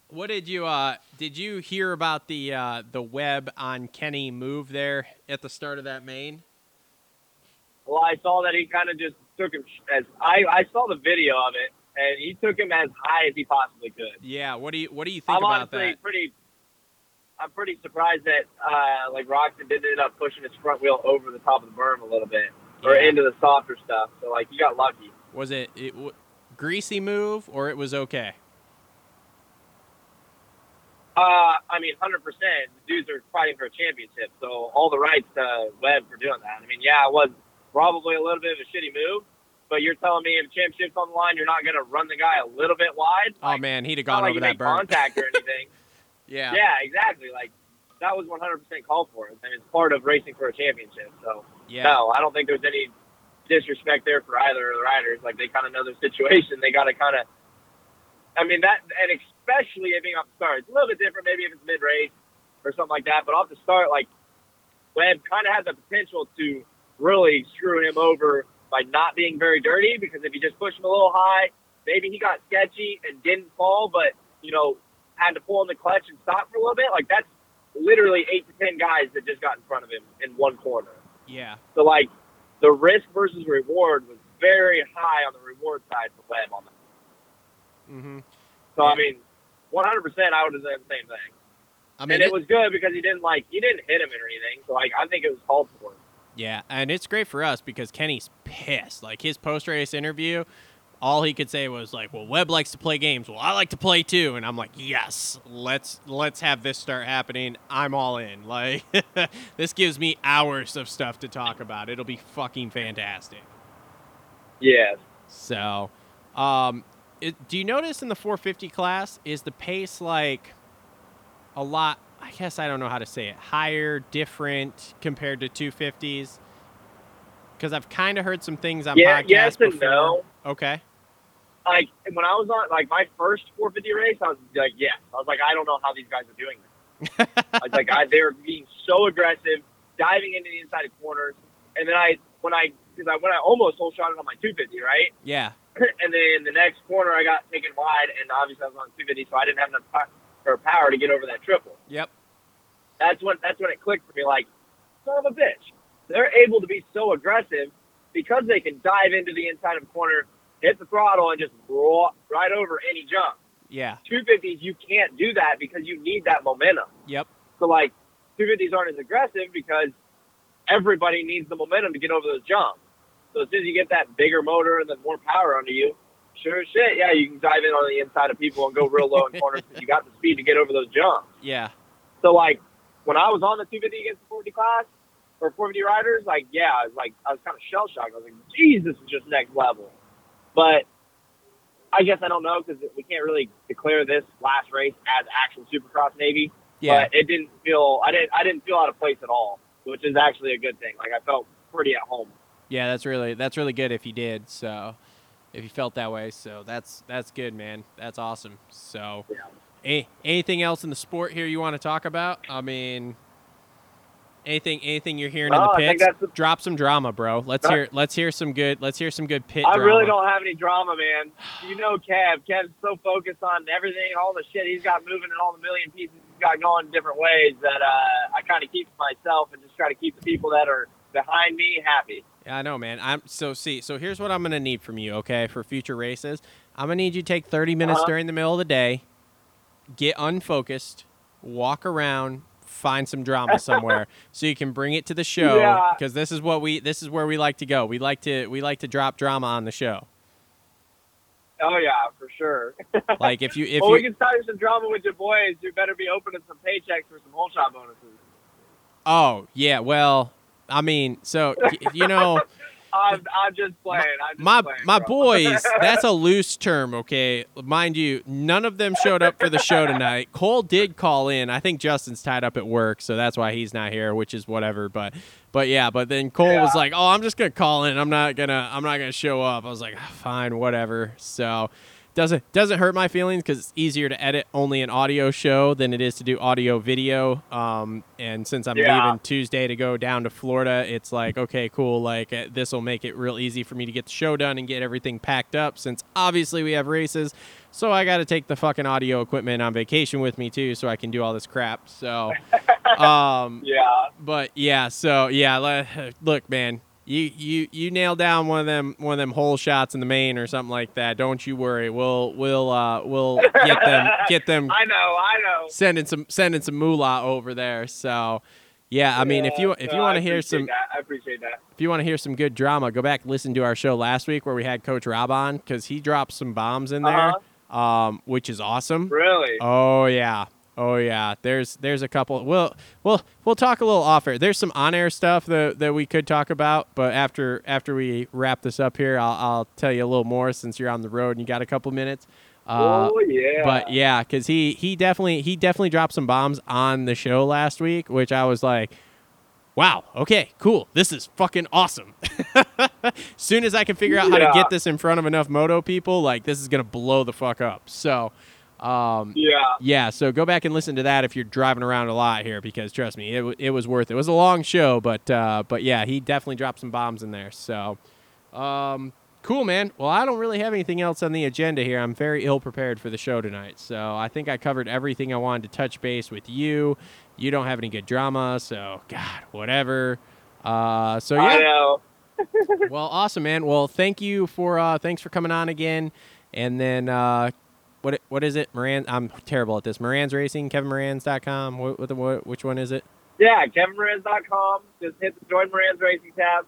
what did you uh did you hear about the uh the web on Kenny move there at the start of that main? well, I saw that he kind of just took him as I I saw the video of it, and he took him as high as he possibly could. Yeah. What do you what do you think I'm about honestly that? pretty. I'm pretty surprised that uh, like Roczen didn't end up pushing his front wheel over the top of the berm a little bit or Yeah. into the softer stuff. So like he got lucky. Was it it w- greasy move or it was okay? Uh, I mean, hundred percent. The dudes are fighting for a championship, so all the rights to Webb for doing that. I mean, yeah, it was probably a little bit of a shitty move, but you're telling me if championship's on the line, you're not going to run the guy a little bit wide? Oh Like, man, he'd have gone like over you that berm. contact or anything. Yeah. yeah, exactly. Like that was 100 percent called for. I mean, it's part of racing for a championship. So Yeah. no, I don't think there's any disrespect there for either of the riders. Like they kind of know their situation. They got to kind of. I mean that, and especially if the start, it's a little bit different. Maybe if it's mid race or something like that. But off the start, like Webb kind of had the potential to really screw him over by not being very dirty. Because if you just push him a little high, maybe he got sketchy and didn't fall, but you know had to pull in the clutch and stop for a little bit. Like that's literally eight to ten guys that just got in front of him in one corner. Yeah. So like the risk versus reward was very high on the reward side for Webb on that. Mhm. So Yeah. I mean, 100 percent I would have done the same thing. I mean and it, it- was good because he didn't like he didn't hit him or anything. So like I think it was called for. Yeah, and it's great for us because Kenny's pissed. Like his post race interview, all he could say was like, "Well, Webb likes to play games. Well, I like to play too." And I'm like, "Yes, let's let's have this start happening. I'm all in. Like this gives me hours of stuff to talk about. It'll be fucking fantastic." Yeah. So, um, it, do you notice in the 450 class is the pace like a lot? I guess I don't know how to say it. Higher, different compared to 250s. Because I've kind of heard some things on Yeah, podcasts yes and before. no. Okay. Like when I was on like my first 450 race, I was like, yes. I was like, I don't know how these guys are doing this. I was like, I, they're being so aggressive, diving into the inside of corners, and then I when I because I when I almost holeshot it on my 250, right? Yeah. and then the next corner I got taken wide, and obviously I was on 250, so I didn't have enough or power to get over that triple. Yep. That's when that's when it clicked for me. Like, son of a bitch, they're able to be so aggressive because they can dive into the inside of a corner, hit the throttle, and just roll right over any jump. Yeah. 250s, you can't do that because you need that momentum. Yep. So like 250s aren't as aggressive because everybody needs the momentum to get over those jumps. So as soon as you get that bigger motor and then more power under you, sure shit, yeah, you can dive in on the inside of people and go real low in corners because you got the speed to get over those jumps. Yeah. So like when I was on the 250 against the 450 class or 450 riders, like yeah, I was like I was kind of shell shocked. I was like, Jesus, is just next level. But I guess I don't know because we can't really declare this last race as actual Supercross Navy Yeah. but it didn't feel I didn't I didn't feel out of place at all, which is actually a good thing. Like I felt pretty at home. Yeah, that's really that's really good if you did. So, if you felt that way, so that's that's good, man. That's awesome. So, Yeah. anything else in the sport here you want to talk about? I mean, anything anything you're hearing in the pits? the- Drop some drama, bro. Let's hear let's hear some good let's hear some good pit I drama. really don't have any drama, man. You know Kev. Kev's so focused on everything, all the shit he's got moving and all the million pieces he's got going different ways that uh, I kind of keep to myself and just try to keep the people that are behind me happy. Yeah, I know, man. I'm so see. So here's what I'm gonna need from you, okay, for future races. I'm gonna need you to take 30 minutes Uh-huh. during the middle of the day, get unfocused, walk around, find some drama somewhere, so you can bring it to the show. Yeah. Because this is what we, this is where we like to go. We like to, we like to drop drama on the show. Oh yeah, for sure. Like if you if well, you we can start some drama with your boys. You better be opening some paychecks for some holeshot bonuses. oh yeah, well, I mean, so you know. I'm, I'm just playing. I'm just my playing, my boys that's a loose term okay? Mind you none of them showed up for the show tonight. Cole did call in. I think justin's tied up at work so that's why he's not here which is whatever but but yeah but then cole was like oh i'm just gonna call in. I'm not gonna i'm not gonna show up. I was like "Ah, fine whatever. So doesn't doesn't hurt my feelings because it's easier to edit only an audio show than it is to do audio video. Um, and since I'm Yeah. leaving Tuesday to go down to Florida, it's like okay, cool. Like uh, this will make it real easy for me to get the show done and get everything packed up. Since obviously we have races, so I got to take the fucking audio equipment on vacation with me too, so I can do all this crap. So, um, Yeah. but yeah, so yeah, look, man, you you you nail down one of them one of them hole shots in the main or something like that. Don't you worry. We'll we'll uh we'll get them get them I know. I know. sending some sending some moolah over there. So yeah, I mean, if you Yeah, if no, you want to hear some that. I appreciate that. if you want to hear some good drama, go back listen to our show last week where we had Coach Rob on because he dropped some bombs in there, um, which is awesome. Really? Oh yeah. Oh yeah. There's there's a couple. We'll we'll we'll talk a little off air. There's some on air stuff that, that we could talk about, but after after we wrap this up here, I'll I'll tell you a little more since you're on the road and you got a couple minutes. Uh, oh yeah. but yeah, because he he definitely he definitely dropped some bombs on the show last week, which I was like, wow, okay, cool, this is fucking awesome. soon as I can figure out how to get this in front of enough moto people, like this is gonna blow the fuck up. So, um, yeah. yeah, so go back and listen to that if you're driving around a lot here, because trust me, it, w- it was worth it. It was a long show, but uh, but yeah, he definitely dropped some bombs in there. So, um, cool, man. Well, I don't really have anything else on the agenda here. I'm very ill prepared for the show tonight, so I think I covered everything I wanted to touch base with you. You don't have any good drama, so God, whatever. Uh, so yeah I know. well, awesome, man. Well, thank you for uh, thanks for coming on again. And then uh, what what is it? Moran. I'm terrible at this. Moranz Racing. KevinMoranz.com. What, what, what which one is it? Yeah, KevinMoranz.com. Just hit the Join Moranz Racing tab.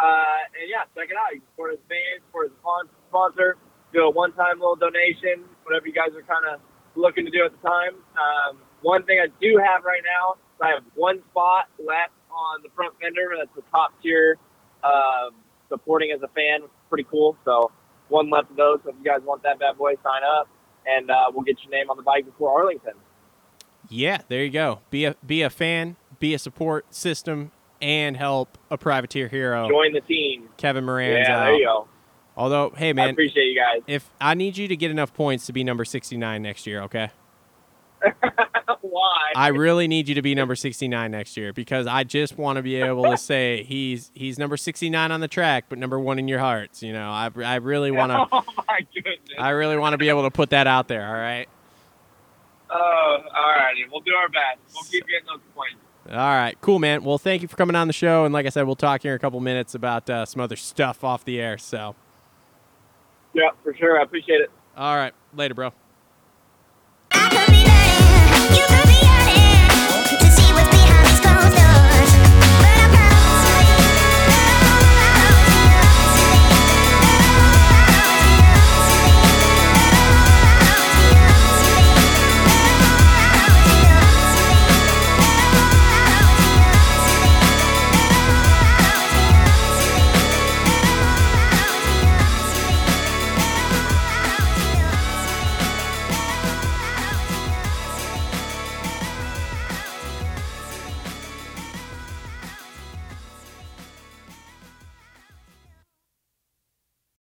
Uh, and yeah, check it out. You can support his band, support his spon- sponsor, do a one-time little donation, whatever you guys are kind of looking to do at the time. Um, one thing I do have right now, I have one spot left on the front fender. That's the top tier uh, supporting as a fan, pretty cool. So one left of those. So if you guys want that bad boy, sign up, and uh, we'll get your name on the bike before Arlington. Yeah, there you go. Be a be a fan. Be a support system and help a privateer hero. Join the team. Kevin Moranz yeah, out. there you go. Although, hey I man, appreciate you guys. if I need you to get enough points to be number 69 next year, okay? Why? I really need you to be number 69 next year because I just want to be able to say he's he's number 69 on the track, but number one in your hearts. You know, I, I really want to Oh my goodness. I really want to be able to put that out there. All right. Oh, all righty. We'll do our best. We'll keep getting those points. All right. Cool, man. Well, thank you for coming on the show, and like I said, we'll talk here in a couple minutes about uh, some other stuff off the air. So, Yeah, for sure. I appreciate it. all right, later, bro.